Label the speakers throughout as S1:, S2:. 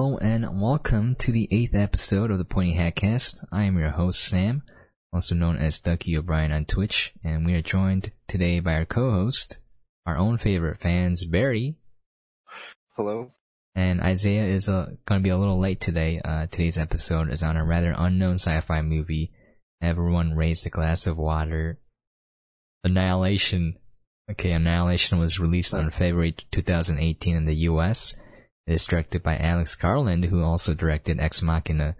S1: Hello and welcome to the eighth episode of the Pointy Hat Cast. I am your host Sam, also known as Ducky O'Brien on Twitch, and we are joined today by our co-host, our own favorite fans, Barry.
S2: Hello.
S1: And Isaiah is uh, going to be a little late today. Uh, today's episode is on a rather unknown sci-fi movie. Everyone raised a glass of water. Annihilation. Okay, Annihilation was released on February 2018 in the U.S. It is directed by Alex Garland, who also directed Ex Machina.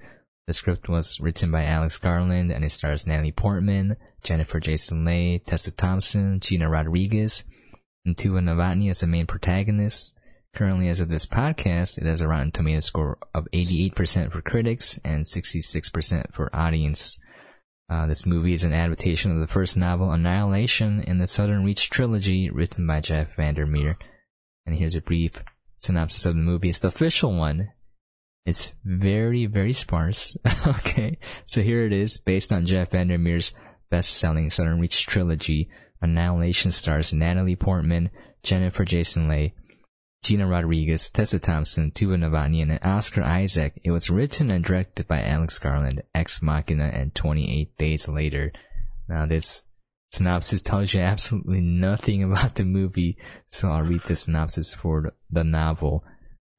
S1: The script was written by Alex Garland and it stars Natalie Portman, Jennifer Jason Leigh, Tessa Thompson, Gina Rodriguez, and Tuva Novotny as the main protagonists. Currently, as of this podcast, it has a Rotten Tomato score of 88% for critics and 66% for audience. Uh, this movie is an adaptation of the first novel, Annihilation, in the Southern Reach trilogy, written by Jeff Vandermeer. And here's a brief synopsis of the movie. It's the official one. It's very, very sparse. okay. So here it is, based on Jeff Vandermeer's best-selling Southern Reach trilogy. Annihilation stars Natalie Portman, Jennifer Jason Leigh, Gina Rodriguez, Tessa Thompson, Tuva Novotny, and Oscar Isaac. It was written and directed by Alex Garland, Ex Machina, and 28 Days Later. Now this synopsis tells you absolutely nothing about the movie, so I'll read the synopsis for the novel.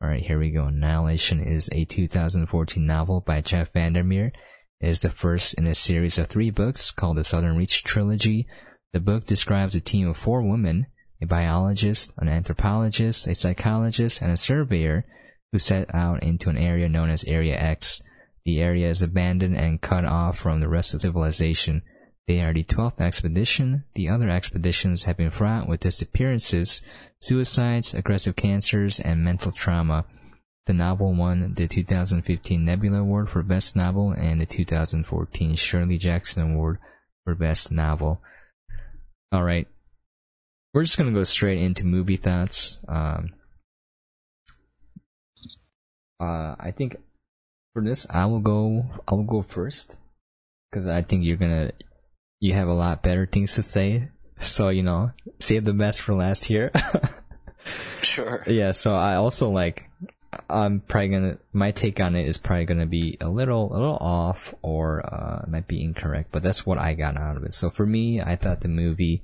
S1: Alright, here we go. Annihilation is a 2014 novel by Jeff Vandermeer. It is the first in a series of three books called the Southern Reach Trilogy. The book describes a team of four women a biologist, an anthropologist, a psychologist, and a surveyor who set out into an area known as Area X. The area is abandoned and cut off from the rest of civilization. They are the 12th expedition. The other expeditions have been fraught with disappearances, suicides, aggressive cancers, and mental trauma. The novel won the 2015 Nebula Award for Best Novel and the 2014 Shirley Jackson Award for Best Novel. Alright, we're just gonna go straight into movie thoughts. Um, uh, I think for this, I will go. I will go first because I think you're gonna. You have a lot better things to say, so you know, save the best for last here.
S2: sure.
S1: Yeah. So I also like. I'm probably gonna. My take on it is probably gonna be a little, a little off, or uh, might be incorrect. But that's what I got out of it. So for me, I thought the movie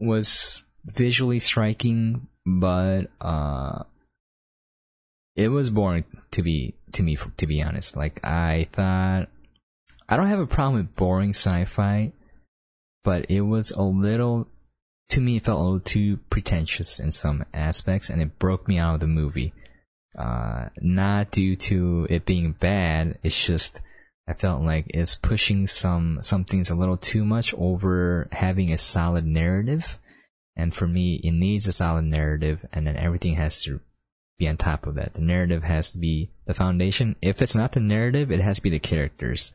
S1: was visually striking, but uh, it was boring to be to me to be honest. Like I thought, I don't have a problem with boring sci-fi, but it was a little to me. It felt a little too pretentious in some aspects, and it broke me out of the movie. Uh, not due to it being bad. It's just I felt like it's pushing some some things a little too much over having a solid narrative. And for me, it needs a solid narrative, and then everything has to be on top of that. The narrative has to be the foundation. If it's not the narrative, it has to be the characters.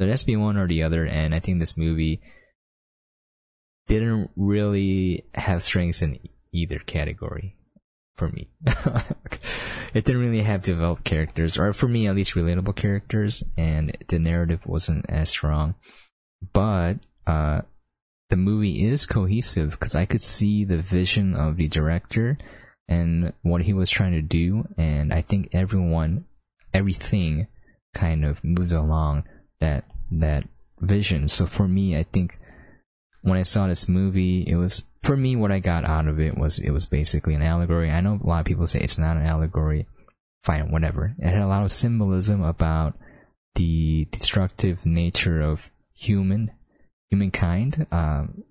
S1: It has to be one or the other. And I think this movie didn't really have strengths in either category for me. it didn't really have developed characters, or for me at least, relatable characters, and the narrative wasn't as strong. But uh, the movie is cohesive because I could see the vision of the director and what he was trying to do, and I think everyone, everything, kind of moved along that that vision. So for me, I think when I saw this movie, it was for me what I got out of it was it was basically an allegory. I know a lot of people say it's not an allegory. Fine, whatever. It had a lot of symbolism about the destructive nature of human humankind, um,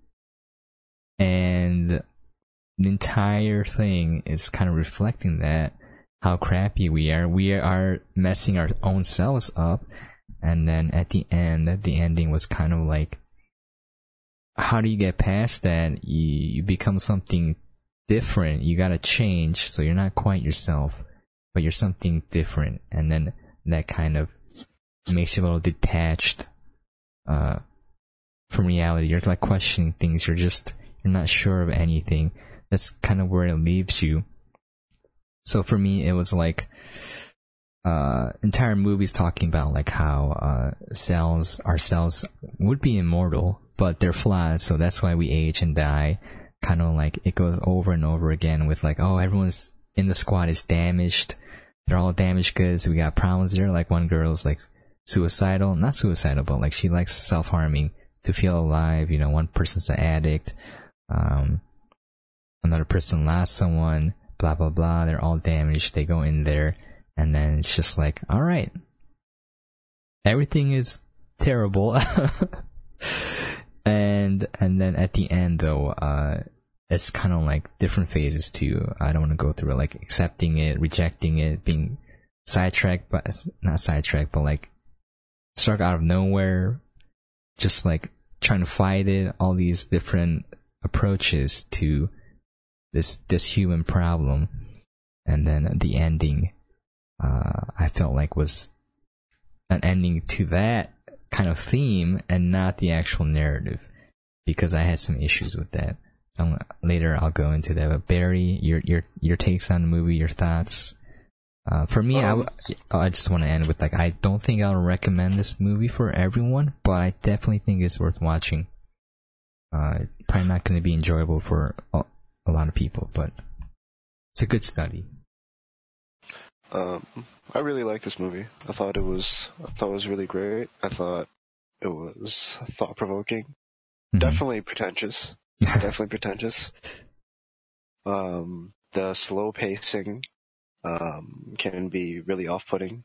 S1: and the entire thing is kind of reflecting that how crappy we are. We are messing our own selves up, and then at the end, the ending was kind of like, how do you get past that? You, you become something different. You gotta change, so you're not quite yourself, but you're something different, and then that kind of makes you a little detached uh, from reality. You're like questioning things. You're just you're not sure of anything. That's kind of where it leaves you. So for me, it was like uh, entire movies talking about like how uh, cells, our cells would be immortal, but they're flawed. So that's why we age and die. Kind of like it goes over and over again with like, oh, everyone's in the squad is damaged. they're all damaged goods. We got problems there. Like one girl's like suicidal, not suicidal, but like she likes self harming to feel alive. You know, one person's an addict. Um, another person lost someone. Blah blah blah. They're all damaged. They go in there, and then it's just like, all right, everything is terrible. and and then at the end though, uh, it's kind of like different phases too. I don't want to go through it, like accepting it, rejecting it, being sidetracked, but not sidetracked, but like struck out of nowhere, just like trying to fight it. All these different approaches to this this human problem, and then the ending, uh, I felt like was an ending to that kind of theme and not the actual narrative, because I had some issues with that. Um, later I'll go into that. But Barry, your your your takes on the movie, your thoughts. Uh, for me, um, I, I just want to end with like I don't think I'll recommend this movie for everyone, but I definitely think it's worth watching. Uh, probably not going to be enjoyable for a, a, lot of people, but it's a good study.
S2: Um, I really like this movie. I thought it was I thought it was really great. I thought it was thought provoking. Mm-hmm. Definitely pretentious. definitely pretentious. Um, the slow pacing um, can be really off-putting.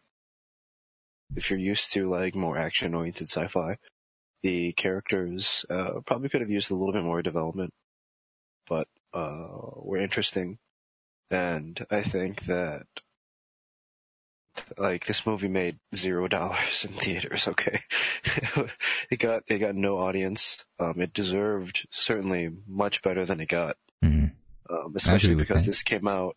S2: If you're used to like more action-oriented sci-fi, the characters uh, probably could have used a little bit more development, but uh, were interesting. And I think that like this movie made zero dollars in theaters. Okay, it got it got no audience. Um, it deserved certainly much better than it got.
S1: Mm-hmm.
S2: Um, especially because this came out,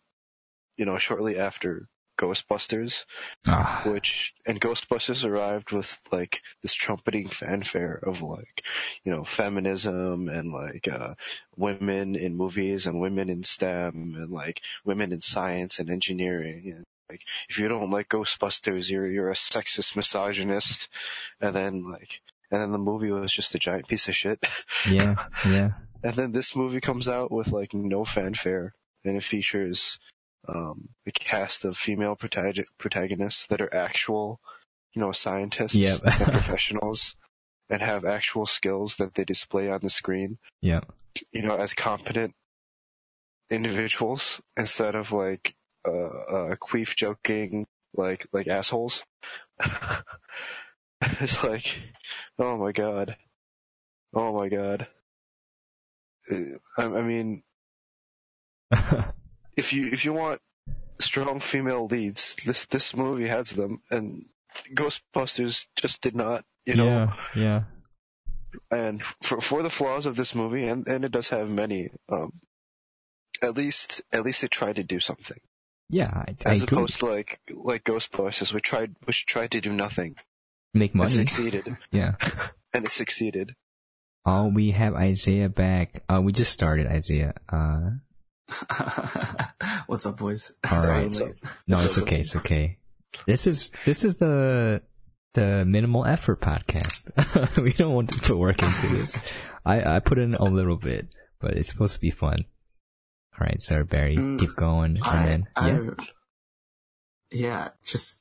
S2: you know, shortly after Ghostbusters, ah. which and Ghostbusters arrived with like this trumpeting fanfare of like, you know, feminism and like uh, women in movies and women in STEM and like women in science and engineering and like if you don't like Ghostbusters, you're you're a sexist misogynist, and then like and then the movie was just a giant piece of shit.
S1: Yeah, yeah.
S2: and then this movie comes out with like no fanfare, and it features um, a cast of female protagonists that are actual, you know, scientists
S1: yep.
S2: and professionals, and have actual skills that they display on the screen.
S1: Yeah.
S2: You know, as competent individuals instead of like uh, uh, queef joking like like assholes. it's like, oh my god, oh my god. Uh, I, I mean, if you if you want strong female leads, this this movie has them, and Ghostbusters just did not. You know.
S1: Yeah. Yeah.
S2: And for for the flaws of this movie, and and it does have many. Um, at least at least it tried to do something.
S1: Yeah, I,
S2: as
S1: I
S2: opposed to like like Ghostbusters, which tried which tried to do nothing.
S1: Make money.
S2: And succeeded.
S1: yeah.
S2: and it succeeded.
S1: Oh, we have Isaiah back. Uh, we just started Isaiah. Uh,
S3: What's up, boys?
S1: All right. No, it's okay. It's okay. This is this is the the minimal effort podcast. we don't want to put work into this. I I put in a little bit, but it's supposed to be fun. All right, Sir Barry, mm, keep going, I, and then yeah,
S3: I, yeah, just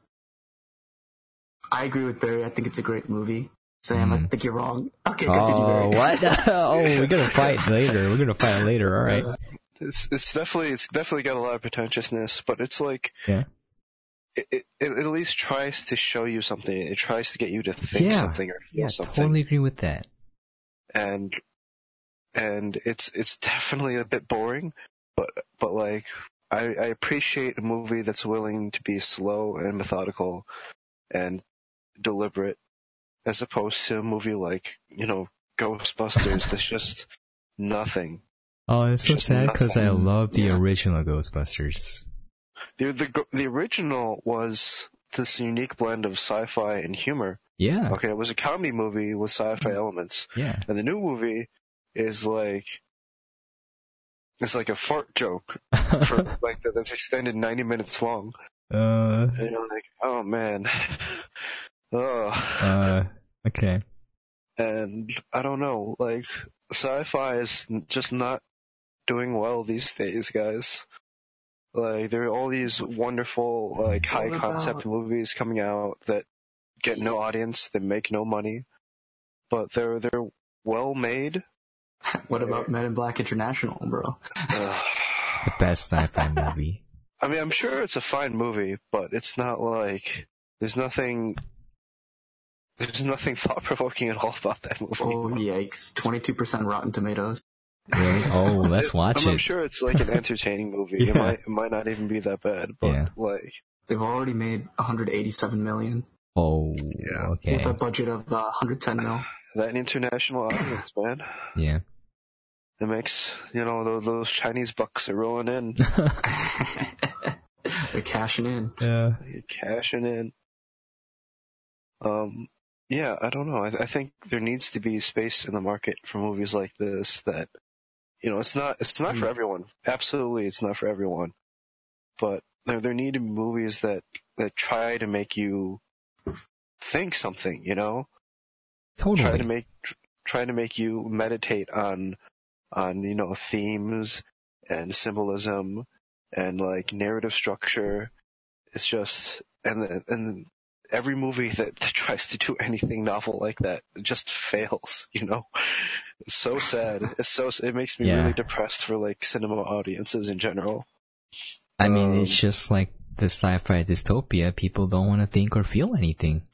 S3: I agree with Barry. I think it's a great movie. Sam, mm. I think you're wrong. Okay, continue,
S1: oh, Barry. what? oh, we're gonna fight later. We're gonna fight later. All right.
S2: It's it's definitely it's definitely got a lot of pretentiousness, but it's like
S1: yeah.
S2: It, it, it at least tries to show you something. It tries to get you to think
S1: yeah.
S2: something or feel something.
S1: yeah,
S2: something.
S1: totally agree with that.
S2: And and it's it's definitely a bit boring, but but like I, I appreciate a movie that's willing to be slow and methodical and deliberate, as opposed to a movie like you know Ghostbusters that's just nothing.
S1: Oh, it's so sad because I love the yeah. original Ghostbusters.
S2: The, the the original was this unique blend of sci-fi and humor.
S1: Yeah.
S2: Okay, it was a comedy movie with sci-fi mm-hmm. elements.
S1: Yeah.
S2: And the new movie is like it's like a fart joke for like that's extended 90 minutes long.
S1: Uh.
S2: And you're like, oh man. oh.
S1: Uh. Okay.
S2: And I don't know, like sci-fi is just not doing well these days, guys. Like there are all these wonderful, like high concept movies coming out that get no audience, that make no money, but they're they're well made.
S3: What about Men in Black International, bro?
S2: Uh,
S1: The best sci-fi movie.
S2: I mean, I'm sure it's a fine movie, but it's not like there's nothing. There's nothing thought provoking at all about that movie.
S3: Oh yikes! Twenty-two percent Rotten Tomatoes.
S1: Really? Oh, let's watch
S2: I'm, I'm sure it's like an entertaining movie.
S1: Yeah.
S2: It might it might not even be that bad, but
S1: Yeah.
S2: like
S3: They've already made 187 million
S1: Oh,
S2: Yeah.
S1: okay.
S3: with a budget of uh, 110 mil.
S2: That international audience, man.
S1: Yeah.
S2: It makes you know those, those Chinese bucks are rolling in,
S3: They're cashing in.
S1: yeah.
S2: They're cashing in. Um, yeah, I don't know. I, I think there needs to be space in the market for movies like this. That you know, it's not it's not for
S3: Mm.
S2: everyone. Absolutely, it's not for everyone. But there there need to be movies that that try to make you think something. You know, try to
S1: Totally.
S2: make try to make you meditate on on you know themes and symbolism and like narrative structure it's just and the, and every movie that, that tries to do anything novel like that just fails you know it's so sad it's so it makes me
S1: Yeah.
S2: really depressed for like cinema audiences in general
S1: I mean,
S2: Um,
S1: it's just like the sci-fi dystopia. People don't want to think or feel anything.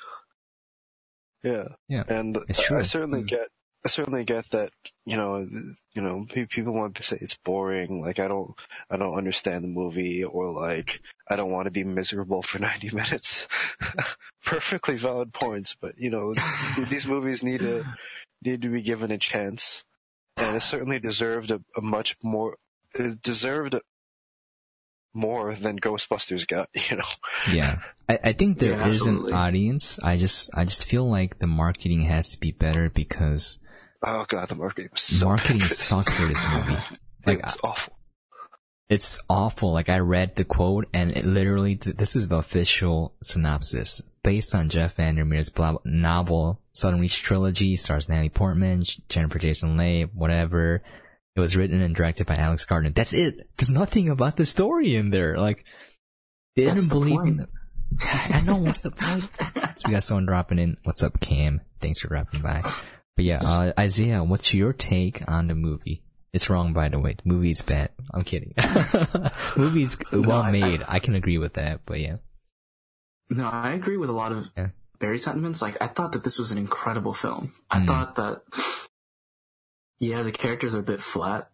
S2: Yeah.
S1: Yeah,
S2: And
S1: it's
S2: I-
S1: true.
S2: I certainly
S1: Mm.
S2: get, I certainly get that, you know, you know, people want to say it's boring, like I don't, I don't understand the movie, or like, I don't want to be miserable for 90 minutes. Perfectly valid points, but you know, these movies need to, need to be given a chance. And it certainly deserved a, a much more, it deserved more than Ghostbusters got, you know.
S1: Yeah. I, I think there
S3: Yeah,
S1: is an audience. I just, I just feel like the marketing has to be better because
S2: Oh god, the marketing was so
S1: marketing
S2: bad for this.
S1: sucked for this movie.
S2: It
S1: Like,
S2: was awful.
S1: it's awful. Like I read the quote and it literally, this is the official synopsis. Based on Jeff Vandermeer's blah, novel, Southern Reach trilogy, stars Natalie Portman, Jennifer Jason Leigh, whatever. It was written and directed by Alex Gardner. That's it. There's nothing about the story in there. Like, they
S3: That's
S1: didn't
S3: the
S1: believe in
S3: point.
S1: the, I know what's the point. So we got someone dropping in. What's up, Cam? Thanks for dropping by. But yeah, uh, Isaiah, what's your take on the movie? It's wrong, by the way. The movie's bad. I'm kidding. movie's well
S3: I-
S1: made. I can agree with that, but yeah.
S3: No, I agree with a lot of
S1: Yeah.
S3: Barry's sentiments. Like, I thought that this was an incredible film. I
S1: Mm.
S3: thought that, yeah, the characters are a bit flat.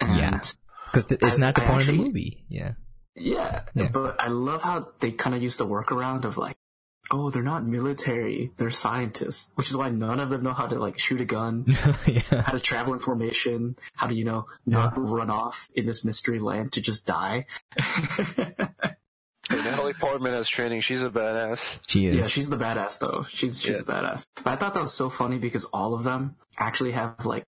S3: And
S1: Yeah. Because it's
S3: I-
S1: not the
S3: I
S1: point of the movie. Yeah.
S3: Yeah,
S1: Yeah.
S3: but I love how they kind of use the workaround of like, oh, they're not military, they're scientists, which is why none of them know how to like shoot a gun,
S1: yeah.
S3: how to travel in formation, how to, you know, not run off in this mystery land to just die.
S2: Hey, Natalie Portman has training. She's a badass.
S1: She is.
S3: yeah, she's the badass though. She's she's
S2: Yeah.
S3: a badass. But I thought that was so funny because all of them actually have like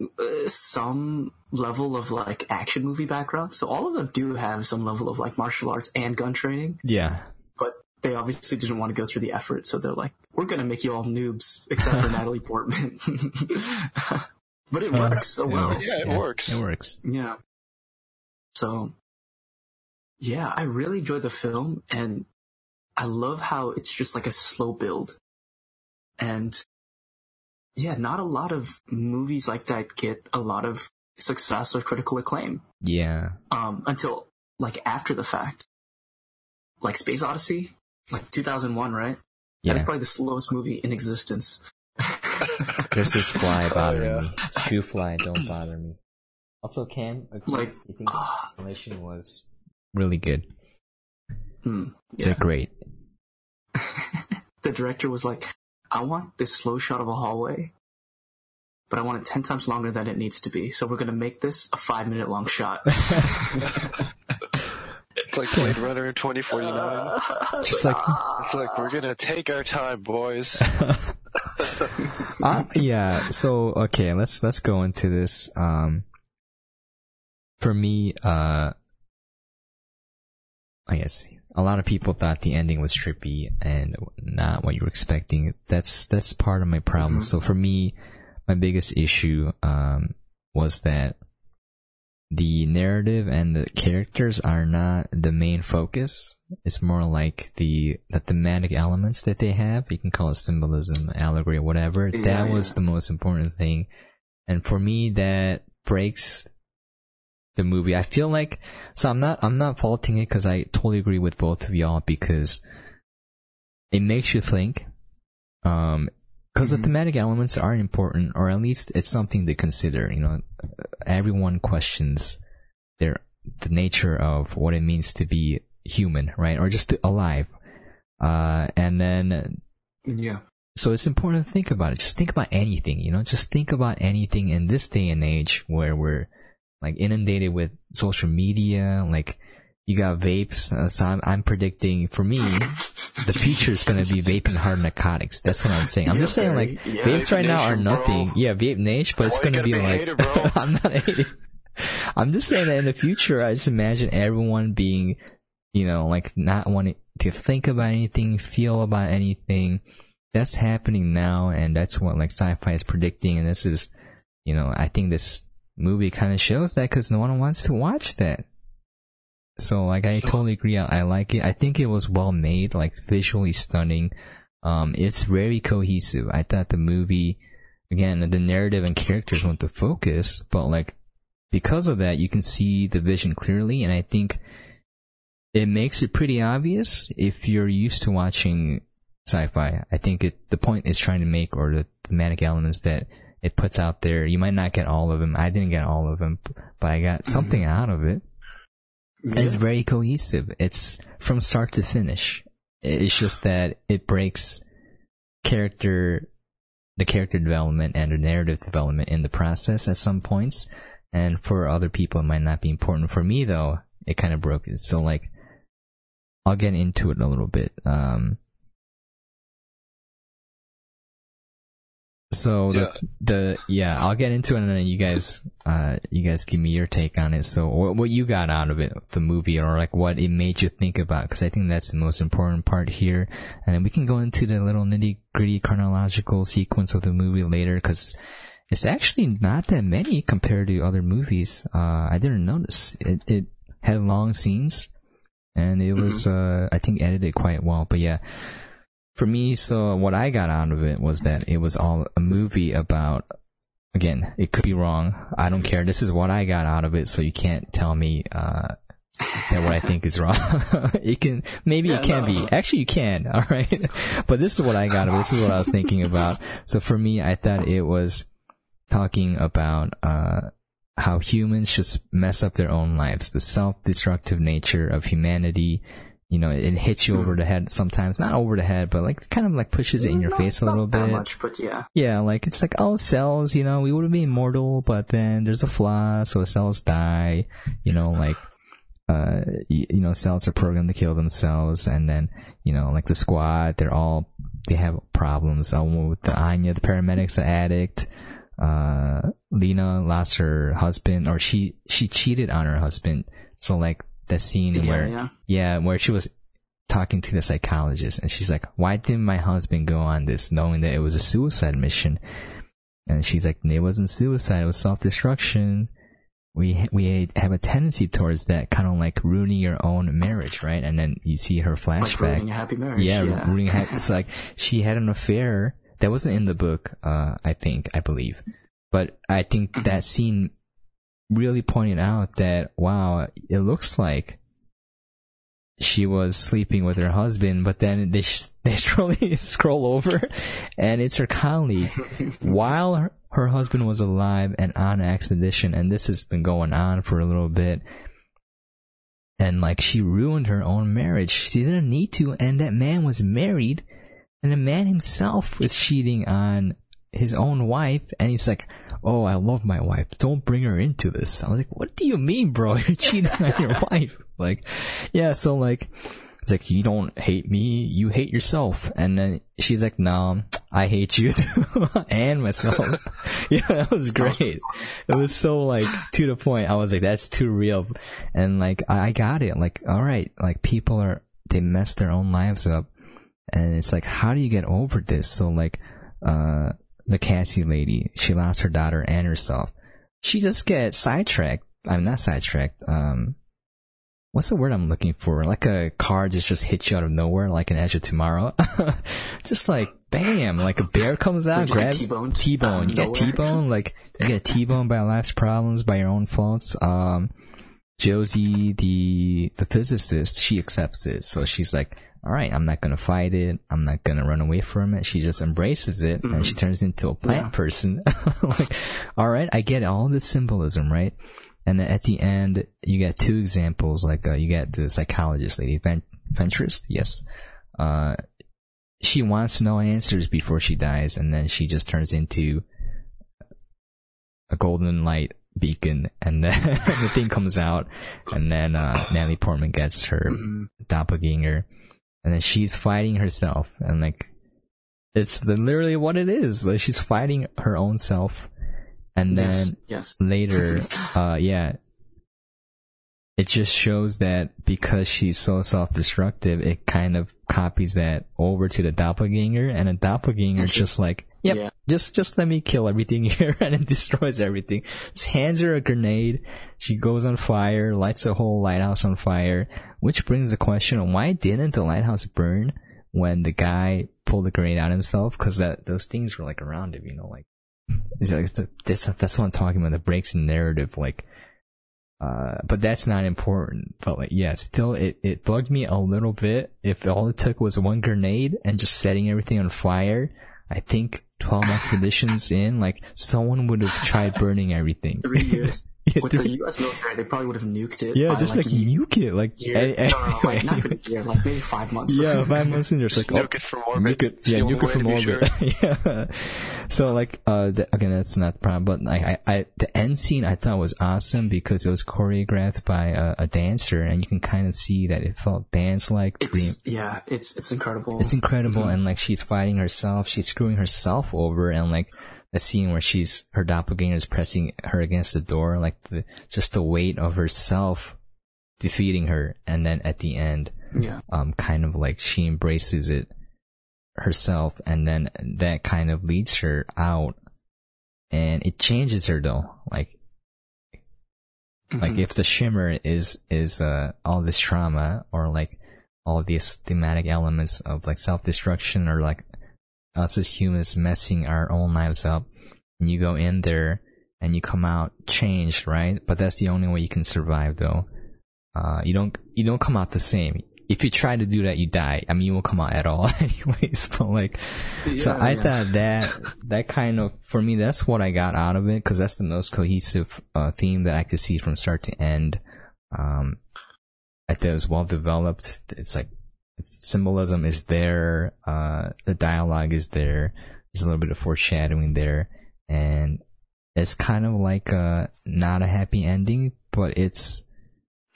S3: Uh, some level of like action movie background. So all of them do have some level of like martial arts and gun training.
S1: yeah.
S3: but they obviously didn't want to go through the effort, so they're like, "We're gonna make you all noobs, except for Natalie Portman." but it uh, works so
S1: It
S3: well.
S1: works.
S2: Yeah, it works.
S1: It works.
S3: Yeah. So, yeah, I really enjoyed the film, and I love how it's just like a slow build, and yeah, not a lot of movies like that get a lot of success or critical acclaim
S1: Yeah.
S3: um, until like after the fact. Like Space Odyssey, like 2001, right? That is
S1: Yeah.
S3: probably the slowest movie in existence.
S1: There's this fly bothering
S2: yeah.
S1: me. Shoo fly, don't bother me. Also, Cam, agrees.
S3: Like,
S1: he thinks the
S3: ah.
S1: explanation was really good.
S3: Hmm,
S1: It's a great.
S3: the director was like, I want this slow shot of a hallway, but I want it 10 times longer than it needs to be. So we're going to make this a five minute long shot.
S2: It's like Blade Runner in 2049.
S1: Just like-
S2: It's like we're gonna take our time, boys.
S1: uh, yeah. So okay, let's let's go into this. Um, for me, uh, I guess a lot of people thought the ending was trippy and not what you were expecting. That's that's part of my problem.
S3: Mhm.
S1: So for me, my biggest issue um was that the narrative and the characters are not the main focus. It's more like the the thematic elements that they have. You can call it symbolism, allegory, whatever.
S3: Yeah,
S1: that was
S3: yeah.
S1: the most important thing. And for me, that breaks the movie. I feel like so I'm not I'm not faulting it because I totally agree with both of y'all because it makes you think. Um, because
S3: Mhm.
S1: the thematic elements are important, or at least it's something to consider. You know, everyone questions their the nature of what it means to be human, right, or just alive. Uh, and then
S3: Yeah.
S1: so it's important to think about it. Just think about anything, you know, just think about anything in this day and age where we're like inundated with social media, like you got vapes. Uh, so I'm, I'm predicting for me, the future is going to be vaping hard narcotics. That's what I'm saying. I'm
S3: Yeah,
S1: just saying like
S3: yeah.
S1: vapes right now are
S2: Nation, bro.
S1: nothing. Yeah, vape nation, but it's going to be
S2: be
S1: like,
S2: hater, bro?
S1: I'm not hating. I'm just saying that in the future, I just imagine everyone being, you know, like not wanting to think about anything, feel about anything. That's happening now, and that's what like sci-fi is predicting. And this is, you know, I think this movie kind of shows that because no one wants to watch that. So like, I totally agree. I, I like it. I think it was well made, like visually stunning. Um, it's very cohesive. I thought the movie, again, the narrative and characters weren't focus, but like because of that, you can see the vision clearly, and I think it makes it pretty obvious if you're used to watching sci-fi. I think it the point it's trying to make, or the thematic elements that it puts out there, you might not get all of them. I didn't get all of them, but I got something out of it. And It's very cohesive. It's from start to finish. It's just that it breaks character, the character development and the narrative development in the process at some points. And for other people, it might not be important. For me, though, it kind of broke it. So, like, I'll get into it a little bit. Um, so
S2: Yeah.
S1: the the yeah, I'll get into it, and then you guys uh you guys give me your take on it. So what what you got out of it, the movie, or like what it made you think about? Because I think that's the most important part here, and then we can go into the little nitty gritty chronological sequence of the movie later. Because it's actually not that many compared to other movies. Uh, I didn't notice it. It had long scenes, and it was uh I think edited quite well. But yeah for me, so what I got out of it was that it was all a movie about. Again, it could be wrong. I don't care. This is what I got out of it, so you can't tell me uh, that what I think is wrong. it can maybe
S3: Yeah,
S1: it can
S3: no.
S1: be. Actually, you can. All right, but this is what I got of it. This is what I was thinking about. So for me, I thought it was talking about uh, how humans just mess up their own lives, the self-destructive nature of humanity. You know, it hits you over the head sometimes, not over the head, but like kind of like pushes it in your
S3: Not-
S1: face a
S3: not
S1: little
S3: that
S1: bit.
S3: much, but yeah.
S1: Yeah, like it's like oh cells, you know, we would be immortal, but then there's a flaw, so cells die. You know, like uh, you, you know, cells are programmed to kill themselves, and then you know, like the squad, they're all they have problems. Uh, with the Anya, the paramedics, the addict. Uh, Lena lost her husband, or she she cheated on her husband. So like the scene where
S3: yeah.
S1: yeah, where she was talking to the psychologist and she's like, why didn't my husband go on this knowing that it was a suicide mission? And she's like, it wasn't suicide, it was self-destruction. We, we have a tendency towards that kind of like ruining your own marriage, right? And then you see her
S3: Like
S1: flashback.
S3: ruining a happy marriage.
S1: yeah,
S3: Yeah,
S1: ruining ha- it's like she had an affair that wasn't in the book, uh, I think, I believe. But I think
S3: Mhm.
S1: that scene really pointed out that, wow, it looks like she was sleeping with her husband, but then they sh- they scroll, scroll over, and it's her colleague while her, her husband was alive and on expedition, and this has been going on for a little bit. And like she ruined her own marriage. She didn't need to, and that man was married, and the man himself was cheating on his own wife, and he's like, "Oh, I love my wife. Don't bring her into this." I was like, "What do you mean, bro? You're cheating on your wife?" Like, yeah. So like, it's like you don't hate me, you hate yourself. And then she's like, "No, I hate you too, and myself." yeah, that was great. It was so like to the point. I was like, "That's too real," and like I I got it. Like, all right, like people are they mess their own lives up, and it's like, how do you get over this? So like, uh, the Cassie lady, she lost her daughter and herself. She just gets sidetracked I'm not sidetracked. Um, what's the word I'm looking for? Like a car just just hits you out of nowhere, like an Edge of Tomorrow. just like bam, like a bear comes out, grabs
S3: T-boned
S1: T-bone. You get. T-bone, like you get T-bone by life's problems, by your own faults. Um, Josie, the the physicist, she accepts it. So she's like, "All right, I'm not gonna fight it. I'm not gonna run away from it." She just embraces it, and she turns into a plant
S3: Yeah.
S1: person. like, all right, I get all the symbolism, right? And then at the end, you get two examples. Like, uh, you get the psychologist lady, Ven- Ventress, yes. Uh, she wants to know answers before she dies, and then she just turns into a golden light beacon, and then the thing comes out, and then uh, Natalie Portman gets her
S3: Mhm.
S1: doppelganger, and then she's fighting herself, and like it's the, literally what it is. Like she's fighting her own self, and then
S3: yes, yes.
S1: later, uh, yeah, it just shows that because she's so self-destructive, it kind of copies that over to the doppelganger, and a doppelganger is just like, yep,
S3: Yeah.
S1: just just let me kill everything here, and it destroys everything. Just hands her a grenade. She goes on fire, lights the whole lighthouse on fire, which brings the question of why didn't the lighthouse burn when the guy pulled the grenade out himself? Because that those things were like around him, you know, like. It's like it's- that's that's what I'm talking about. The breaks in narrative, like, uh, but that's not important. But like, yeah, still, it it bugged me a little bit. If all it took was one grenade and just setting everything on fire, I think 12 expeditions in, like, someone would have tried burning everything.
S3: Three years with the U.S. military, they probably would have nuked it.
S1: yeah, just like,
S3: a ye-
S1: nuke it, like,
S3: year.
S1: any-
S3: no, no, no, like not
S1: anyway.
S3: even a year, like maybe five months.
S1: yeah, five months in, just like, oh,
S2: nuke it from orbit.
S1: Nuke it, yeah,
S2: the only
S1: nuke it
S2: way
S1: from orbit.
S2: sure.
S1: yeah. So like, uh, the, again, that's not the problem, but like, I, I, the end scene I thought was awesome because it was choreographed by a, a dancer, and you can kind of see that it felt dance-like. Dream.
S3: Yeah, it's it's incredible.
S1: It's incredible, and like she's fighting herself, she's screwing herself over, and like the scene where she's her doppelganger is pressing her against the door, like the just the weight of herself defeating her, and then at the end,
S3: yeah,
S1: um, kind of like she embraces it herself, and then that kind of leads her out, and it changes her though. Like, like
S3: Mhm.
S1: if the shimmer is is uh all this trauma or like all these thematic elements of like self destruction or like us as humans messing our own lives up, and you go in there and you come out changed, right? But that's the only way you can survive though. Uh, you don't you don't come out the same. If you try to do that, you die. I mean, you won't come out at all, anyways. But like, so I
S3: yeah.
S1: thought that that kind of for me, that's what I got out of it because that's the most cohesive uh, theme that I could see from start to end. Um, I thought it was well developed. It's like symbolism is there. Uh, the dialogue is there. There's a little bit of foreshadowing there, and it's kind of like a not a happy ending, but it's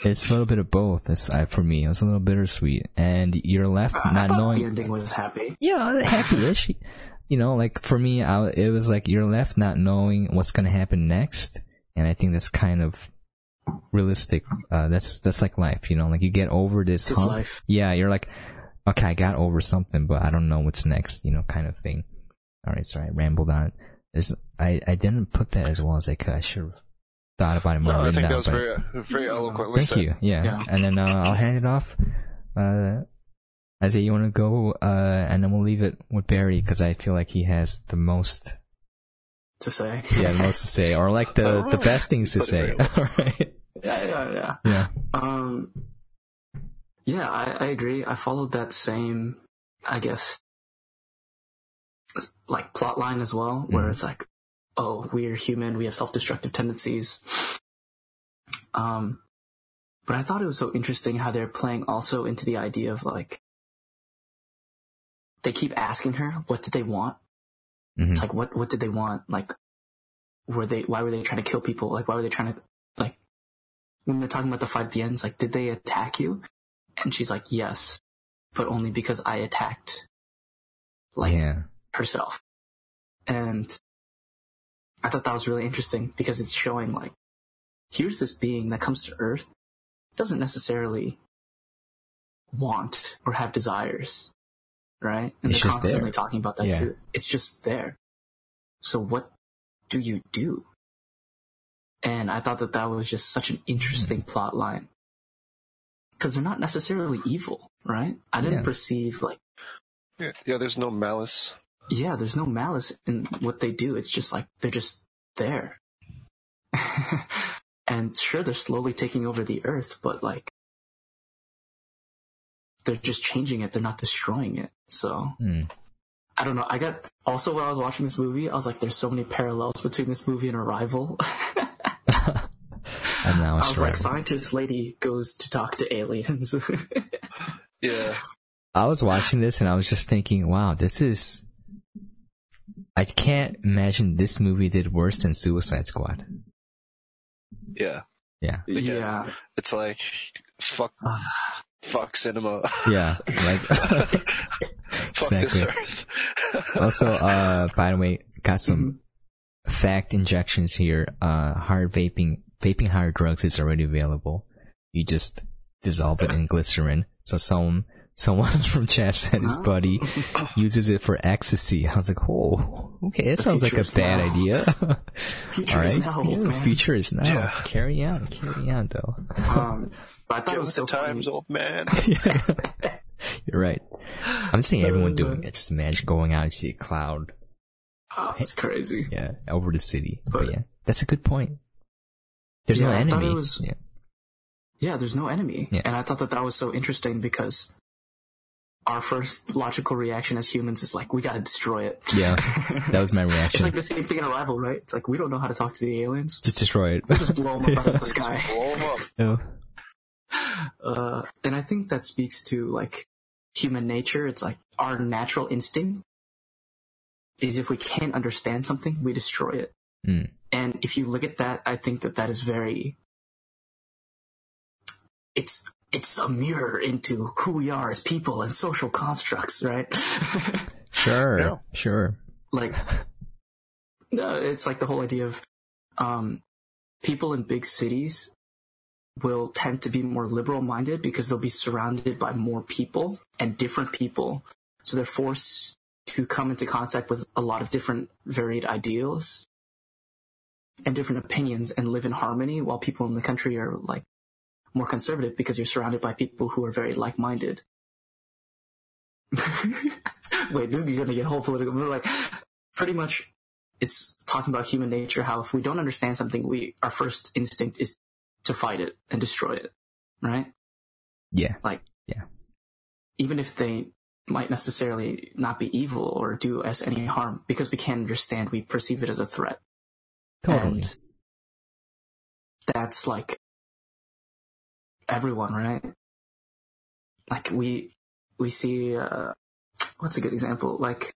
S1: it's a little bit of both. It's uh, for me. It was a little bittersweet, and you're left
S3: I
S1: not knowing
S3: the ending was happy.
S1: yeah, happy-ish. You know, like for me, I, it was like you're left not knowing what's gonna happen next, and I think that's kind of realistic. Uh, that's that's like life, you know, like you get over this
S3: It's
S1: hump.
S3: life.
S1: Yeah, you're like, okay, I got over something, but I don't know what's next, you know, kind of thing. All right, sorry, I rambled on. There's, I I didn't put that as well as I could. I should have thought about it more.
S2: No, I think
S1: down,
S2: that was
S1: but-
S2: very, very eloquently
S1: Thank
S2: said.
S1: you. Yeah.
S3: Yeah.
S1: And then uh, I'll hand it off. Uh, Isaiah, you want to go? Uh, and then we'll leave it with Barry because I feel like he has the most,
S3: To say.
S1: yeah, the most to say, or like the the best things to say. All right.
S3: yeah, yeah, yeah.
S1: Yeah.
S3: Um, yeah, I, I agree. I followed that same, I guess, like plot line as well, where
S1: Mhm.
S3: it's like, oh, we're human, we have self-destructive tendencies. Um, but I thought it was so interesting how they're playing also into the idea of like, they keep asking her, what did they want?
S1: Mhm.
S3: It's like, what, what did they want? Like, were they, why were they trying to kill people? Like, why were they trying to, like, when they're talking about the fight at the end, it's like, did they attack you? And she's like, yes, but only because I attacked, like,
S1: yeah.
S3: herself. And I thought that was really interesting because it's showing, like, here's this being that comes to Earth, doesn't necessarily want or have desires, right? And
S1: It's
S3: they're
S1: just
S3: constantly
S1: there.
S3: talking about that
S1: Yeah.
S3: too. It's just there. So what do you do? And I thought that that was just such an interesting hmm. plot line. Cause they're not necessarily evil, right? I didn't
S1: Yeah.
S3: perceive like,
S2: Yeah, yeah, there's no malice.
S3: yeah, there's no malice in what they do. It's just like, they're just there. and sure, they're slowly taking over the earth, but like, they're just changing it. They're not destroying it. So
S1: Hmm.
S3: I don't know. I got also while I was watching this movie, I was like, there's so many parallels between this movie and Arrival.
S1: And now
S3: I
S1: it's
S3: was like,
S1: right.
S3: scientist lady goes to talk to aliens.
S2: Yeah.
S1: I was watching this and I was just thinking, wow, this is. I can't imagine this movie did worse than Suicide Squad.
S2: Yeah.
S1: Yeah.
S2: Yeah.
S3: yeah.
S2: It's like, fuck, fuck cinema.
S1: Yeah. Like,
S2: fuck
S1: Exactly. also, uh, by the way, got some fact injections here. Uh, hard vaping, vaping hard drugs is already available. You just dissolve it in glycerin. So some, someone from chat said his buddy uses it for ecstasy. I was like, oh, okay, that
S3: The
S1: sounds like a bad
S3: now.
S1: idea.
S3: Future
S1: All
S3: is now,
S1: yeah,
S3: man.
S1: future is now.
S2: Yeah.
S1: Carry on, carry on, though.
S3: Um, but I thought
S2: Get
S3: it
S2: with
S3: was
S2: the
S3: so
S2: times,
S3: funny.
S2: old man.
S1: You're right. I'm seeing everyone
S3: Uh,
S1: doing it. Just imagine going out and see a cloud,
S3: Oh, it's crazy.
S1: yeah, over the city. But,
S3: But-
S1: yeah, that's a good point. There's
S3: Yeah,
S1: no
S3: I thought it
S1: enemy.
S3: was-
S1: Yeah.
S3: Yeah, there's no enemy.
S1: Yeah.
S3: And I thought that that was so interesting because our first logical reaction as humans is like, we gotta destroy it.
S1: Yeah, that was my reaction.
S3: It's like the same thing in Arrival, right? It's like, we don't know how to talk to the aliens.
S1: Just destroy it.
S3: Just blow them up out of the sky.
S2: Blow 'em up.
S1: Yeah.
S3: Uh, and I think that speaks to like human nature. It's like our natural instinct is if we can't understand something, we destroy it.
S1: Mm.
S3: And if you look at that, I think that that is very, it's, it's a mirror into who we are as people and social constructs, right?
S1: Sure,
S2: Yeah.
S1: sure.
S3: like, no, it's like the whole idea of, um, people in big cities will tend to be more liberal minded because they'll be surrounded by more people and different people. So they're forced to come into contact with a lot of different varied ideals and different opinions and live in harmony while people in the country are like more conservative because you're surrounded by people who are very like minded. Wait, this is gonna get whole political, but like pretty much it's talking about human nature, how if we don't understand something, we our first instinct is to fight it and destroy it. Right?
S1: Yeah,
S3: Like
S1: Yeah.
S3: Even if they might necessarily not be evil or do us any harm, because we can't understand, we perceive it as a threat.
S1: totally.
S3: And that's like everyone, right? Like we we see uh what's a good example? Like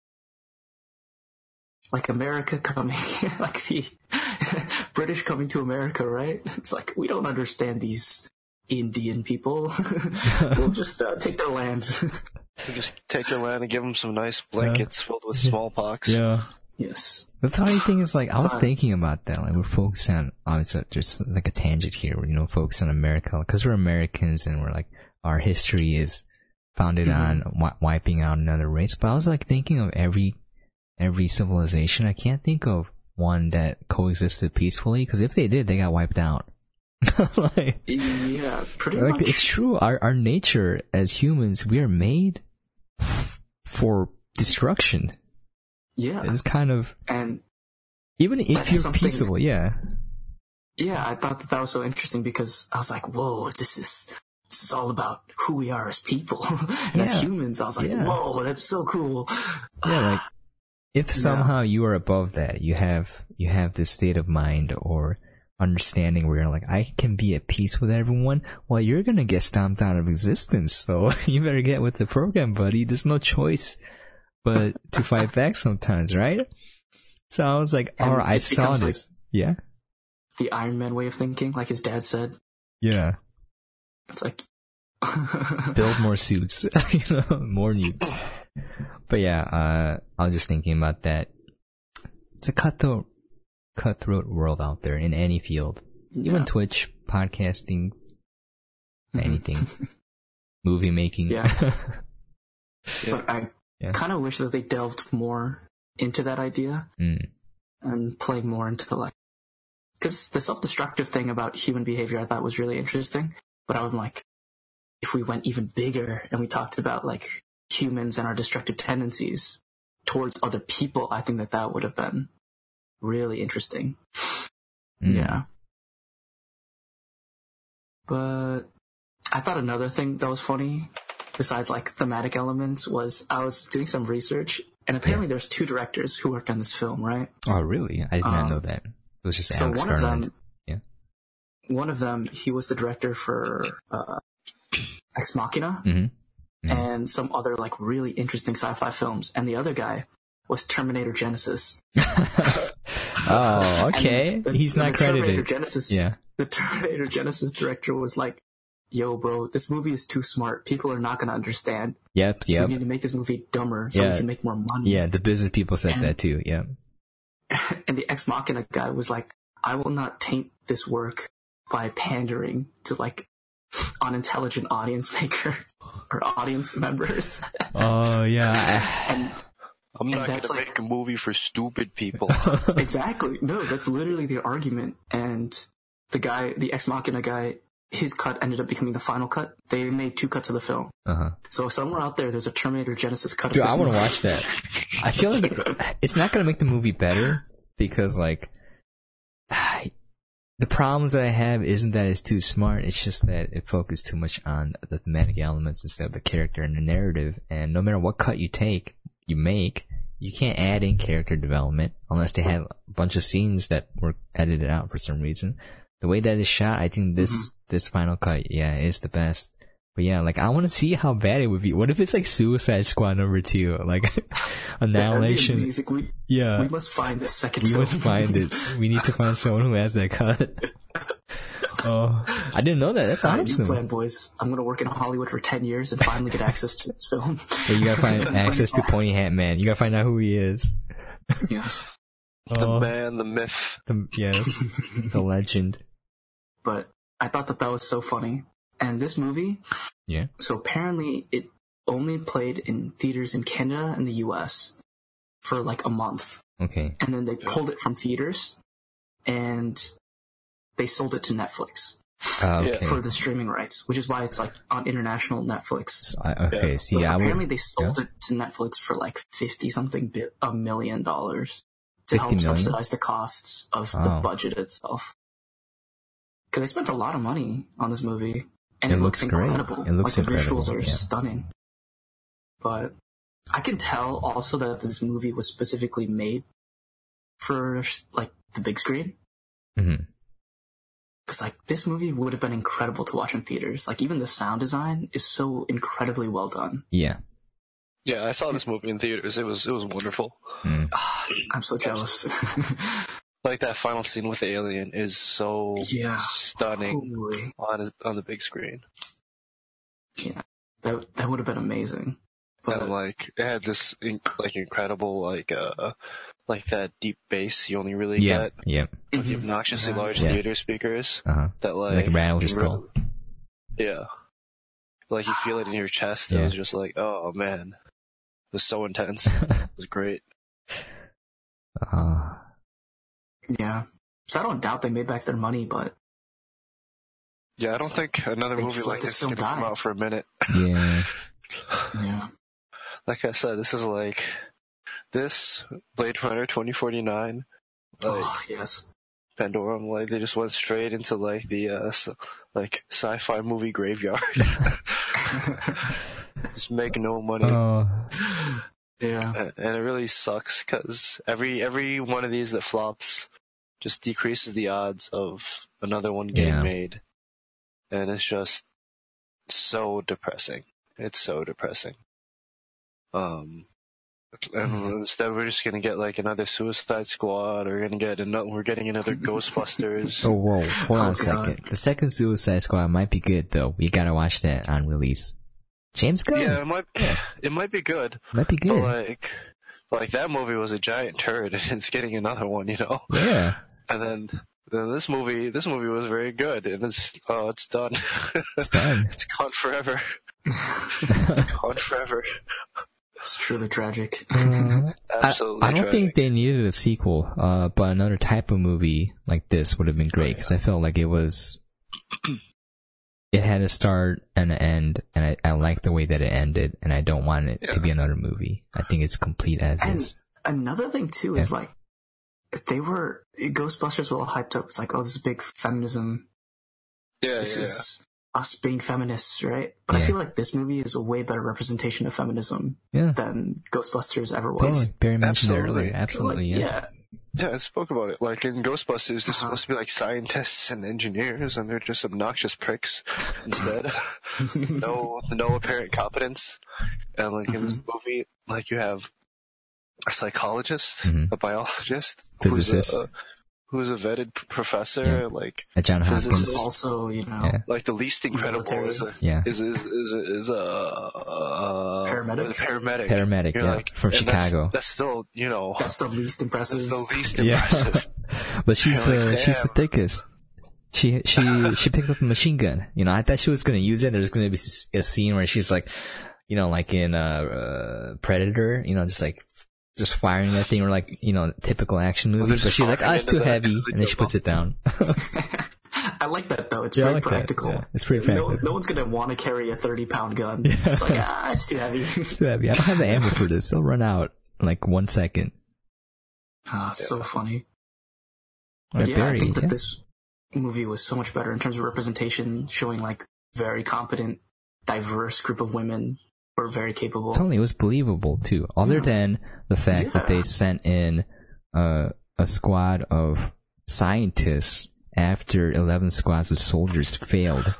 S3: like America coming like the British coming to America, right? It's like we don't understand these Indian people. we'll just uh, take their land.
S2: You just take their land and give them some nice blankets filled with smallpox.
S1: yeah.
S3: Yes.
S1: The funny thing is, like, I was thinking about that. Like, we're focusing on, obviously, just like a tangent here. We're, you know, focusing on America because we're Americans and we're like, our history is founded
S3: Mhm.
S1: on wi- wiping out another race. But I was like thinking of every, every civilization. I can't think of one that coexisted peacefully because if they did, they got wiped out. like,
S3: Yeah, pretty
S1: like
S3: much.
S1: it's true. Our our nature as humans, we are made for destruction.
S3: Yeah,
S1: It's kind of
S3: and
S1: even if you're peaceable, yeah.
S3: yeah, I thought that that was so interesting because I was like, whoa, this is this is all about who we are as people and as humans. I was like,
S1: Yeah.
S3: whoa, that's so cool.
S1: Yeah, like if somehow you are above that, you have you have this state of mind or understanding where you're like, I can be at peace with everyone. Well, you're gonna get stomped out of existence, so you better get with the program, buddy. There's no choice but to fight back sometimes, right? So I was like, all right, I saw
S3: becomes like-
S1: this. yeah,
S3: the Iron Man way of thinking, like his dad said.
S1: yeah.
S3: It's like
S1: build more suits, you know, more newts. But yeah, uh, I was just thinking about that. It's a cutthroat, cutthroat world out there in any field, even Twitch, podcasting,
S3: Mhm.
S1: anything, movie making.
S3: Yeah. But I
S1: Yeah.
S3: kind of wish that they delved more into that idea
S1: Mm,
S3: and played more into the like, because the self-destructive thing about human behavior I thought was really interesting. But I was like, if we went even bigger and we talked about like humans and our destructive tendencies towards other people, I think that that would have been really interesting.
S1: Mm.
S3: Yeah. But I thought another thing that was funny, besides like thematic elements, was I was doing some research, and apparently there's two directors who worked on this film, right?
S1: Oh, really? I did not
S3: Um,
S1: know that. It was just
S3: So
S1: Alex
S3: one of them,
S1: Yeah.
S3: one of them, he was the director for uh, Ex Machina
S1: Mhm. Mhm.
S3: and some other like really interesting sci-fi films, and the other guy was Terminator Genisys.
S1: oh, okay.
S3: the-
S1: He's not
S3: Terminator
S1: credited.
S3: Genisys,
S1: Yeah.
S3: the Terminator Genisys director was like, "Yo, bro, this movie is too smart. People are not gonna understand.
S1: Yep. Yep.
S3: We need to make this movie dumber so
S1: Yeah.
S3: we can make more money."
S1: Yeah. The business people said
S3: And-
S1: that too. Yep.
S3: and the ex machina guy was like, I will not taint this work by pandering to like unintelligent audience maker or audience members.
S1: Oh yeah.
S3: and
S2: I'm
S3: And
S2: not gonna
S3: like-
S2: make a movie for stupid people.
S3: exactly, no, that's literally the argument. And the guy, the ex machina guy, his cut ended up becoming the final cut. They made two cuts of the film.
S1: uh huh.
S3: So somewhere out there, there's a Terminator Genisys cut.
S1: Dude,
S3: of this
S1: I want to watch that. I feel like it's not gonna make the movie better because like the problems that I have isn't that it's too smart. It's just that it focused too much on the thematic elements instead of the character and the narrative. And no matter what cut you take, you make, you can't add in character development unless they have a bunch of scenes that were edited out for some reason. The way that it's shot, I think this this final cut, yeah, is the best. But yeah, like I want to see how bad it would be. What if it's like Suicide Squad number two, like
S3: That'd be
S1: Annihilation?
S3: amazing. We,
S1: Yeah,
S3: we must find the second
S1: we
S3: film.
S1: must find it. We need to find someone who has that cut. Oh, I didn't know that. That's
S3: All right,
S1: awesome.
S3: plan, boys. I'm gonna work in Hollywood for ten years and finally get access to this film.
S1: But you gotta find access to Pointy Hat Man. You gotta find out who he is.
S3: yes,
S2: the
S1: Oh,
S2: man, the myth.
S1: the, yes, the legend.
S3: but I thought that that was so funny. And this movie,
S1: Yeah.
S3: so apparently it only played in theaters in Canada and the U.S. for like a month,
S1: Okay.
S3: and then they pulled it from theaters and they sold it to Netflix
S1: Uh, okay.
S3: for the streaming rights, which is why it's like on international Netflix.
S1: So I- okay.
S2: Yeah.
S1: See,
S3: But
S1: I
S3: apparently
S1: would.
S3: they sold it to Netflix for like fifty something bi- a million dollars to help
S1: million?
S3: subsidize the costs of the budget itself. Because they spent a lot of money on this movie, and
S1: It
S3: it,
S1: looks great.
S3: incredible.
S1: It looks
S3: like, the visuals are
S1: yeah.
S3: stunning. But I can tell also that this movie was specifically made for like the big screen.
S1: Mhm.
S3: Because like this movie would have been incredible to watch in theaters. Like even the sound design is so incredibly well done.
S1: Yeah.
S2: Yeah, I saw this movie in theaters. It was it was wonderful.
S1: Mm.
S3: Ah, I'm so jealous.
S2: Like that final scene with the alien is so
S3: Yeah.
S2: stunning
S3: Holy.
S2: on his, on the big screen.
S3: Yeah. That that would have been amazing. But
S2: and like it had this in, like incredible like uh like that deep bass you only really
S1: Yeah.
S2: get
S1: Yeah.
S2: with the
S3: Mhm.
S2: obnoxiously
S3: Yeah.
S2: large
S1: Yeah.
S2: theater speakers
S1: Uh huh.
S2: that like
S1: Like rattle your
S2: you
S1: skull.
S2: yeah. Like you feel it in your chest. It was just like, oh man. It was so intense. It was great.
S1: Uh,
S3: yeah. So I don't doubt they made back their money, but
S2: Yeah, I don't think another movie like
S3: this
S2: this is gonna come
S3: die.
S2: out for a minute.
S1: yeah.
S3: yeah.
S2: Like I said, this is like this Blade Runner 2049, like
S3: oh yes.
S2: Pandorum, like they just went straight into like the uh s like sci-fi movie graveyard. just make no money.
S1: Oh.
S3: Yeah.
S2: and it really sucks because every every one of these that flops just decreases the odds of another one getting
S1: Yeah.
S2: made, and it's just so depressing. It's so depressing. Um, and
S1: Mm-hmm.
S2: instead we're just gonna get like another Suicide Squad, or we're gonna get another, we're getting another Ghostbusters.
S1: Oh, whoa. Hold on
S3: Oh,
S1: a second.
S3: God.
S1: The second Suicide Squad might be good, though. We gotta watch that on release. James Gunn.
S2: Yeah, it might it might be good,
S1: Might be
S2: but
S1: good.
S2: like like that movie was a giant turd, and it's getting another one, you know.
S1: yeah.
S2: And then, then this movie, this movie was very good, and it's oh, it's done.
S1: It's done.
S2: it's gone forever. It's gone forever.
S3: It's truly tragic.
S1: Uh,
S2: Absolutely.
S1: I, I don't
S2: tragic.
S1: think they needed a sequel, uh, but another type of movie like this would have been great because I felt like it was. It had a start and an end, and I, I like the way that it ended, and I don't want it
S2: Yeah.
S1: to be another movie. I think it's complete as
S3: And
S1: is.
S3: another thing too is like, they were Ghostbusters were all hyped up. It's like, oh, this is big feminism.
S2: Yeah,
S3: This
S2: yeah.
S3: is us being feminists, right? But I feel like this movie is a way better representation of feminism
S1: Yeah,
S3: than Ghostbusters ever was.
S1: totally. Barry mentioned it
S2: Absolutely.
S1: earlier. Absolutely,
S3: Like,
S1: yeah.
S2: Yeah, I spoke about it. Like in Ghostbusters, they're
S3: Uh-huh.
S2: supposed to be like scientists and engineers, and they're just obnoxious pricks instead. no, no apparent competence. And like in this
S3: Mm-hmm.
S2: movie, like you have a psychologist,
S1: Mhm.
S2: a biologist,
S1: Physicist.
S2: a, who's a vetted p- professor, like
S1: Uh, John
S2: Physicist.
S1: Hopkins.
S3: also, you know,
S1: Yeah.
S2: like the least incredible
S3: Military.
S2: is a
S1: Yeah.
S2: is is is is a uh,
S3: Paramedic?
S2: a paramedic.
S1: Paramedic,
S2: You're
S1: yeah,
S2: like-
S1: from
S2: and that's-
S1: Chicago.
S2: That's, still, you know,
S3: that's the least impressive.
S2: that's the least
S1: Yeah.
S2: impressive.
S1: but she's
S2: You're
S1: the
S2: like,
S1: she's the thickest. She she she picked up a machine gun. You know, I thought she was gonna use it. There's gonna be a scene where she's like, you know, like in uh, uh Predator. You know, just like just firing that thing, or like you know, typical action movie.
S2: they're
S1: but she's like, oh, it's too
S2: the-
S1: heavy,
S2: the
S1: and then she puts it down.
S3: I like that though. It's
S1: Yeah,
S3: very
S1: like
S3: practical.
S1: Yeah, it's pretty
S3: No,
S1: practical.
S3: no one's gonna want to carry a thirty pound gun. It's like ah, it's too heavy.
S1: it's too heavy. I don't have the ammo for this. It'll run out in like one second.
S3: Ah, it's so funny.
S1: Or
S3: But yeah,
S1: Barry,
S3: I think that
S1: yeah.
S3: this movie was so much better in terms of representation, showing like very competent, diverse group of women who are very capable.
S1: Totally, it was believable too. Other
S3: Yeah.
S1: than the fact that they sent in uh, a squad of scientists after eleven squads of soldiers failed.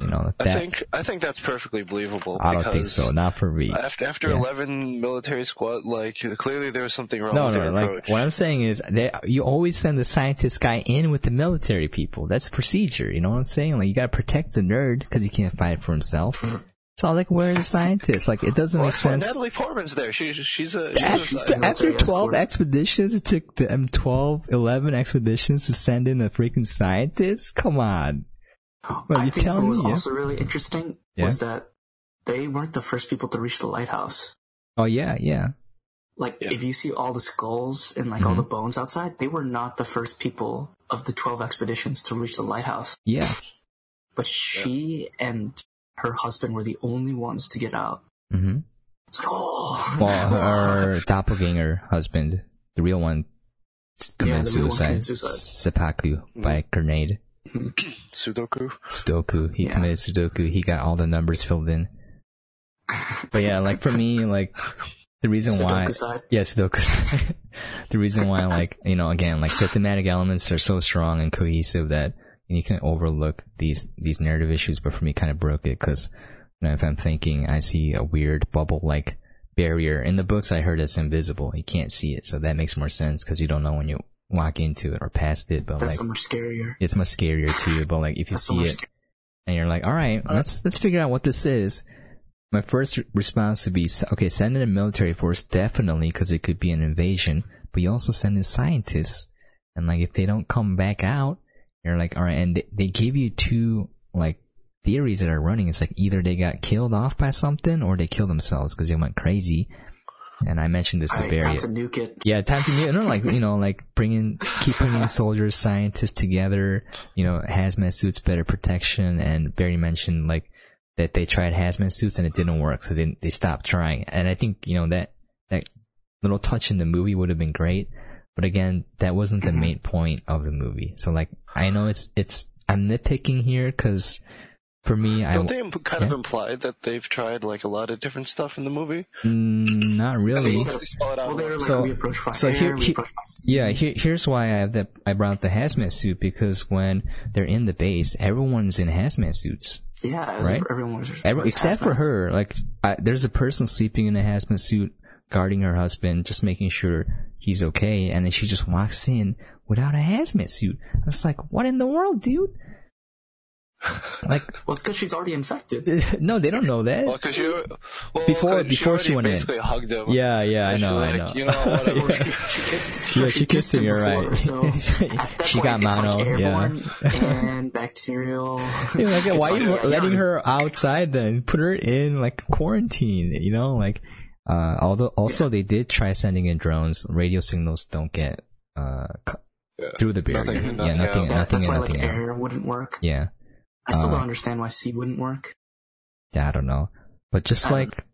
S1: You know
S2: I
S1: that.
S2: think I think that's perfectly believable.
S1: I don't think so. Not for me.
S2: After after
S1: Yeah.
S2: eleven military squad, like clearly there was something wrong
S1: No,
S2: with
S1: no.
S2: their
S1: Like
S2: approach.
S1: what I'm saying is, they, you always send the scientist guy in with the military people. That's procedure. You know what I'm saying? Like you gotta protect the nerd because he can't fight for himself. So like, where are the scientists? Like it doesn't
S2: well,
S1: make sense.
S2: Natalie Portman's there. She, she's a she's a
S1: After,
S2: sci-
S1: after 12
S3: escort.
S1: expeditions, it took them 12, 11 expeditions to send in a freaking scientist? Come on. Well,
S3: I
S1: you
S3: think
S1: tell
S3: what was
S1: me, yeah.
S3: also really interesting was that they weren't the first people to reach the lighthouse.
S1: Oh, yeah, yeah.
S3: Like,
S2: Yeah.
S3: if you see all the skulls and like all
S1: Mhm.
S3: the bones outside, they were not the first people of the 12 expeditions to reach the lighthouse.
S1: Yeah.
S3: But she and her husband were the only ones to get out.
S1: hmm
S3: It's like, oh.
S1: Well, her doppelganger husband, the real one, committed
S3: the real one
S1: suicide.
S3: committed suicide.
S1: Seppuku by a grenade.
S2: Sudoku.
S1: Sudoku. He
S3: Yeah.
S1: committed Sudoku. He got all the numbers filled in. But yeah, like for me, like the reason why
S3: Sudoku side.
S1: Yeah, Sudoku. the reason why, like, you know, again, like the thematic elements are so strong and cohesive that you can overlook these, these narrative issues, but for me kind of broke it because, you know, if I'm thinking I see a weird bubble like barrier in the books I heard it's invisible. You can't see it. So that makes more sense because you don't know when you walk into it or past it, but
S3: That's
S1: like,
S3: much scarier.
S1: it's much scarier to you, but like if you
S3: That's
S1: see it and you're like, all right, uh, let's let's figure out what this is. My first response would be, okay, send in a military force definitely because it could be an invasion, but you also send in scientists, and like if they don't come back out, you're like, all right, and they, they give you two like theories that are running. It's like either they got killed off by something or they killed themselves because they went crazy. And I mentioned this to
S3: Alright,
S1: Barry.
S3: time to nuke it.
S1: Yeah, time to meet. No, like you know, like bringing, keep bringing soldiers, scientists together. You know, hazmat suits, better protection, and Barry mentioned like that they tried hazmat suits and it didn't work, so they they stopped trying. And I think you know that that little touch in the movie would have been great, but again, that wasn't the main point of the movie. So like, I know it's it's I'm nitpicking here because for me, I
S2: Don't they imp- kind of
S1: yeah.
S2: imply that they've tried like a lot of different stuff in the movie?
S1: mm, not really.
S3: They-
S2: They spell it out.
S3: Well, like,
S1: So-
S3: we
S1: so here-
S3: we
S1: here-
S3: approach by sea.
S1: Yeah, here, here's why I have that. I brought the hazmat suit because when they're in the base, everyone's in hazmat suits,
S3: Yeah,
S1: Right?
S3: everyone was,
S1: Every,
S3: was
S1: except for her. Like, I, there's a person sleeping in a hazmat suit, guarding her husband, just making sure he's okay, and then she just walks in without a hazmat suit. I was like, what in the world, dude? Like,
S3: Well, it's because she's already infected.
S1: no, they don't know that.
S2: Well, because you well,
S1: Before-
S2: 'cause
S1: before she
S2: already
S1: went in.
S2: basically hugged him.
S1: Yeah, yeah, I know,
S2: was
S1: I know.
S2: You know, whatever.
S3: She kissed,
S1: Yeah, she kissed him, you're right.
S3: So
S1: She
S3: point,
S1: got mono,
S3: like
S1: yeah.
S3: and bacterial.
S1: You're like,
S3: It's
S1: why are you
S3: like,
S1: letting
S3: yeah.
S1: her outside then? Put her in like quarantine, you know? Like, Uh, although also yeah. they did try sending in drones, radio signals don't get uh yeah. through the barrier. Nothing, nothing yeah, nothing,
S3: out.
S1: nothing,
S3: That's why
S1: nothing
S3: like air wouldn't work.
S1: Yeah.
S3: I still uh, don't understand why sea wouldn't work.
S1: Yeah, I don't know, but just like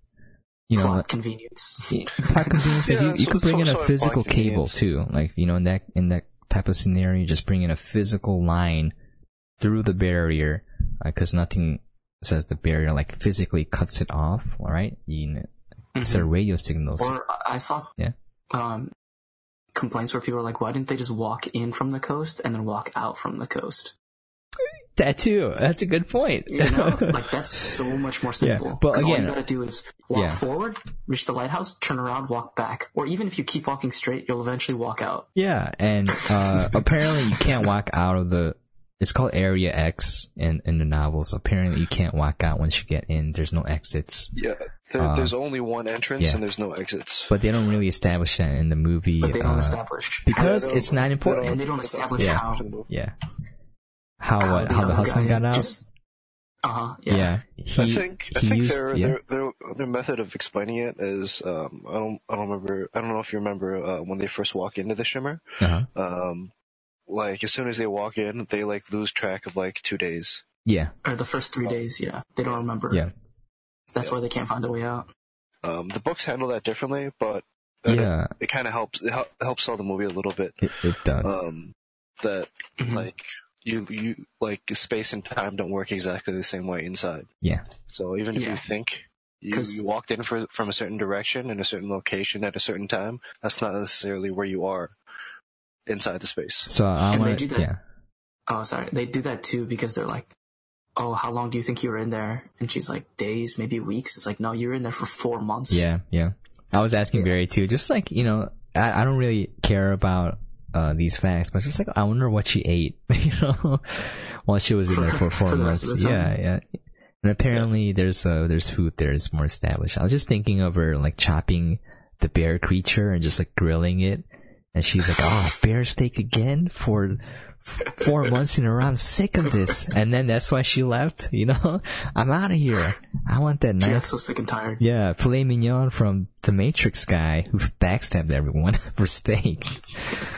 S1: you know,
S3: plot convenience.
S1: plot convenience. yeah, you, you could bring in a physical cable too, like you know, in that in that type of scenario, just bring in a physical line through the barrier because uh, nothing says the barrier like physically cuts it off. All right, you know, mm-hmm. instead of radio signals.
S3: Or I saw
S1: yeah.
S3: Um, complaints where people were like, why didn't they just walk in from the coast and then walk out from the coast?
S1: That too. That's a good point.
S3: you know, like that's so much more simple.
S1: Yeah, but again, all
S3: you gotta do is walk yeah. forward, reach the lighthouse, turn around, walk back. Or even if you keep walking straight, you'll eventually walk out.
S1: Yeah, and uh, apparently you can't walk out of the. It's called Area X in in the novels. Apparently you can't walk out once you get in. There's no exits.
S2: Yeah, there, uh, there's only one entrance yeah. and there's no exits.
S1: But they don't really establish that in the movie.
S3: But they don't uh, establish
S1: because it's not important.
S3: And they don't establish
S1: yeah.
S3: how.
S1: Yeah how how, what, the, how the husband got out. Just,
S3: uh-huh, yeah.
S1: yeah. He,
S2: I think I think used, their, yeah. their, their their method of explaining it is um I don't I don't remember I don't know if you remember uh, when they first walk into the shimmer.
S1: Uh-huh.
S2: Um like as soon as they walk in, they like lose track of like two days.
S1: Yeah.
S3: Or the first three days, yeah. They don't remember.
S1: Yeah.
S3: That's
S2: yeah.
S3: why they can't find a way out.
S2: Um the books handle that differently, but
S1: yeah.
S2: it, it kind of helps it helps sell the movie a little bit.
S1: It, it does.
S2: Um that mm-hmm. like you you like space and time don't work exactly the same way inside.
S1: Yeah.
S2: So even if yeah. you think you, you walked in for, from a certain direction in a certain location at a certain time, that's not necessarily where you are inside the space.
S1: So I want to yeah.
S3: Oh, sorry. They do that too because they're like, "Oh, how long do you think you were in there?" And she's like, "Days, maybe weeks." It's like, "No, you were in there for four months."
S1: Yeah, yeah. I was asking yeah. Barry too, just like you know, I, I don't really care about uh, these facts, but it's like I wonder what she ate, you know, while she was in there for four for months. Yeah, yeah. And apparently yeah. there's uh there's food there. there is more established. I was just thinking of her like chopping the bear creature and just like grilling it, and she's like, "Oh, bear steak again for four months in a row. I'm sick of this. And then that's why she left. You know, I'm out of here. I want that nice. Yeah,
S3: so sick and tired.
S1: Yeah, filet mignon from the Matrix guy who backstabbed everyone for steak.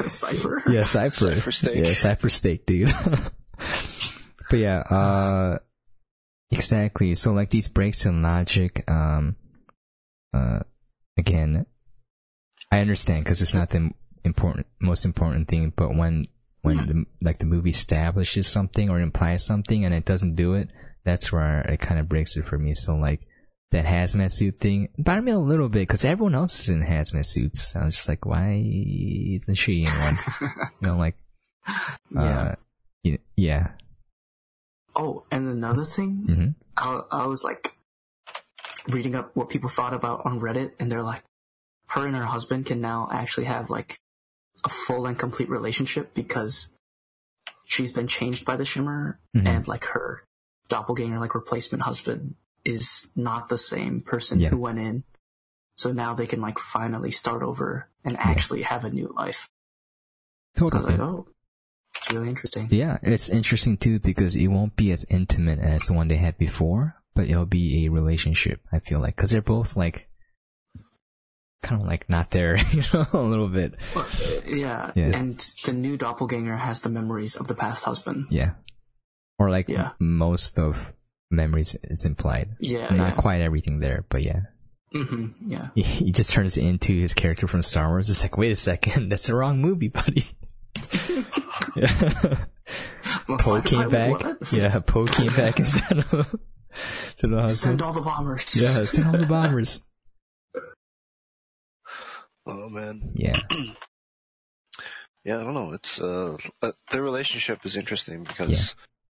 S3: Cypher.
S1: Yeah, Cypher.
S2: Cypher steak.
S1: Yeah, Cypher steak, dude. but yeah, uh, exactly. So like these breaks in logic, um, uh, again, I understand because it's not the important, most important thing, but when when the, like the movie establishes something or implies something and it doesn't do it, that's where it kind of breaks it for me. So like that hazmat suit thing bothered me a little bit because everyone else is in hazmat suits. I was just like, why isn't she in one? you know, like, uh, yeah. yeah.
S3: Oh, and another thing,
S1: mm-hmm.
S3: I, I was like reading up what people thought about on Reddit, and they're like, her and her husband can now actually have like a full and complete relationship because she's been changed by the Shimmer mm-hmm. and like her doppelganger, like replacement husband is not the same person yeah. who went in. So now they can like finally start over and actually yeah. have a new life. Totally. So like, oh, it's really interesting.
S1: Yeah, it's interesting too because it won't be as intimate as the one they had before, but it'll be a relationship. I feel like because they're both like kind of like not there, you know, a little bit.
S3: Well, yeah. yeah. And the new doppelganger has the memories of the past husband.
S1: Yeah. Or like yeah. most of memories is implied.
S3: Yeah.
S1: Not
S3: yeah.
S1: quite everything there, but yeah.
S3: Mm-hmm. Yeah.
S1: He, he, just turns into his character from Star Wars. It's like, wait a second, that's the wrong movie, buddy. yeah. well, Poe came back. What? Yeah, Poe came back instead of.
S3: To the Send all the bombers.
S1: Yeah, send all the bombers.
S2: Oh man.
S1: Yeah.
S2: yeah, I don't know. It's uh, uh, their relationship is interesting because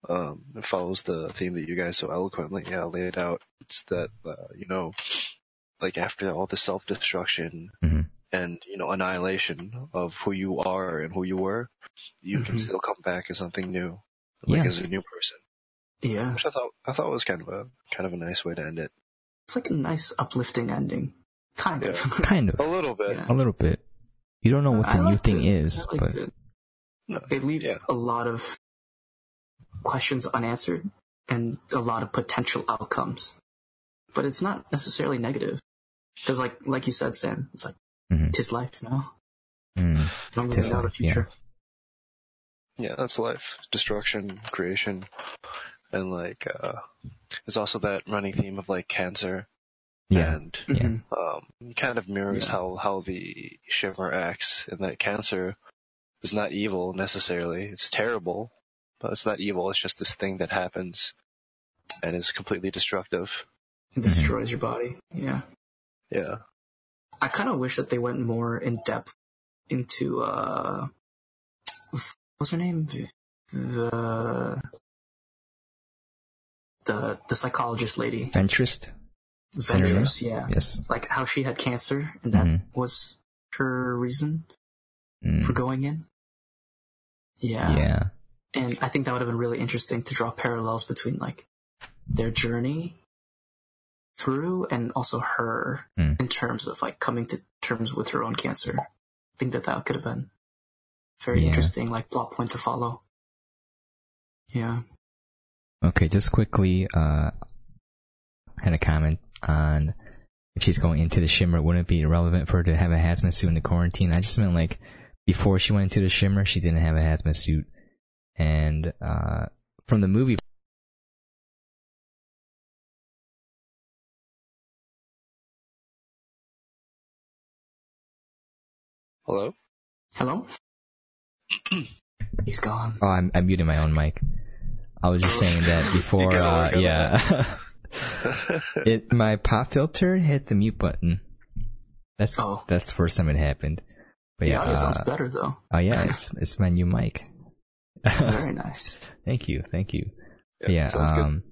S2: yeah. um, it follows the theme that you guys so eloquently yeah laid out. It's that uh, you know, like after all the self destruction
S1: mm-hmm.
S2: and you know annihilation of who you are and who you were, you mm-hmm. can still come back as something new, like yeah. as a new person.
S3: Yeah,
S2: which I thought I thought was kind of a kind of a nice way to end it.
S3: It's like a nice uplifting ending. Kind of. Yeah.
S1: kind of.
S2: A little bit.
S1: Yeah. A little bit. You don't know what the I new thing it. is, but
S3: no. they leave yeah. a lot of questions unanswered and a lot of potential outcomes. But it's not necessarily negative. Because like like you said, Sam, it's like
S1: Mhm.
S3: tis life, you know.
S1: Mm.
S3: Don't really
S1: Tis
S3: know the
S1: life, yeah.
S3: future.
S2: Yeah, that's life. Destruction, creation, and like uh there's also that running theme of like cancer
S1: Yeah.
S2: and
S1: Yeah.
S2: Um kind of mirrors
S3: Yeah.
S2: how how the shimmer acts and that cancer is not evil necessarily. It's terrible, but it's not evil. It's just this thing that happens and is completely destructive.
S3: It destroys your body. Yeah.
S2: Yeah.
S3: I kind of wish that they went more in depth into uh, what's her name? The the the psychologist lady,
S1: Venturist?
S3: Ventress. Yeah,
S1: Yes.
S3: like how she had cancer, and that
S1: Mhm.
S3: was her reason
S1: Mm.
S3: for going in. Yeah.
S1: Yeah.
S3: and I think that would have been really interesting to draw parallels between like their journey through and also her
S1: Hmm.
S3: in terms of like coming to terms with her own cancer. I think that that could have been very
S1: Yeah.
S3: interesting, like plot point to follow. Yeah.
S1: Okay, just quickly, uh, I had a comment on if she's going into the shimmer, wouldn't it be relevant for her to have a hazmat suit in the quarantine? I just meant like before she went into the shimmer, she didn't have a hazmat suit, and uh, from the movie.
S2: Hello?
S3: Hello? He's gone.
S1: Oh, I'm, I'm muting my own mic. I was just saying that before. Uh, yeah, it my pop filter hit the mute button. That's
S3: Oh.
S1: that's the first time it happened. But
S3: The
S1: yeah,
S3: audio sounds
S1: uh,
S3: better though.
S1: oh yeah, it's it's my new mic.
S3: Very nice.
S1: Thank you, thank you. yeah,
S2: sounds good.
S1: um,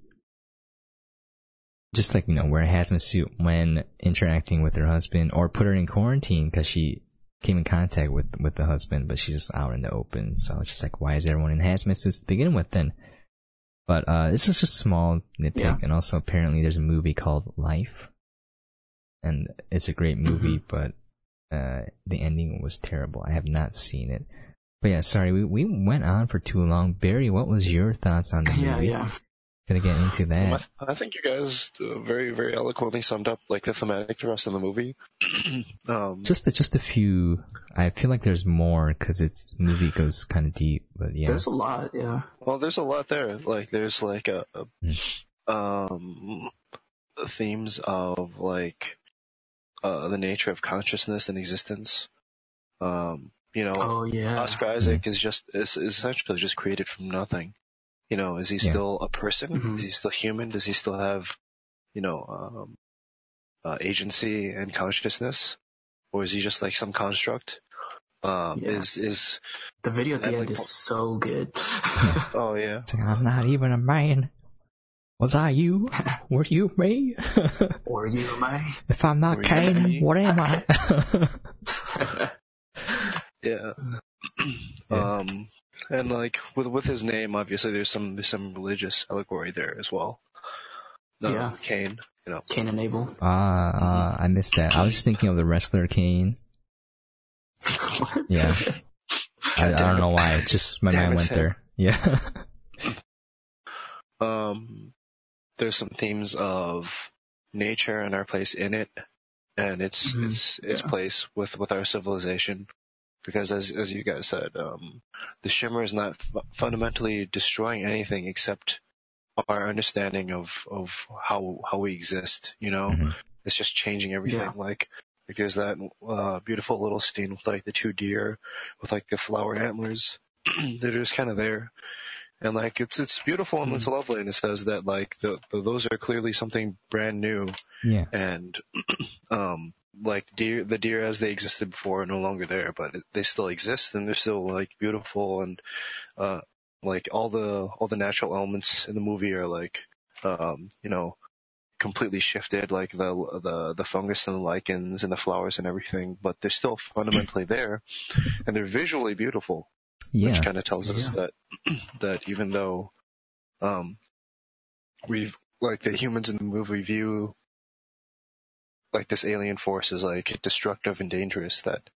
S1: just like you know, wear a hazmat suit when interacting with her husband, or put her in quarantine because she came in contact with with the husband, but she's just out in the open. So it's just like, why is everyone in hazmat suits to begin with then? But uh, this is just a small nitpick,
S3: Yeah.
S1: and also apparently there's a movie called Life, and it's a great movie, but uh, the ending was terrible. I have not seen it. But yeah, sorry, we we went on for too long. Barry, what was your thoughts on the movie?
S3: Yeah, yeah.
S1: Gonna get into that.
S2: I think you guys uh, very, very eloquently summed up like the thematic thrust in the movie. um,
S1: Just a, just a few. I feel like there's more because it's the movie goes kind of deep, but yeah.
S3: There's a lot, yeah.
S2: well, there's a lot there. Like, there's like a,
S1: Hmm.
S2: a um, themes of like uh, the nature of consciousness and existence. Um, you know,
S3: Oh yeah.
S2: Oscar Isaac is just is, is essentially just created from nothing. You know, is he
S1: Yeah.
S2: still a person?
S3: Mhm.
S2: Is he still human? Does he still have, you know, um, uh, agency and consciousness, or is he just like some construct? Um,
S3: Yeah.
S2: Is is
S3: The video at the end
S2: like,
S3: is so good.
S2: oh yeah,
S1: like, I'm not even a man. Was I you? Were you me?
S3: or you am I?
S1: if I'm not
S2: Were Kane,
S1: what am I?
S2: yeah.
S1: Yeah.
S2: Um, and like with with his name, obviously there's some there's some religious allegory there as well. Um,
S3: Yeah.
S2: Cain. You know.
S3: Cain and Abel.
S1: Ah, uh, I missed that. I was just thinking of the wrestler Kane. Yeah. I, I don't know why. It just my
S2: Damn,
S1: mind
S2: it's
S1: went there. Yeah.
S2: um, there's some themes of nature and our place in it, and its
S3: Mhm.
S2: its its
S3: Yeah.
S2: place with with our civilization. Because as as you guys said, um, the shimmer is not f- fundamentally destroying anything except our understanding of of how how we exist. You know,
S1: Mhm.
S2: it's just changing everything.
S3: Yeah.
S2: Like like there's that uh, beautiful little scene with like the two deer with like the flower antlers. They're just kind of there and like it's it's beautiful and it's lovely and it says that like the, the those are clearly something brand new
S1: Yeah.
S2: and um like deer the deer as they existed before are no longer there but they still exist and they're still like beautiful and uh like all the all the natural elements in the movie are like um you know completely shifted like the the the fungus and the lichens and the flowers and everything but they're still fundamentally there and they're visually beautiful
S1: Yeah.
S2: which kind of tells us
S3: Yeah.
S2: that that even though um we've like the humans in the movie view like this alien force is like destructive and dangerous that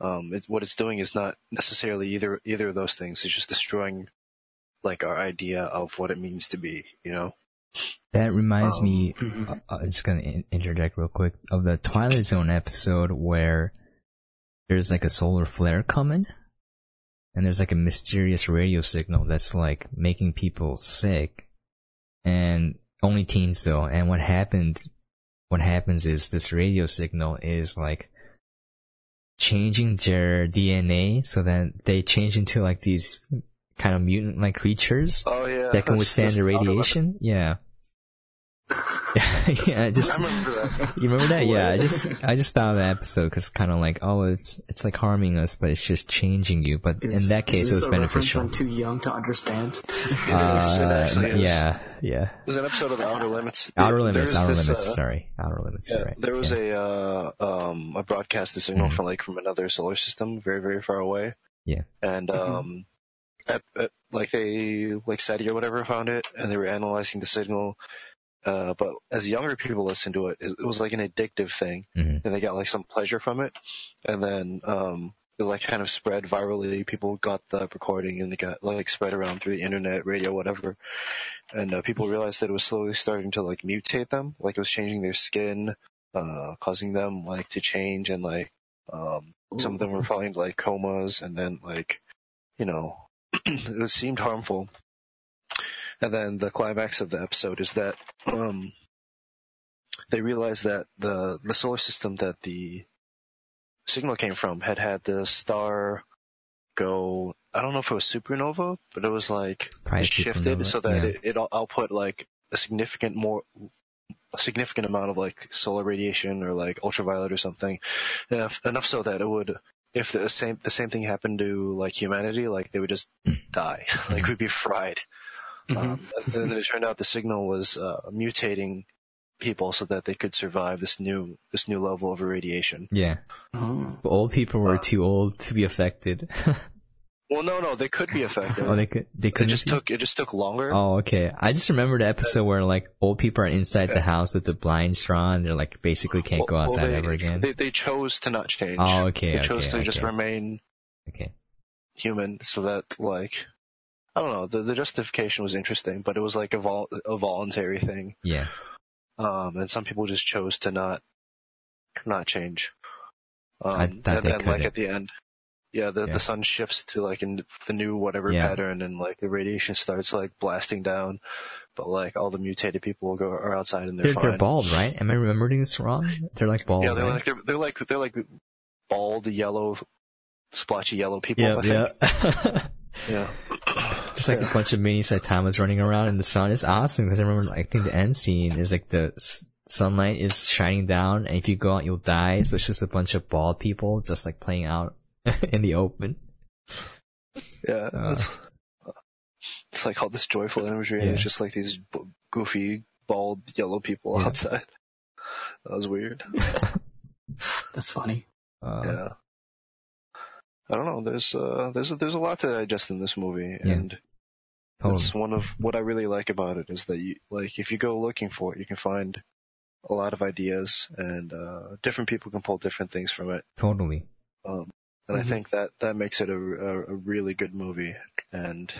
S2: um it, what it's doing is not necessarily either either of those things it's just destroying like our idea of what it means to be you know
S1: That reminds
S3: Um,
S1: me.
S3: mhm.
S1: Uh, I'm just gonna in- interject real quick of the Twilight Zone episode where there's like a solar flare coming, and there's like a mysterious radio signal that's like making people sick, and only teens though. And what happened? What happens is this radio signal is like changing their DNA so that they change into like these kind of mutant like creatures
S2: Oh yeah,
S1: that can
S2: that's-
S1: withstand the radiation. Yeah. yeah, just
S2: I remember that.
S1: you remember that? Yeah, I just I just thought of the episode because kind of like oh it's it's like harming us, but it's just changing you. But
S3: Is-
S1: in that case, it was beneficial.
S3: I'm too young to understand.
S2: It
S1: Uh,
S2: is.
S1: yeah, yeah.
S2: was an episode of Outer Limits.
S1: Outer limits, outer
S2: this,
S1: limits.
S2: uh,
S1: sorry, outer limits.
S2: Yeah,
S1: right.
S2: there was
S1: yeah.
S2: a uh, um a broadcast the signal
S1: Mhm.
S2: from like from another solar system, very very far away.
S1: Yeah.
S2: And
S3: Mhm.
S2: um, at, at, like they like SETI or whatever found it, and they were analyzing the signal. Uh, but as younger people listened to it, it, it was like an addictive thing,
S1: Mhm.
S2: and they got like some pleasure from it. And then um, it like kind of spread virally. People got the recording, and it got like spread around through the internet, radio, whatever. And uh, people realized that it was slowly starting to like mutate them, like it was changing their skin, uh, causing them like to change, and like um, some of them were falling into like comas, and then like you know, it seemed harmful. And then the climax of the episode is that um, they realized that the the solar system that the signal came from had had the star go. I don't know if it was supernova, but it was like
S1: Probably
S2: shifted
S1: supernova,
S2: so that
S1: yeah.
S2: it, it output like a significant more a significant amount of like solar radiation or like ultraviolet or something enough, enough so that it would if the same the same thing happened to like humanity like they would just die like we'd be fried
S3: Mhm.
S2: um, and then it turned out the signal was uh, mutating people so that they could survive this new this new level of irradiation
S1: Yeah,
S3: Oh.
S1: old people were
S2: Uh,
S1: too old to be affected.
S2: well no no they could be affected
S1: oh, they could. They couldn't.
S2: just
S1: be?
S2: took it just took longer
S1: Oh, okay. I just remember the episode where like old people are inside the house with the blinds drawn. They're like basically can't go
S2: Well- well,
S1: outside
S2: they,
S1: ever again.
S2: They, they chose to not change.
S1: Oh, okay,
S2: They chose
S1: okay,
S2: to just remain
S1: okay.
S2: human, so that like I don't know. The the justification was interesting, but it was like a vol- a voluntary thing.
S1: Yeah.
S2: Um, and some people just chose to not not change. Um,
S1: I thought
S2: and
S1: they
S2: then like
S1: could've.
S2: at the end, yeah, the
S1: Yeah.
S2: the sun shifts to like in the new whatever
S1: Yeah.
S2: pattern, and like the radiation starts like blasting down. But like all the mutated people will go are outside and they're,
S1: They're,
S2: fine.
S1: they're bald, right? Am I remembering this wrong? They're like bald.
S2: Yeah, they're
S1: right?
S2: like they're they're like they're like bald yellow, splotchy yellow people. I
S1: yeah,
S2: think.
S1: yeah.
S2: Yeah.
S1: Just like a bunch of mini Saitamas running around in the sun. It's awesome because I remember, I think the end scene is like the s- sunlight is shining down, and if you go out, you'll die. So it's just a bunch of bald people just like playing out in the open.
S2: Yeah,
S1: Uh.
S2: it's, it's like all this joyful imagery, and it's just like these b- goofy, bald, yellow people
S1: Yeah.
S2: outside. That was weird.
S3: That's funny.
S1: Uh,
S2: yeah. I don't know. There's uh, there's there's a lot to digest in this movie,
S1: Yeah.
S2: and
S1: totally.
S2: that's one of what I really like about it is that you like if you go looking for it, you can find a lot of ideas, and uh, different people can pull different things from it.
S1: Totally.
S2: Um, and
S3: Mhm.
S2: I think that that makes it a, a, a really good movie. And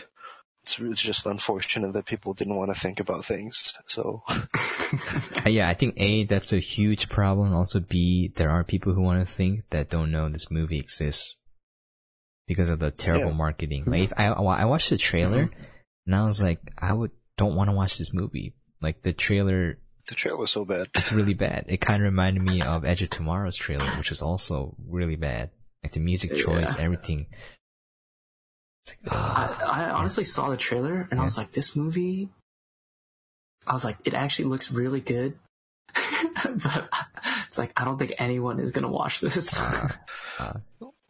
S2: it's, it's just unfortunate that people didn't want to think about things. So
S1: yeah, I think A, that's a huge problem. Also B, there are people who want to think that don't know this movie exists because of the terrible
S2: Yeah.
S1: marketing. Like, if I, I watched the trailer and I was like, I would, don't want to watch this movie. Like the trailer,
S2: the trailer was so bad.
S1: it's really bad. It kind of reminded me of Edge of Tomorrow's trailer, which is also really bad. Like the music choice,
S3: Yeah.
S1: everything. Like,
S3: I, I honestly saw the trailer and I was like, this movie. I was like, it actually looks really good, but it's like I don't think anyone is gonna watch this.
S1: uh, uh,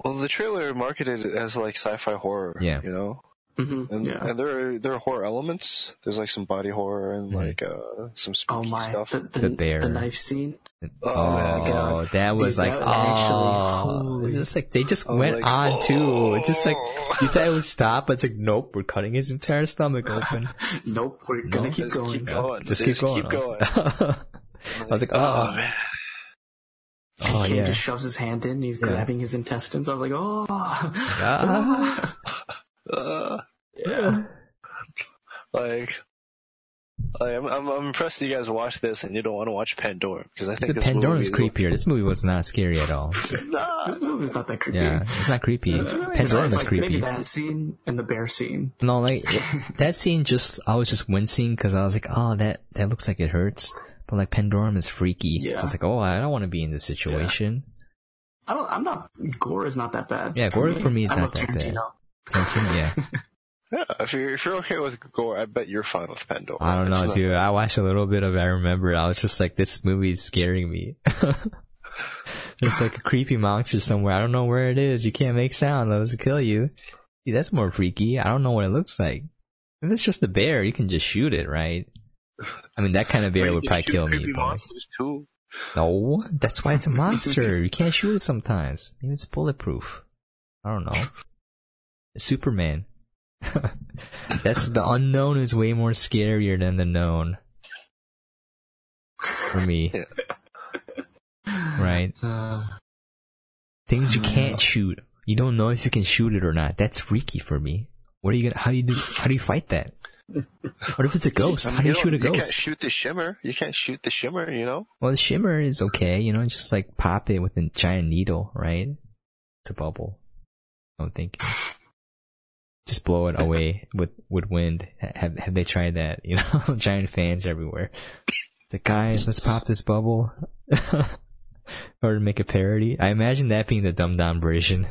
S2: Well, the trailer marketed it as like sci-fi horror.
S1: Yeah.
S2: You know,
S3: hmm
S2: and
S3: yeah.
S2: and there are there are horror elements. There's like some body horror and
S1: Mhm.
S2: like uh some spooky
S3: Oh my,
S2: stuff.
S3: the, the,
S1: The bear.
S3: the knife scene.
S2: Oh, man,
S1: oh,
S3: yeah.
S1: that was
S3: Dude,
S1: like,
S3: that was actually
S1: oh,
S3: holy-
S1: it's just like they just
S2: I
S1: went
S2: like,
S1: on too. It's just like
S2: "Oh."
S1: you thought it would stop, but it's like nope, we're cutting his entire stomach open.
S3: Nope, we're gonna
S1: No,
S3: keep
S2: just
S3: going.
S2: keep going.
S1: Just
S2: They
S1: keep going.
S2: keep
S1: I was- I was like, oh,
S2: man.
S1: Oh
S3: Kim
S1: yeah,
S3: just shoves his hand in, and he's
S1: Yeah.
S3: grabbing his intestines. I was like, oh.
S2: Uh,
S3: yeah.
S2: like Like, I'm, I'm, I'm impressed you guys watch this and you don't want to watch Pandorum because I think
S1: The
S2: this
S1: Pandorum
S2: movie
S1: is creepier. This movie was not scary at all.
S2: Nah,
S3: This movie's not that creepy.
S1: Yeah, it's not creepy. Pandorum
S3: Besides,
S1: is
S3: like, Maybe
S1: creepy.
S3: that scene and the bear scene.
S1: No, like that scene. Just I was just wincing because I was like, oh, that that looks like it hurts. But like Pandorum is freaky. So it's like, oh, I don't want to be in this situation.
S3: I don't. I'm not. Gore is not that bad.
S1: Yeah, gore for me is
S3: I
S1: not
S3: love
S1: that bad.
S3: Tarantino.
S1: Tarantino, yeah.
S2: yeah, if you're, if you're okay with gore, I bet you're fine with Pandorum.
S1: I don't know,
S2: not-
S1: dude. I watched a little bit of it. I remember. I was just like, this movie is scaring me. There's like a creepy monster somewhere. I don't know where it is. You can't make sound. Those will kill you. Dude, that's more freaky. I don't know what it looks like. If it's just a bear, you can just shoot it, right? I mean, that kind of bear would probably kill me.
S2: creepy monsters too.
S1: no, that's why it's a monster. You can't shoot it sometimes. Maybe it's bulletproof. I don't know. Superman. that's the unknown is way more scarier than the known. For me. Right?
S3: Uh,
S1: Things you can't shoot. You don't know if you can shoot it or not. That's freaky for me. What are you gonna, how do you do, how do you fight that? What if it's a ghost?
S2: I mean,
S1: How do you
S2: don't-
S1: shoot a ghost?
S2: You can't shoot the shimmer. You can't shoot the shimmer. You know.
S1: Well, the shimmer is okay, you know, just like pop it with a giant needle, right? It's a bubble. I'm thinking. Just blow it away with, with wind. Have, have they tried that? You know, giant fans everywhere. The guys, let's pop this bubble. or make a parody. I imagine that being the dumbed down version.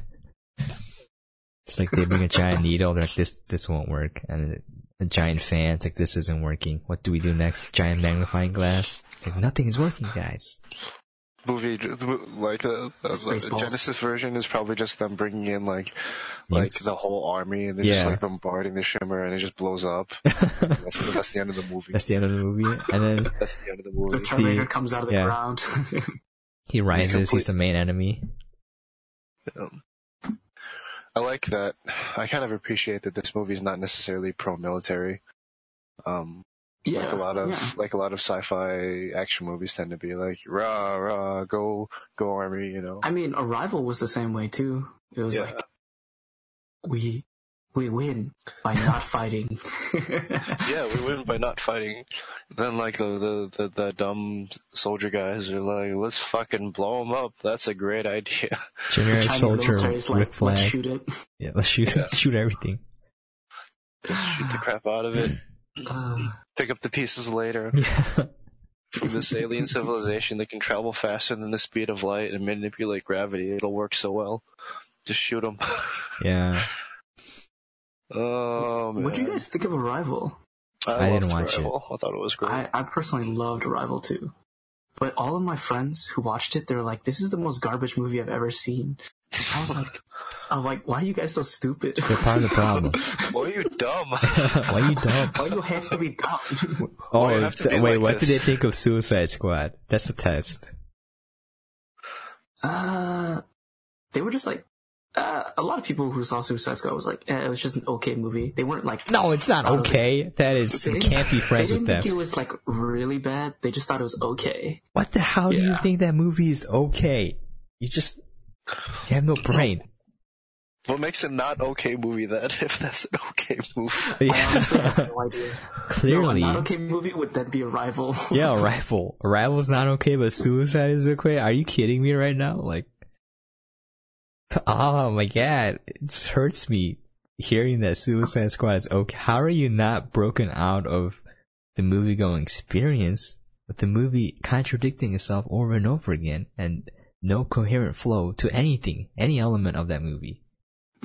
S1: It's like they bring a giant needle, they're like, this, this won't work. And a giant fan, it's like, this isn't working. What do we do next? Giant magnifying glass? It's like, nothing is working, guys.
S2: Movie like uh, uh, the Genisys version is probably just them bringing in like like
S1: Nukes.
S2: the whole army and they're just like bombarding the shimmer and it just blows up. that's, that's the end of the movie.
S1: That's the end of the movie. And then
S2: That's the end of the
S3: the
S2: movie.
S3: Terminator comes out of the
S1: yeah.
S3: ground.
S1: he rises, he's the main enemy.
S2: Um, I like that. I kind of appreciate that this movie is not necessarily pro-military. Um,
S3: yeah,
S2: like a lot of
S3: yeah.
S2: like a lot of sci-fi action movies tend to be like rah rah go go army, you know.
S3: I mean, Arrival was the same way too. It was
S2: Yeah.
S3: like we we win by not fighting.
S2: yeah, we win by not fighting. Then like the, the the the dumb soldier guys are like, let's fucking blow them up. That's a great idea.
S1: Generic
S3: Chinese
S1: soldier,
S3: military is
S1: Rick
S3: like, let's shoot it.
S1: Yeah, let's shoot,
S2: Yeah.
S1: shoot everything.
S2: Just shoot the crap out of it.
S3: Uh,
S2: Pick up the pieces later.
S1: Yeah.
S2: From this alien civilization that can travel faster than the speed of light and manipulate gravity. It'll work so well. Just shoot them.
S1: yeah.
S2: Oh man.
S3: what do you guys think of Arrival?
S1: I didn't
S2: loved
S1: watch it.
S2: I thought it was great.
S3: I, I personally loved Arrival too. But all of my friends who watched it, they were like, this is the most garbage movie I've ever seen. I was like, I'm like, why are you guys so stupid?
S1: They're part of the problem.
S2: Why are you dumb?
S1: Why are you dumb?
S3: why you have to be dumb?
S1: Oh,
S2: you have to
S1: th-
S2: be
S1: wait,
S2: like
S1: what did they think of Suicide Squad? That's the test.
S3: Uh, they were just like, uh, a lot of people who saw Suicide Squad was like, eh, it was just an okay movie. They weren't like,
S1: No, it's not okay. That is, you can't be friends
S3: they
S1: with
S3: didn't think
S1: them.
S3: it was like really bad. They just thought it was okay.
S1: What the hell do you think that movie is okay? You just, you have no brain.
S2: what makes it not okay movie then? If that's an okay movie.
S3: I honestly have no idea. No, a
S1: Clearly.
S3: not okay movie would then be Arrival.
S1: Yeah, Arrival. Arrival's not okay, but Suicide is okay. Are you kidding me right now? Like, oh my god, it hurts me hearing that Suicide Squad is okay. How are you not broken out of the movie going experience with the movie contradicting itself over and over again and no coherent flow to anything, any element of that movie?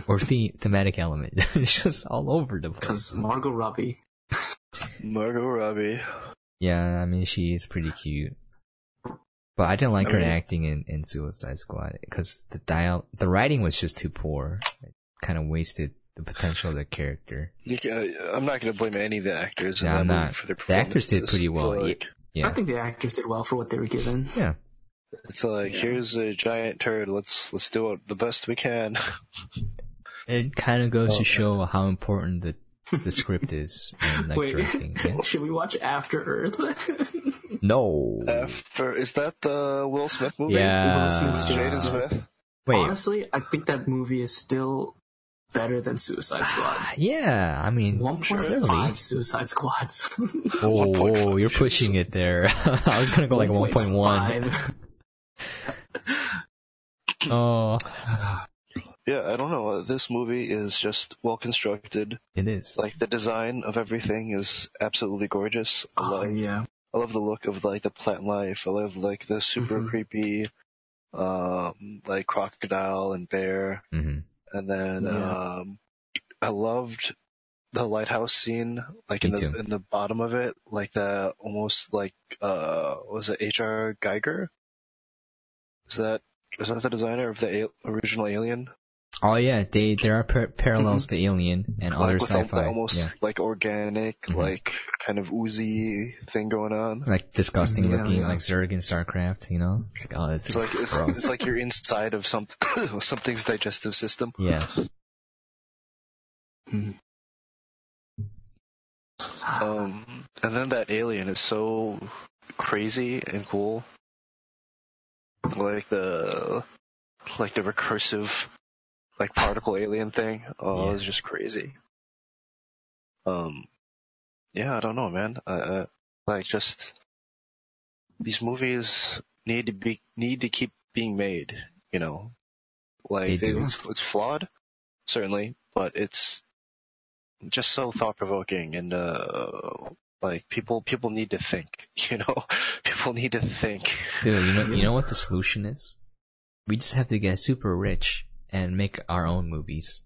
S1: Or the thematic element. it's just all over the place.
S3: Because Margot Robbie.
S2: Margot Robbie.
S1: Yeah, I mean she is pretty cute, but I didn't like
S2: I
S1: her
S2: mean-
S1: acting in, in Suicide Squad because the dial the writing was just too poor. It kind of wasted the potential of the character.
S2: You can, uh, I'm not going to blame any of the actors. in
S1: No,
S2: that
S1: I'm not.
S2: For their
S1: The actors did pretty well.
S2: It's like,
S1: Yeah,
S3: I think the actors did well for what they were given.
S1: yeah.
S2: it's like here's a giant turd. Let's let's do it the best we can.
S1: It kind of goes
S2: Oh,
S1: to show how important the the script is in like
S3: Wait,
S1: directing. Yeah.
S3: should we watch After Earth?
S1: No.
S2: After is that the Will Smith movie?
S1: Yeah.
S3: Will Smith,
S2: Jaden Smith.
S1: Wait,
S3: Honestly, I think that movie is still better than Suicide ah, Squad.
S1: yeah, I mean,
S3: 1.5 Suicide Squads.
S1: oh, oh, you're pushing it there. I was gonna go like 1.1. oh.
S2: Yeah, I don't know. This movie is just well constructed.
S1: It is.
S2: Like the design of everything is absolutely gorgeous. I
S3: oh,
S2: love,
S3: yeah.
S2: I love the look of like the plant life. I love like the super
S3: Mhm.
S2: creepy, um, like crocodile and bear.
S1: hmm
S2: And then,
S3: Yeah.
S2: um, I loved the lighthouse scene, like in the
S1: too.
S2: in the bottom of it, like the almost like uh, was it H.R. Giger? Is that is that the designer of the original Alien?
S1: Oh yeah, they there are par- parallels to Alien and
S2: Mm-hmm. Like
S1: other
S2: with all the
S1: sci-fi.
S2: almost
S1: Yeah,
S2: like organic,
S1: Mhm.
S2: like kind of oozy thing going on.
S1: like disgusting
S3: Yeah,
S1: looking,
S3: yeah.
S1: like Zerg and Starcraft. You know, it's like oh, this
S2: It's
S1: is
S2: like it's,
S1: gross.
S2: it's like you're inside of some something's digestive system.
S1: yeah,
S2: Um, and then that alien is so crazy and cool. Like the, like the recursive, like particle alien thing. Oh,
S1: Yeah.
S2: it's just crazy. Um, yeah, I don't know, man. I, I, like just these movies need to be need to keep being made. You know, like
S1: They do.
S2: it's it's flawed, certainly, but it's just so thought provoking and uh like people people need to think you know people need to think
S1: dude. You know, you know what the solution is? We just have to get super rich and make our own movies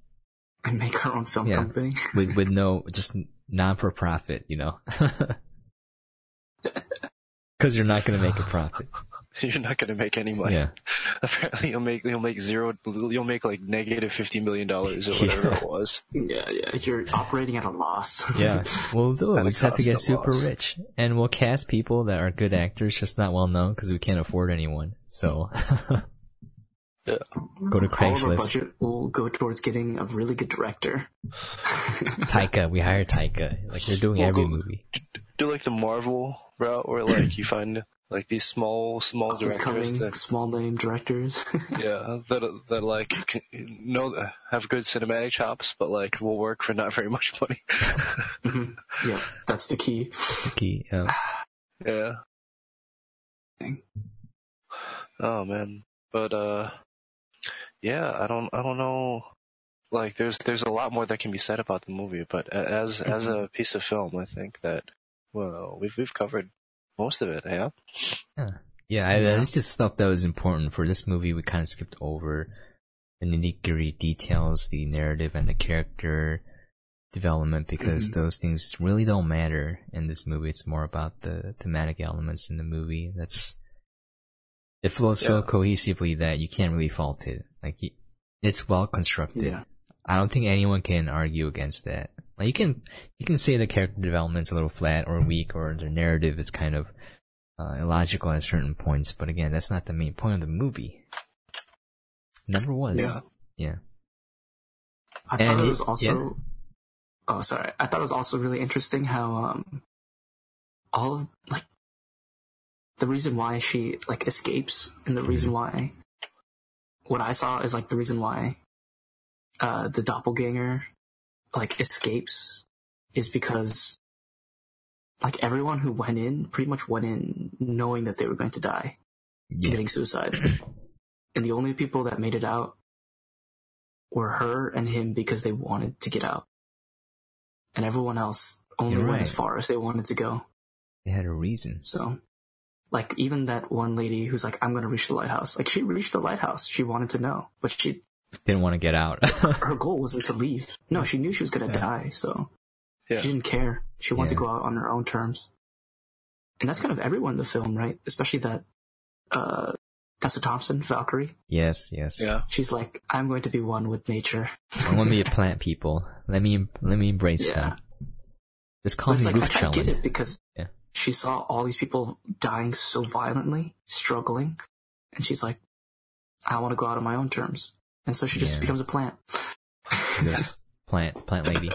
S3: And make our own film
S1: Yeah.
S3: company.
S1: with with no just non for profit. You know, because you're not gonna make a profit.
S2: you're not going to make any money
S1: Yeah,
S2: apparently you'll make you'll make zero you'll make like negative 50 million dollars or whatever
S1: Yeah.
S2: it was
S3: Yeah, yeah. You're operating at a loss.
S1: yeah. We'll do it.
S2: At
S1: We just have to get super
S2: loss.
S1: rich, and we'll cast people that are good actors, just not well known because we can't afford anyone. So
S2: yeah.
S1: go to
S3: All of
S1: Craigslist.
S3: budget will go towards getting a really good director.
S1: Taika, we hire Taika. Like they're doing
S2: Well,
S1: every
S2: go-
S1: movie.
S2: do like the marvel route where like you find like these small small directors
S3: Upcoming
S2: that
S3: small name directors.
S2: yeah that that like can, know have good cinematic chops but like will work for not very much money
S3: Mhm. Yeah, that's the key.
S1: That's the key. Yeah.
S2: yeah Oh man, but uh, yeah, I don't, I don't know. Like, there's, there's a lot more that can be said about the movie, but a- as, as a piece of film, I think that, well, we've, we've covered most of it. Yeah.
S1: Yeah, I,
S3: Yeah.
S1: this is stuff that was important for this movie. We kind of skipped over the nitty gritty details, the narrative, and the character development because
S3: Mhm.
S1: those things really don't matter in this movie. It's more about the thematic elements in the movie. That's it flows so cohesively that you can't really fault it. Like it's well constructed.
S3: Yeah.
S1: I don't think anyone can argue against that. Like you can you can say the character development's a little flat or weak or the narrative is kind of uh, illogical at certain points, but again, that's not the main point of the movie. Number was.
S2: Yeah. yeah.
S3: I
S1: And
S3: thought it was also.
S1: yeah.
S3: Oh, sorry. I thought it was also really interesting how um, all of like the reason why she like escapes and the reason why what I saw is like the reason why uh the doppelganger like escapes is because like everyone who went in pretty much went in knowing that they were going to die
S1: Yeah.
S3: committing suicide. and the only people that made it out were her and him because they wanted to get out. And everyone else only went as far as they wanted to go.
S1: They had a reason.
S3: So, like, even that one lady who's like, I'm gonna reach the lighthouse. Like, she reached the lighthouse. She wanted to know. But she,
S1: Didn't want to get out.
S3: her goal wasn't to leave. No, she knew she was gonna
S1: Yeah.
S3: die, so
S2: Yeah.
S3: she didn't care. She wanted to go out on her own terms. And that's kind of everyone in the film, right? Especially that, uh, Tessa Thompson, Valkyrie.
S1: yes, yes.
S2: Yeah.
S3: She's like, I'm going to be one with nature.
S1: I want me to plant people. Let me let me embrace
S3: Yeah.
S1: them. Just
S3: But
S1: call
S3: it's
S1: me
S3: like, I kind of get it because
S1: Yeah.
S3: She saw all these people dying so violently, struggling, and she's like, I want to go out on my own terms. And so she just
S1: Yeah.
S3: becomes a plant.
S1: Just plant plant lady.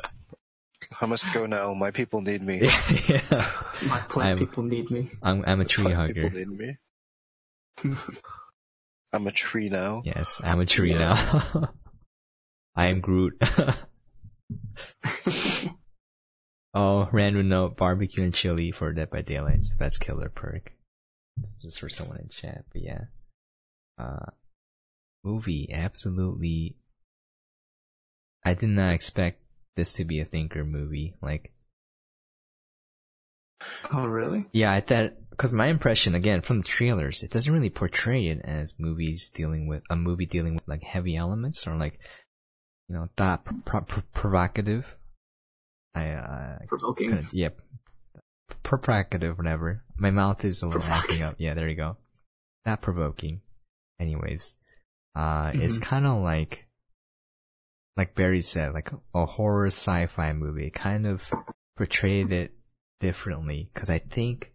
S2: I must go now. My people need me.
S1: yeah.
S3: My plant
S1: I'm-
S3: people need me.
S1: I'm I'm a tree
S2: My
S1: hugger.
S2: People need me. I'm a tree now.
S1: Yes, I'm a tree
S3: Yeah.
S1: now. I am Groot. oh, random note: barbecue and chili for Dead by Daylight is the best killer perk. Just for someone in chat, but yeah. Uh, movie absolutely. I did not expect this to be a thinker movie. Like,
S3: oh really?
S1: Yeah, I thought because my impression again from the trailers, it doesn't really portray it as movies dealing with a movie dealing with like heavy elements or like you know that pro- pro- provocative. I uh,
S3: provoking.
S1: Kinda, yeah, provocative, whatever. My mouth is a little acting up. Yeah, there you go. That provoking. Anyways, uh, mm-hmm. it's kind of like, like Barry said, like a horror sci-fi movie. It kind of portrayed it differently because I think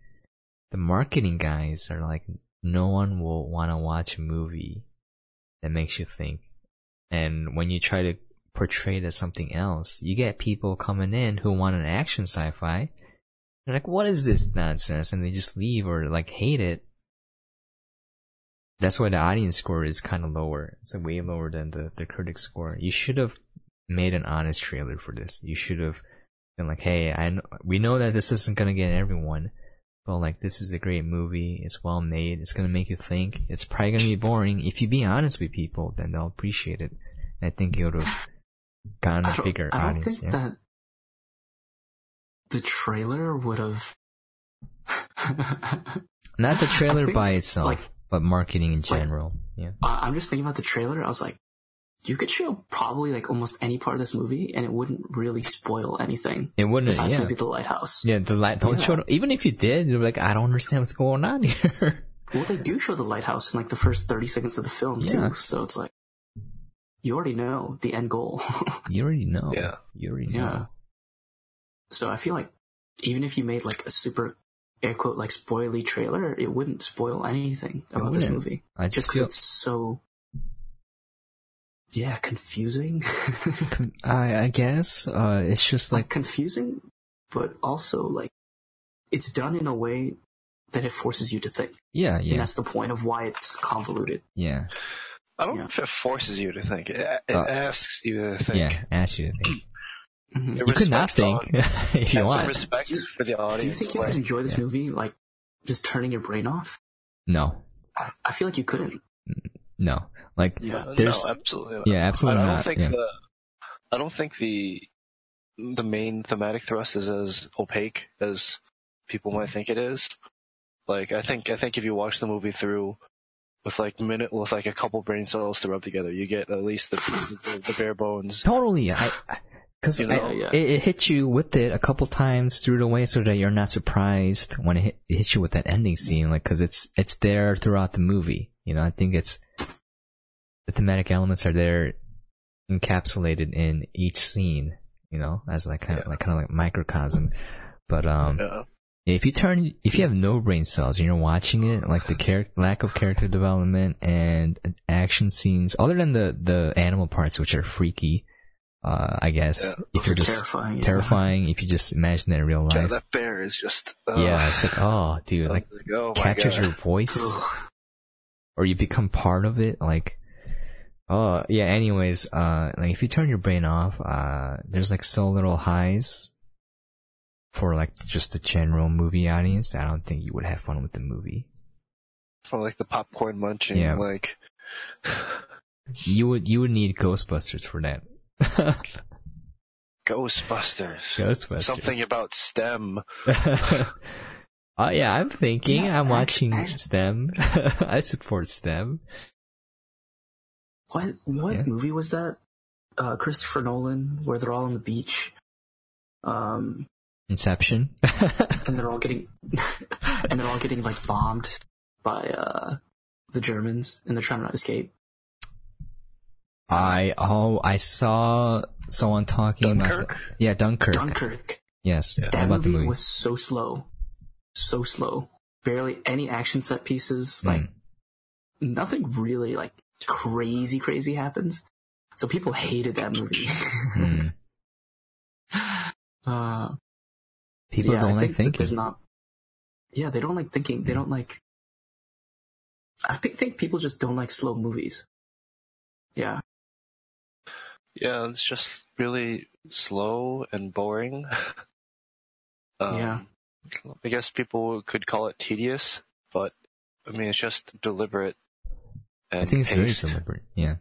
S1: the marketing guys are like, no one will want to watch a movie that makes you think. And when you try to portray it as something else, you get people coming in who want an action sci-fi. They're like, what is this nonsense? And they just leave or like hate it. That's why the audience score is kind of lower. It's way lower than the, the critic score. You should have made an honest trailer for this. You should have been like, hey, I we know that this isn't gonna get everyone, but like this is a great movie. It's well made. It's gonna make you think. It's probably gonna be boring. If you be honest with people, then they'll appreciate it. I think it would have gotten a bigger
S3: I don't
S1: audience.
S3: Think
S1: yeah.
S3: that the trailer would have.
S1: Not the trailer
S3: think,
S1: by itself,
S3: like,
S1: but marketing in general.
S3: Like,
S1: yeah.
S3: I'm just thinking about the trailer. I was like, you could show probably like almost any part of this movie, and it wouldn't really spoil anything.
S1: It wouldn't.
S3: Besides
S1: yeah.
S3: maybe the lighthouse.
S1: Yeah, the light. Don't yeah. show. Even if you did, you're like, I don't understand what's going on here.
S3: well, they do show the lighthouse in like the first 30 seconds of the film yeah. too. So it's like, you already know the end goal.
S1: you already know.
S2: Yeah.
S1: You already know.
S3: Yeah. So I feel like even if you made like a super air quote like spoily trailer, it wouldn't spoil anything about this movie.
S1: I
S3: just because feel... it's so yeah confusing.
S1: I I guess uh, it's just like...
S3: like confusing, but also like it's done in a way that it forces you to think.
S1: Yeah, yeah.
S3: And that's the point of why it's convoluted.
S1: Yeah.
S2: I don't yeah. know if it forces you to think. It, it uh, asks you to think.
S1: Yeah, asks you to think. Mm-hmm. You could not think if you want.
S2: respect you, for the audience.
S3: Do you think you could enjoy this yeah. movie like just turning your brain off?
S1: No.
S3: I, I feel like you couldn't.
S1: No, like
S2: yeah,
S1: there's
S2: no, absolutely. Not.
S1: Yeah, absolutely
S2: I don't
S1: not.
S2: think
S1: yeah.
S2: the I don't think the the main thematic thrust is as opaque as people might think it is. Like I think I think if you watch the movie through with like minute with like a couple brain cells to rub together, you get at least the the, the bare bones.
S1: Totally, I. Because you know, yeah. it, it hits you with it a couple times through the way, so that you're not surprised when it, hit, it hits you with that ending scene. Like, because it's it's there throughout the movie. You know, I think it's the thematic elements are there, encapsulated in each scene. You know, as like kind of like kind of like microcosm. But um,
S2: yeah.
S1: If you turn, if you have no brain cells and you're watching it, like the char- lack of character development and action scenes, other than the the animal parts which are freaky uh, I guess
S2: yeah.
S1: if you're just
S3: terrifying,
S1: terrifying if you just imagine that in real life.
S2: Yeah, that bear is just. Uh,
S1: yeah, it's like oh, dude, like,
S2: like oh
S1: captures your voice, or you become part of it. Like, oh yeah. Anyways, uh, like if you turn your brain off, uh, there's like so little highs for like just the general movie audience. I don't think you would have fun with the movie.
S2: For like the popcorn munching, yeah. like.
S1: you would you would need Ghostbusters for that.
S2: Ghostbusters.
S1: Ghostbusters.
S2: Something about STEM.
S1: Oh yeah, I'm thinking. Yeah, I'm watching I, STEM. I support STEM.
S3: What what yeah. movie was that? Uh, Christopher Nolan, where they're all on the beach. Um,
S1: Inception.
S3: and they're all getting, and they're all getting like bombed by uh the Germans, and they're trying to escape.
S1: I oh I saw someone talking
S2: Dunkirk?
S1: about the, yeah Dunkirk.
S3: Dunkirk.
S1: Yes,
S3: that
S1: about
S3: movie,
S1: the movie
S3: was so slow, so slow. Barely any action set pieces.
S1: Mm.
S3: Like nothing really like crazy crazy happens. So people hated that movie.
S1: mm.
S3: uh,
S1: people
S3: yeah,
S1: don't
S3: I
S1: like
S3: think
S1: thinking.
S3: There's not. Yeah, they don't like thinking. They don't like. I think, think people just don't like slow movies. Yeah.
S2: Yeah, it's just really slow and boring. um,
S3: Yeah.
S2: I guess people could call it tedious, but I mean it's just deliberate. And
S1: I think it's
S2: paced.
S1: very deliberate. Yeah.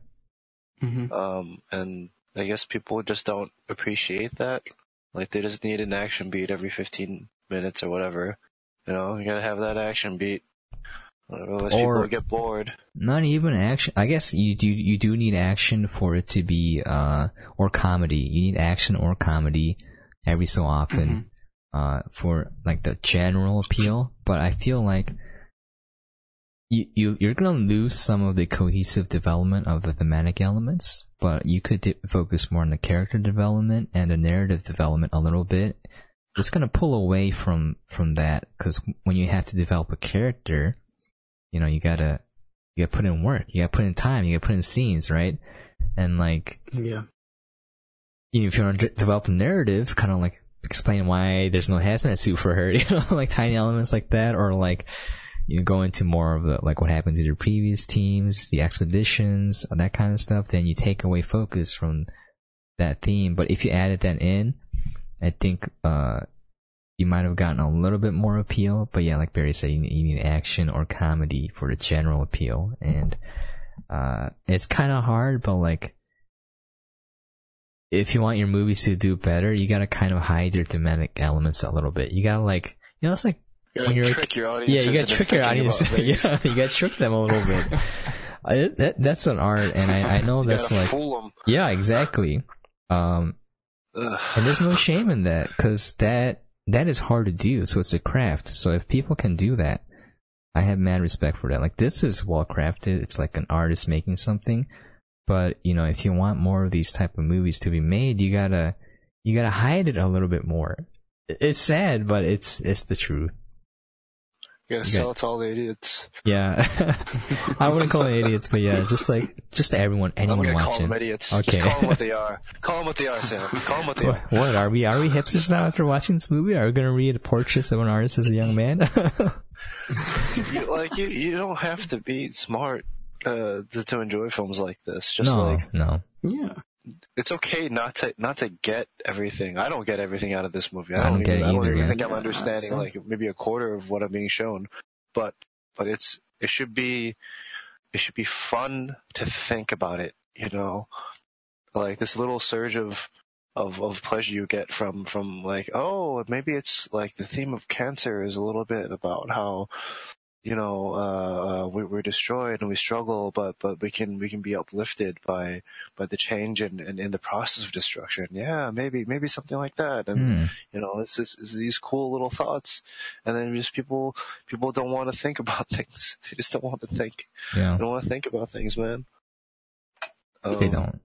S3: hmm
S2: Um, and I guess people just don't appreciate that. Like they just need an action beat every 15 minutes or whatever. You know, you gotta have that action beat. Otherwise
S1: Or-
S2: people get bored.
S1: Not even action. I guess you do you do need action for it to be uh or comedy. You need action or comedy every so often uh for like the general appeal. But I feel like you, you you're gonna lose some of the cohesive development of the thematic elements, but you could di- focus more on the character development and the narrative development a little bit. It's gonna pull away from from that because when you have to develop a character, you know you gotta you gotta put in work, you gotta put in time, you gotta put in scenes, right? And like
S3: Yeah.
S1: you know, if you want to develop a narrative, kind of like explain why there's no hazmat suit for her, you know, like tiny elements like that, or like you go into more of the like what happened to your previous teams, the expeditions, that kind of stuff. Then you take away focus from that theme. But if you added that in, I think uh you might have gotten a little bit more appeal. But yeah, like Barry said, you need, you need action or comedy for the general appeal, and uh it's kind of hard, but like if you want your movies to do better, you gotta kind of hide your thematic elements a little bit. You gotta like, you know, it's like,
S2: You gotta trick your
S1: yeah,
S2: audience.
S1: you gotta trick your audience. yeah, you gotta trick them a little bit. I, that, that's an art, and I, I know that's like, yeah, exactly. Um, and there's no shame in that, cause that, that is hard to do, so it's a craft. So if people can do that, I have mad respect for that. Like this is well crafted. It's like an artist making something. But, you know, if you want more of these type of movies to be made, you gotta, you gotta hide it a little bit more. It's sad, but it's, it's the truth.
S2: You gotta
S1: You
S2: sell it to all the idiots.
S1: Yeah. I wouldn't call them idiots, but yeah, just like, just everyone,
S2: I'm
S1: anyone
S2: call
S1: watching.
S2: them idiots.
S1: Okay.
S2: Just call them what they are. Call them what they are, Sam. Call them what they
S1: What,
S2: are.
S1: what are we? Are we hipsters now after watching this movie? Are we gonna read portraits of an artist as a young man?
S2: You, like you, you don't have to be smart uh, to, to enjoy films like this. Just
S1: no,
S2: like
S1: no.
S3: Yeah.
S2: It's okay not to not to get everything. I don't get everything out of this movie.
S1: I
S2: I don't,
S1: don't get
S2: even,
S1: it
S2: I don't
S1: either,
S2: even think I'm understanding like maybe a quarter of what I'm being shown. But but it's it should be it should be fun to think about it. You know, like this little surge of of of pleasure you get from from like oh maybe it's like the theme of cancer is a little bit about how you know uh, uh we, we're destroyed and we struggle but but we can we can be uplifted by by the change and and in the process of destruction yeah maybe maybe something like that and
S1: Hmm.
S2: you know it's, just, it's these cool little thoughts and then just people people don't want to think about things they just don't want to think
S1: Yeah.
S2: they don't want to think about things man
S1: They
S2: Um,
S1: don't.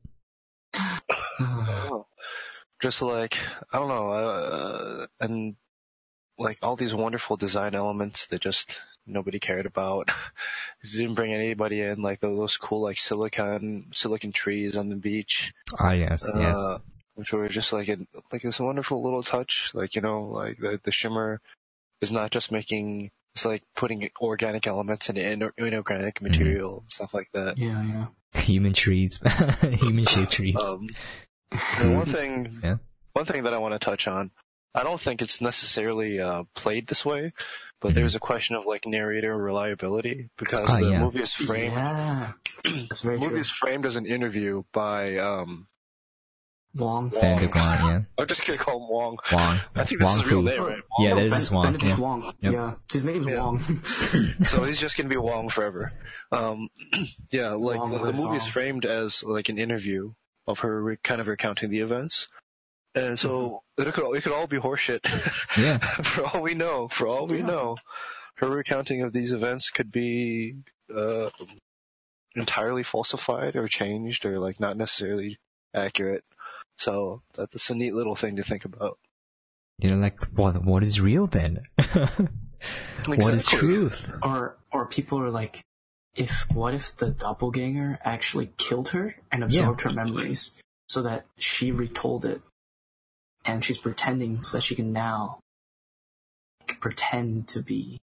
S2: Oh. Just like I don't know, uh, and like all these wonderful design elements that just nobody cared about. it didn't bring anybody in, like those cool like silicon silicon trees on the beach,
S1: Ah, yes, yes.
S2: uh, which were just like a like this wonderful little touch. Like you know, like the the shimmer is not just making. It's like putting organic elements into inor- inorganic material and stuff like that.
S3: Yeah, yeah.
S1: Human trees. Human shaped trees.
S2: Um, one thing,
S1: Yeah.
S2: one thing that I want to touch on, I don't think it's necessarily uh, played this way, but
S1: Mhm.
S2: there's a question of like narrator reliability because
S1: Ah,
S2: the
S1: yeah.
S2: movie is framed.
S3: Yeah. That's very
S2: The movie
S3: true.
S2: is framed as an interview by um.
S3: Wong.
S1: Van de yeah.
S2: I'm just gonna call him Wong.
S1: Wong.
S2: I think that's
S1: Wong
S2: his real name, right?
S1: Yeah,
S3: no,
S1: that is
S3: ben-
S1: his Wong,
S3: Benedict
S1: yeah.
S3: Wong.
S1: Yep.
S3: Yeah. His name's
S2: Yeah.
S3: Wong.
S2: so he's just gonna be Wong forever. Um, yeah, like
S3: Wong
S2: the, the
S3: lives
S2: movie is framed as like an interview of her re- kind of recounting the events, and so it could it could all be horseshit.
S1: Yeah.
S2: for all we know, for all we
S3: Yeah.
S2: know, her recounting of these events could be uh, entirely falsified or changed or like not necessarily accurate. So that's a neat little thing to think about.
S1: You know, like, what, what is real then? What is truth?
S3: or or people are like, if what if the doppelganger actually killed her and absorbed her memories so that she retold it, and she's pretending so that she can now pretend to be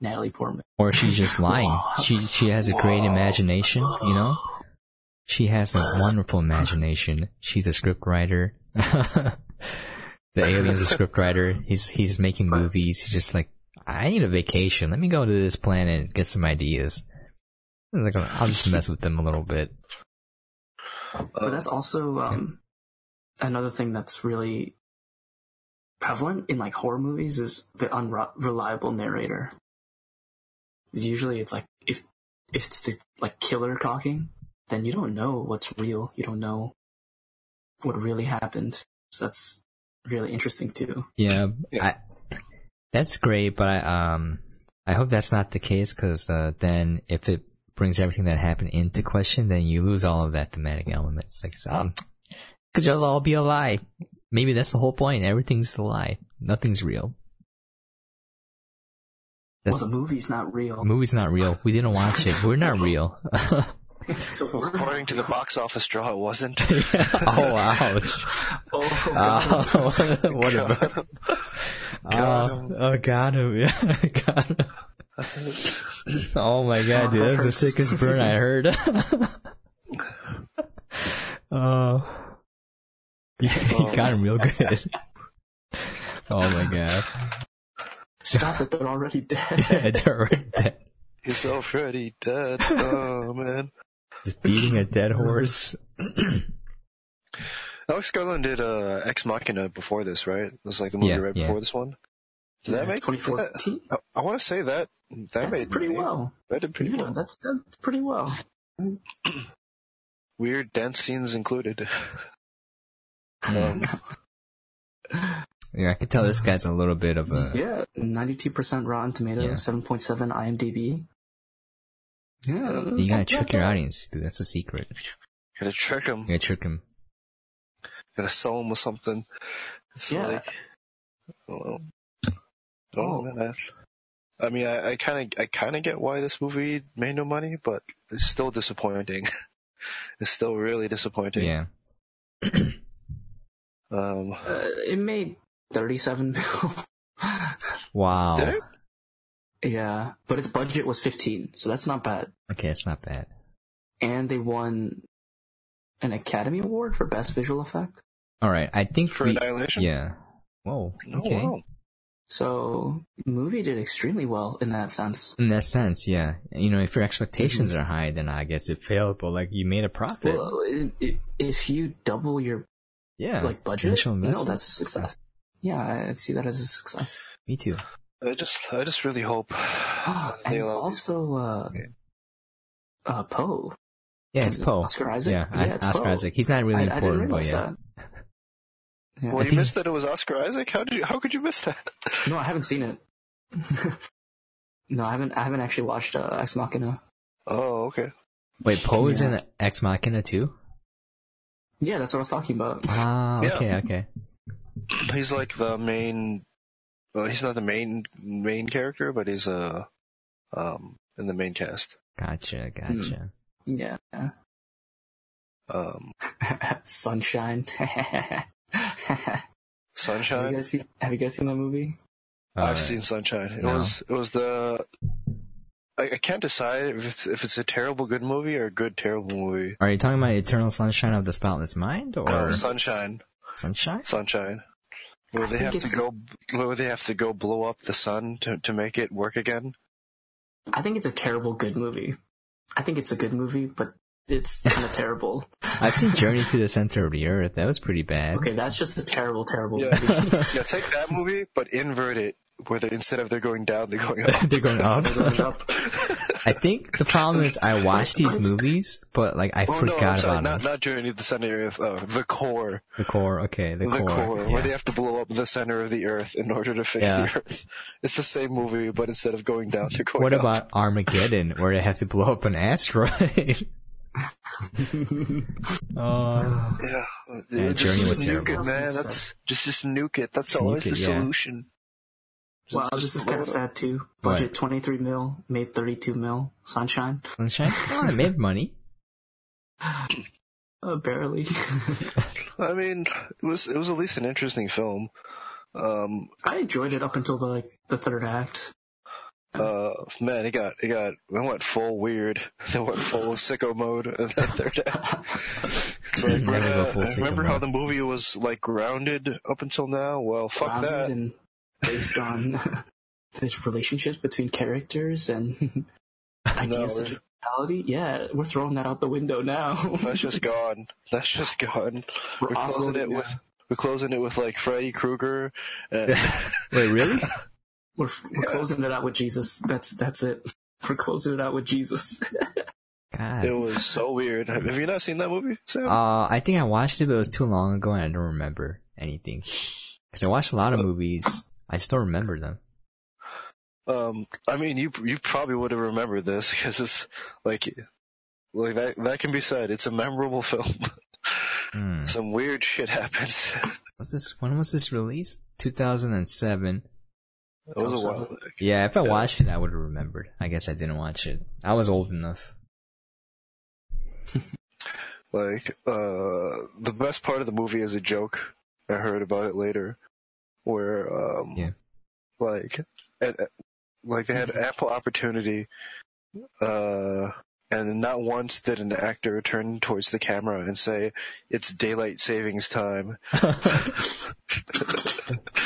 S3: Natalie Portman.
S1: Or she's just lying. She, she has a great imagination, you know? she has a wonderful imagination. She's a scriptwriter. the alien's a scriptwriter. He's he's making movies. He's just like, I need a vacation. Let me go to this planet and get some ideas. Like, I'll just mess with them a little bit.
S3: But that's also um, another thing that's really prevalent in like horror movies is the unreliable narrator. Usually, it's like if if it's the like killer talking, then you don't know what's real. You don't know what really happened. So that's really interesting too.
S1: Yeah, I, that's great, but I um I hope that's not the case because uh, then if it brings everything that happened into question, then you lose all of that thematic elements. Like, um, could just all be a lie. Maybe that's the whole point. Everything's a lie. Nothing's real.
S3: That's, well, the movie's not real.
S1: The movie's not real. We didn't watch it. We're not real.
S2: so according to the box office draw, it wasn't.
S1: oh ouch! Oh, uh, what about? Uh, oh, got him! Yeah, got him. oh my god, dude, that's the sickest burn I heard. oh, he, he got him real good. oh my god.
S3: Stop it, they're already dead.
S1: yeah, they're already dead.
S2: He's already dead. Oh man.
S1: Just beating a dead horse.
S2: Alex Garland did uh, Ex Machina before this, right? It was like the movie
S1: Yeah,
S2: right
S1: yeah.
S2: before this one. Did that
S3: Yeah,
S2: make
S3: 2014?
S2: I, I want to say that that
S3: That's
S2: made
S3: pretty
S2: money.
S3: well.
S2: That did pretty
S3: Yeah,
S2: well.
S3: that's done pretty well.
S2: Weird dance scenes included.
S1: Hmm. Yeah, I can tell this guy's a little bit of a.
S3: Yeah, ninety-two percent Rotten Tomatoes,
S1: Yeah.
S3: seven point seven IMDb. Yeah,
S1: You gotta trick your audience, dude. That's a secret.
S2: Gotta trick him.
S1: You gotta trick him.
S2: Gotta sell him with something. It's
S3: Yeah.
S2: like, well, oh, man. I, I mean, I, I kind of, I kind of get why this movie made no money, but it's still disappointing. it's still really disappointing.
S1: Yeah.
S2: Um,
S3: Uh, it made thirty-seven mil.
S1: Wow.
S2: did it?
S3: yeah, but its budget was fifteen, so that's not bad.
S1: Okay, it's not bad.
S3: And they won an Academy Award for Best Visual Effect.
S1: All right, I think
S2: For
S1: we.
S2: Annihilation?
S1: Yeah. Whoa.
S2: Oh,
S1: Okay.
S2: wow.
S3: So, movie did extremely well in that sense.
S1: In that sense, yeah. You know, if your expectations are high, then I guess it failed. But like, you made a profit.
S3: Well, i i if you double your
S1: yeah.
S3: like budget,
S1: Initial
S3: you know, that's a success. Yeah, I see that as a success.
S1: Me too.
S2: I just, I just really hope
S3: and it's also uh, uh Poe.
S1: Yeah, it's Poe.
S3: Oscar Isaac.
S1: Yeah, I-
S3: it's
S1: Oscar
S3: Poe.
S1: Isaac. He's not really
S3: I, I didn't
S1: important, but yeah.
S3: that. Yeah.
S2: Well,
S1: I
S2: you
S1: think-
S2: missed that it was Oscar Isaac. How did you? How could you miss that?
S3: No, I haven't seen it. no, I haven't. I haven't actually watched uh, Ex Machina.
S2: Oh, okay.
S1: Wait, Poe is in Ex Machina too?
S3: Yeah, that's what I was talking about.
S1: Ah,
S2: Yeah.
S1: okay, okay.
S2: He's like the main. Well, he's not the main main character, but he's uh, um, in the main cast.
S1: Gotcha, gotcha.
S3: Yeah,
S2: Um,
S3: Sunshine. have you
S2: Sunshine.
S3: guys seen? Have you guys seen that movie?
S2: I've
S1: Uh,
S2: seen Sunshine. It
S1: no.
S2: was it was the. I, I can't decide if it's if it's a terrible good movie or a good terrible movie.
S1: Are you talking about Eternal Sunshine of the Spotless Mind or
S2: Oh, Sunshine,
S1: Sunshine?
S2: Sunshine. Where
S3: I
S2: they have to go, where they have to go blow up the sun to to make it work again.
S3: I think it's a terrible good movie. I think it's a good movie, but it's kind of terrible.
S1: I've seen Journey to the Center of the Earth. That was pretty bad.
S3: Okay, that's just a terrible, terrible
S2: Yeah.
S3: movie.
S2: Yeah, take that movie, but invert it, where they instead of they're going down, they're going up.
S1: They're going up.
S3: They're going up.
S1: I think the problem is I watch these movies, but like I
S2: Oh no, I'm
S1: forgot
S2: sorry,
S1: about
S2: not
S1: them.
S2: not Journey to the Center of uh, the core,
S1: The core, okay, the, core.
S2: the,
S1: core.
S2: core,
S1: yeah.
S2: where they have to blow up the center of the Earth in order to fix
S1: Yeah.
S2: the Earth. It's the same movie, but instead of going down, they're going
S1: What
S2: up.
S1: about Armageddon, where they have to blow up an asteroid? oh,
S2: Yeah,
S1: Yeah,
S2: just,
S1: Journey
S2: just
S1: was
S2: nuke
S1: terrible.
S2: it, man. That's just just nuke it. That's
S1: Just
S2: always
S1: nuke
S2: the
S1: it, yeah.
S2: Solution. Just-
S3: wow,
S2: just
S3: this is kind of sad too.
S1: What?
S3: Budget 23 mil, made 32 mil. Sunshine?
S1: Sunshine. Oh, it made money.
S3: Uh, barely.
S2: I mean, it was it was at least an interesting film. Um,
S3: I enjoyed it up until the like the third act.
S2: uh, man, it got it got it went full weird. They went full sicko mode in that third act. It's like, uh,
S1: full sicko
S2: remember how the movie was like grounded up until now? Well, fuck
S3: Grounded
S2: that.
S3: and based on the relationships between characters and ideas
S2: we're-
S3: of reality. Yeah, we're throwing that out the window now.
S2: That's just gone. That's just gone.
S3: we're
S2: We're closing it
S3: now.
S2: with we're closing it with like Freddy Krueger. And,
S1: Wait, really?
S3: We're, we're closing it out with Jesus. That's that's it. We're closing it out with Jesus.
S1: God.
S2: it was so weird. Have you not seen that movie, Sam?
S1: Uh, I think I watched it, but it was too long ago, and I don't remember anything. Because I watched a lot of movies, I still remember them.
S2: Um, I mean, you you probably would have remembered this because it's like like that that can be said. It's a memorable film.
S1: Hmm.
S2: Some weird shit happens.
S1: Was this when was this released? 2007.
S2: It was a while back.
S1: Yeah, if I
S2: Yeah.
S1: watched it, I would have remembered. I guess I didn't watch it. I was old enough.
S2: Like uh, the best part of the movie is a joke. I heard about it later, where um,
S1: Yeah.
S2: like and, like they had ample opportunity, uh, and not once did an actor turn towards the camera and say, "It's daylight savings time."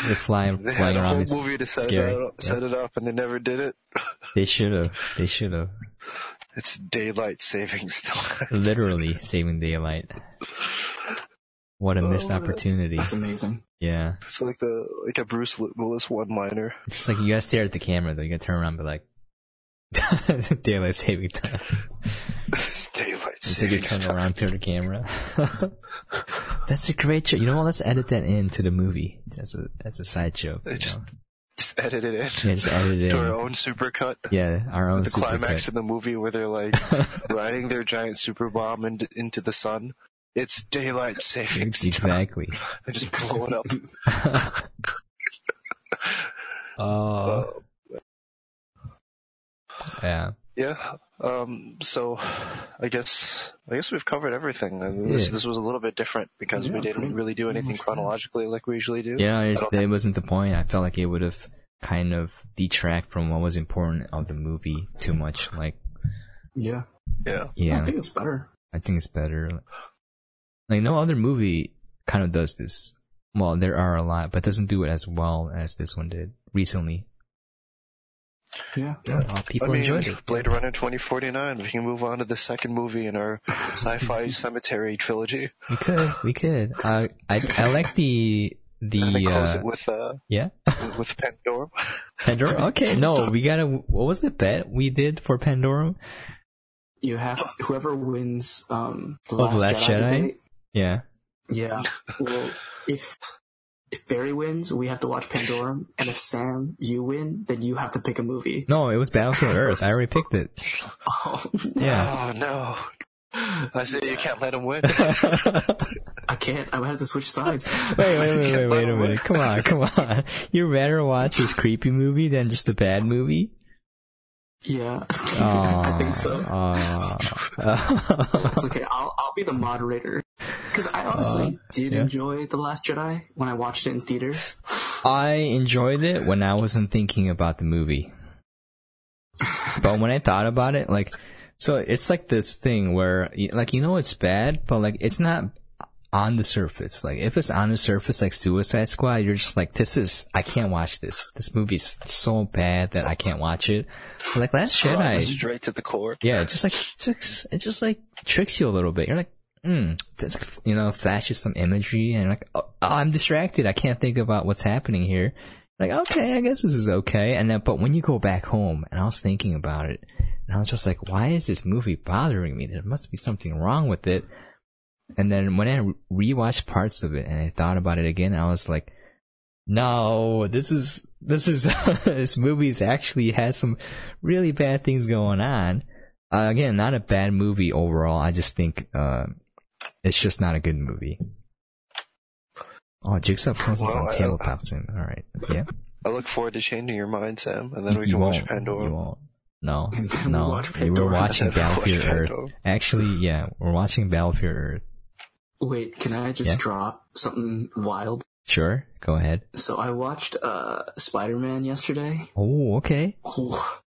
S1: They're flying,
S2: They
S1: flying
S2: had a
S1: around.
S2: whole movie to set
S1: scary.
S2: it, up, set it up, and they never did it.
S1: They should have. They should have.
S2: It's daylight savings time.
S1: Literally saving daylight. What a missed
S2: Oh,
S1: opportunity.
S3: That's amazing.
S1: Yeah.
S2: It's like the like a Bruce Willis one-liner.
S1: It's just like you gotta stare at the camera though. You gotta turn around and be like, daylight saving time.
S2: It's daylight
S1: It's like you turn
S2: time.
S1: around to the camera. That's a great joke. You know what? Let's edit that into the movie as a as a side joke.
S2: just-? Just edit it in.
S1: Yeah, just edit it
S2: to our
S1: in.
S2: own supercut.
S1: Yeah, our own
S2: the climax
S1: cut.
S2: of the movie where they're like riding their giant super bomb into, into the sun. It's daylight savings time.
S1: exactly.
S2: And just blow it up.
S1: Oh,
S2: Uh,
S1: yeah.
S2: yeah. Um. So, I guess I guess we've covered everything. And this
S1: Yeah.
S2: this was a little bit different because
S3: Yeah,
S2: we didn't
S3: pretty-
S2: really do anything chronologically like we usually do.
S1: Yeah, it's,
S2: I don't-
S1: wasn't the point. I felt like it would have kind of detract from what was important of the movie too much. Like,
S3: Yeah.
S2: Yeah.
S1: yeah,
S3: I think it's better.
S1: I think it's better. Like no other movie kind of does this. Well, there are a lot, but doesn't do it as well as this one did recently.
S3: Yeah.
S1: Uh, people
S2: I mean,
S1: enjoyed it.
S2: Blade Runner 2049. We can move on to the second movie in our sci-fi cemetery trilogy.
S1: We could, we could. Uh, I I like the
S2: and
S1: the
S2: close
S1: uh,
S2: it with uh
S1: yeah
S2: with Pandorum.
S1: Pandorum. Okay, no, we gotta. What was the bet we did for Pandorum?
S3: You have whoever wins um the
S1: Oh, The Last Jedi?
S3: debate,
S1: Yeah.
S3: Yeah. Well, if if Barry wins, we have to watch Pandorum, and if Sam you win, then you have to pick a movie.
S1: No, it was Battlefield Earth. I already picked it.
S3: Oh,
S1: Yeah.
S2: Oh no! I say you can't let him win.
S3: I can't. I would have to switch sides.
S1: Wait, wait, wait, wait,
S2: Can't
S1: wait a minute.
S2: win.
S1: Come on, come on. You'd rather watch this creepy movie than just a bad movie?
S3: Yeah, I think so.
S1: Aw.
S3: It's okay. I'll I'll be the moderator because I honestly did
S1: Uh, yeah.
S3: enjoy the Last Jedi when I watched it in theaters.
S1: I enjoyed it when I wasn't thinking about the movie. But when I thought about it, like, so it's like this thing where, like, you know it's bad, but like, it's not on the surface. Like, if it's on the surface, like Suicide Squad, you're just like, this is, I can't watch this. This movie's so bad that I can't watch it. Like, Last Jedi,
S2: Straight to the core.
S1: yeah, just like just it just like tricks you a little bit. You're like, hmm, this you know flashes some imagery, and you're like, oh, I'm distracted. I can't think about what's happening here. Like, okay, I guess this is okay. And then, but when you go back home, and I was thinking about it, and I was just like, why is this movie bothering me? There must be something wrong with it. And then when I rewatched parts of it and I thought about it again, I was like, no, this is, this is, this movie's actually has some really bad things going on. Uh, again, not a bad movie overall. I just think, uh, it's just not a good movie. Oh, Jigsaw Puzzles
S2: Well,
S1: on
S2: I-
S1: tabletop soon. Alright. Yeah.
S2: I look forward to changing your mind, Sam, and then
S1: You,
S2: we can watch. Pandorum.
S1: You won't. No.
S3: And then we
S1: No.
S3: watch
S1: We were
S3: Pandorum.
S1: watching
S2: And then watch
S1: Battlefield Earth. Actually, yeah, we're watching Battlefield Earth.
S3: Wait, can I just
S1: Yeah.
S3: drop something wild?
S1: Sure, go ahead.
S3: So I watched uh, Spider Man yesterday.
S1: Oh, okay.
S3: Oh,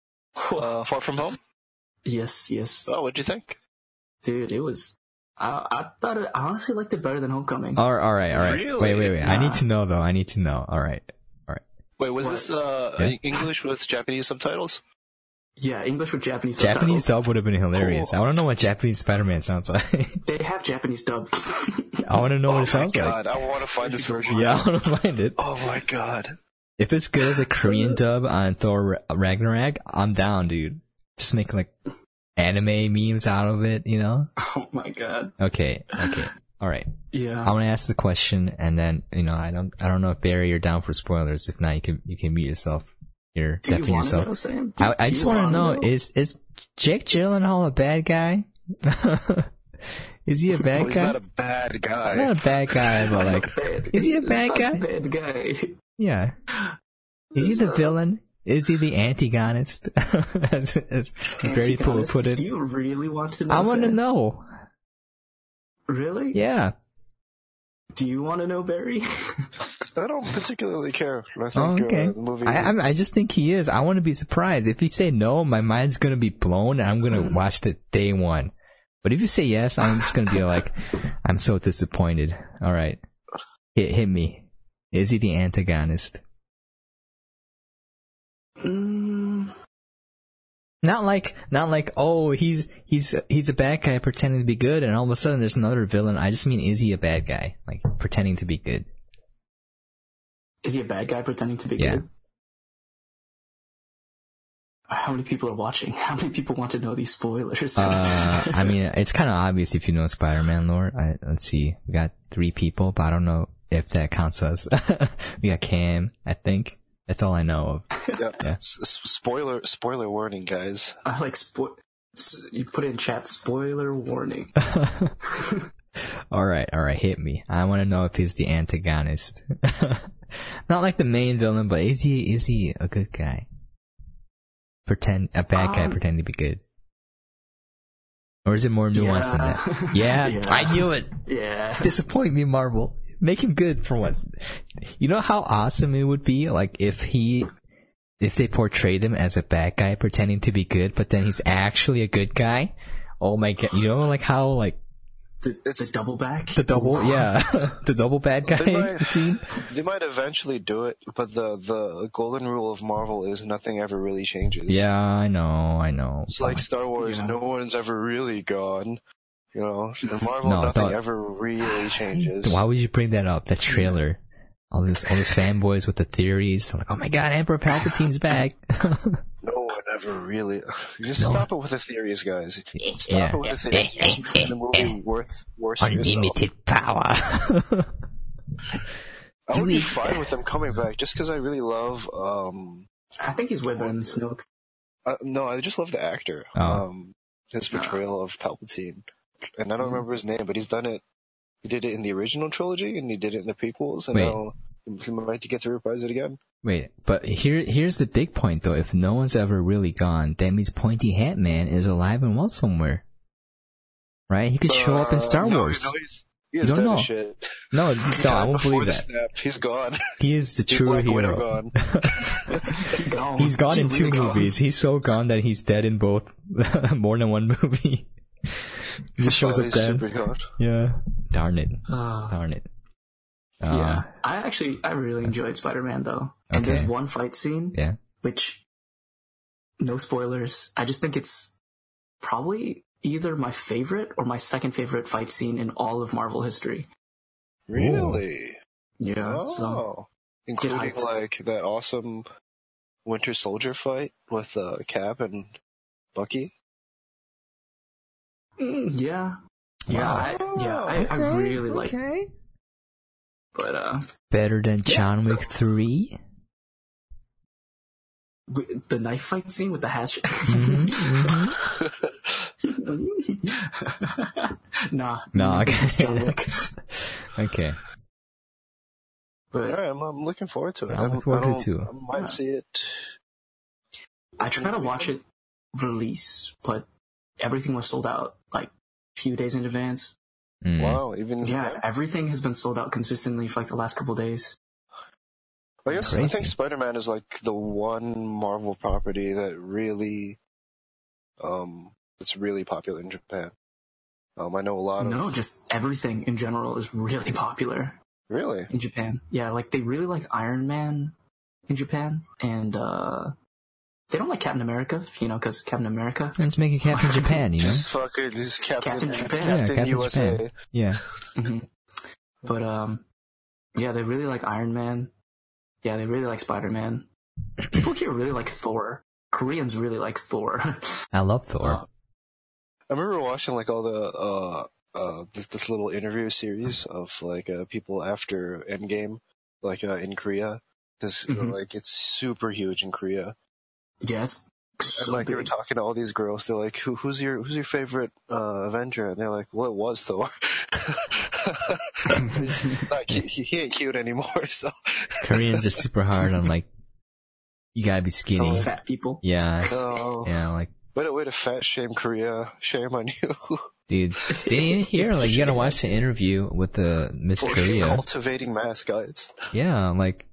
S2: Uh, Far From Home?
S3: yes, yes,
S2: Oh, what'd you think?
S3: dude, it was. I, I thought it, I honestly liked it better than Homecoming.
S1: All right, all right, all right.
S2: Really?
S1: Wait, wait, wait. I need to know though. I need to know. All right. Alright.
S2: Wait, was
S3: What?
S2: this uh,
S1: Yeah.
S2: English with Japanese subtitles?
S3: Yeah, English with Japanese
S1: Japanese
S3: subtitles.
S1: dub would have been hilarious.
S2: Cool.
S1: I want to know what Japanese Spider-Man sounds like.
S3: They have Japanese dub.
S1: I want to know
S2: oh
S1: what it oh sounds
S2: my
S1: like.
S2: god, I want to find this version.
S1: Yeah, I want to find it.
S2: Oh my god.
S1: If it's good as a Korean dub on Thor Ragnarok, I'm down, dude. Just make like anime memes out of it, you know?
S3: oh my god.
S1: Okay, okay. All right.
S3: Yeah.
S1: I want to ask the question, and then you know, I don't, I don't know if Barry you're down for spoilers. If not, you can, you can mute yourself. You're
S3: Do you
S1: deafening
S3: want to
S1: yourself.
S3: know, Sam? Do-
S1: I, I
S3: do
S1: just
S3: you
S1: want to
S3: wanna
S1: know, is is Jake Gyllenhaal a bad guy? is he a
S2: Well,
S1: bad
S2: he's
S1: guy?
S2: not a bad guy.
S1: Not a bad guy, but like,
S3: Bad-
S1: is he a bad
S3: not
S1: guy?
S3: Bad guy.
S1: yeah. Is he the
S3: So-
S1: villain? Is he the antagonist? as, as Barry Poole put it.
S3: Do you really want to know?
S1: I want to know.
S3: Really?
S1: Yeah.
S3: Do you want to know, Barry?
S2: I don't particularly care. I think
S1: Oh, okay.
S2: uh, the movie.
S1: I, I'm- I just think he is. I want to be surprised. If you say no, my mind's gonna be blown, and I'm gonna
S3: Mm.
S1: watch it day one. But if you say yes, I'm just gonna be like, I'm so disappointed. All right, hit hit me. Is he the antagonist?
S3: Mm,
S1: Not like, not like, oh, he's he's he's a bad guy pretending to be good, and all of a sudden there's another villain. I just mean, is he a bad guy, like pretending to be good?
S3: Is he a bad guy pretending to be
S1: Yeah.
S3: good? How many people are watching? How many people want to know these spoilers?
S1: Uh, I mean, it's kind of obvious if you know Spider-Man lore. I, let's see, we got three people, but I don't know if that counts us. we got Cam, I think. That's all I know
S2: yeah.
S1: yeah.
S2: S- s- spoiler spoiler warning, guys.
S3: I like spo- You put in chat spoiler warning.
S1: all right, all right, hit me. I want to know if he's the antagonist. Not like the main villain, but is he is he a good guy? Pretend a bad guy
S3: Um,
S1: pretending to be good, or is it more nuanced than that? Yeah,
S3: Yeah.
S1: I knew it.
S3: Yeah.
S1: disappoint me, Marvel. Make him good for once. You know how awesome it would be, like if he, if they portrayed him as a bad guy pretending to be good, but then he's actually a good guy. Oh my god! You know, like how like
S3: The,
S2: It's-
S3: the double back?
S1: the double, yeah, the double bad guy
S2: They might-
S1: routine.
S2: They might eventually do it, but the the golden rule of Marvel is nothing ever really changes.
S1: Yeah, I know, I know.
S2: It's like Star Wars,
S3: Yeah.
S2: no one's ever really gone. You know, in Marvel,
S1: No,
S2: nothing
S1: don't-
S2: ever really changes.
S1: Why would you bring that up? That trailer. All this, all these fanboys with the theories. I'm like, oh my god, Emperor Palpatine's back.
S2: No one ever really. Just
S1: No.
S2: stop it with the theories, guys. Stop
S1: Yeah.
S2: it with the theories. Make the movie worth worse for yourself.
S1: Unlimited power.
S2: I would be fine with them coming back, just because I really love. um
S3: I think he's way better than Snoke.
S2: uh, No, I just love the actor.
S1: Oh.
S2: Um His portrayal of Palpatine, and I don't
S3: Mhm.
S2: remember his name, but he's done it. He did it in the original trilogy, and he did it in the prequels, and
S1: Wait.
S2: now he might get to reprise it again.
S1: Wait, but here here's the big point though. If no one's ever really gone, that means Pointy Hat Man is alive and well somewhere. Right? He could show up in
S2: Uh,
S1: Star
S2: no,
S1: Wars.
S2: No, he
S1: You
S2: is
S1: don't know.
S2: as shit.
S1: No, no, I won't believe that.
S2: Snap, he's gone.
S1: He is the true
S2: Black Widow
S1: hero.
S2: gone.
S3: Gone.
S1: He's gone in
S3: She's
S1: two
S3: really gone.
S1: movies. He's so gone that he's dead in both, more than one movie. he just shows
S2: Oh,
S1: up
S2: he's
S1: dead. Yeah. Darn it.
S3: Uh,
S1: Darn it. Uh,
S3: yeah, I actually I really enjoyed Spider-Man though, and
S1: Okay.
S3: there's one fight scene
S1: Yeah.
S3: which, no spoilers. I just think it's probably either my favorite or my second favorite fight scene in all of Marvel history.
S2: Really?
S3: Yeah,
S2: Oh.
S3: so
S2: Including
S3: hyped.
S2: like that awesome Winter Soldier fight with uh, Cap and Bucky.
S3: mm, yeah, yeah,
S1: Wow.
S3: I, yeah, I, I really like.
S1: Okay.
S3: But uh,
S1: Better than John Wick 3?
S3: the knife fight scene with the hatch.
S1: Mhm,
S3: nah,
S1: No, okay.
S3: John Wick.
S1: Okay.
S3: But
S2: Alright, I'm, I'm looking forward to it.
S1: I'm looking forward
S2: I
S1: to it.
S2: I might see it.
S3: I tried to watch it release, but everything was sold out like a few days in advance.
S1: Mm.
S2: Wow, even
S3: Yeah, everything has been sold out consistently for like the last couple days.
S2: I guess I think Spider-Man is like the one Marvel property that really, um, it's really popular in Japan. Um, I know a lot of
S3: No, just everything in general is really popular
S2: really.
S3: in Japan. Yeah, like they really like Iron Man in Japan, and uh they don't like Captain America, you know, because Captain America.
S1: Let's make a Captain Japan, you know?
S2: Just fucking just Captain,
S3: Captain Japan.
S1: Yeah,
S2: Captain
S1: Captain
S2: USA.
S1: Japan. Yeah.
S3: hmm But um, yeah, they really like Iron Man. Yeah, they really like Spider Man. People here really like Thor. Koreans really like Thor.
S1: I love Thor.
S3: Uh,
S2: I remember watching like all the uh uh this, this little interview series of like uh, people after Endgame, like uh, in Korea, because
S3: Mhm.
S2: like it's super huge in Korea.
S3: Yeah, it's
S2: And
S3: so
S2: like they were talking to all these girls, they're like, "Who who's your who's your favorite uh Avenger?" And they're like, "Well, it was Thor." like he, he he ain't cute anymore, so
S1: Koreans are super hard on like, you gotta be skinny.
S3: Fat people.
S1: Yeah.
S2: Oh,
S1: Yeah, like,
S2: way to way to fat shame Korea. Shame on you.
S1: dude, they ain't here. Like, you gotta watch the interview with the Miss
S2: For
S1: Korea.
S2: cultivating mascots.
S1: Yeah, like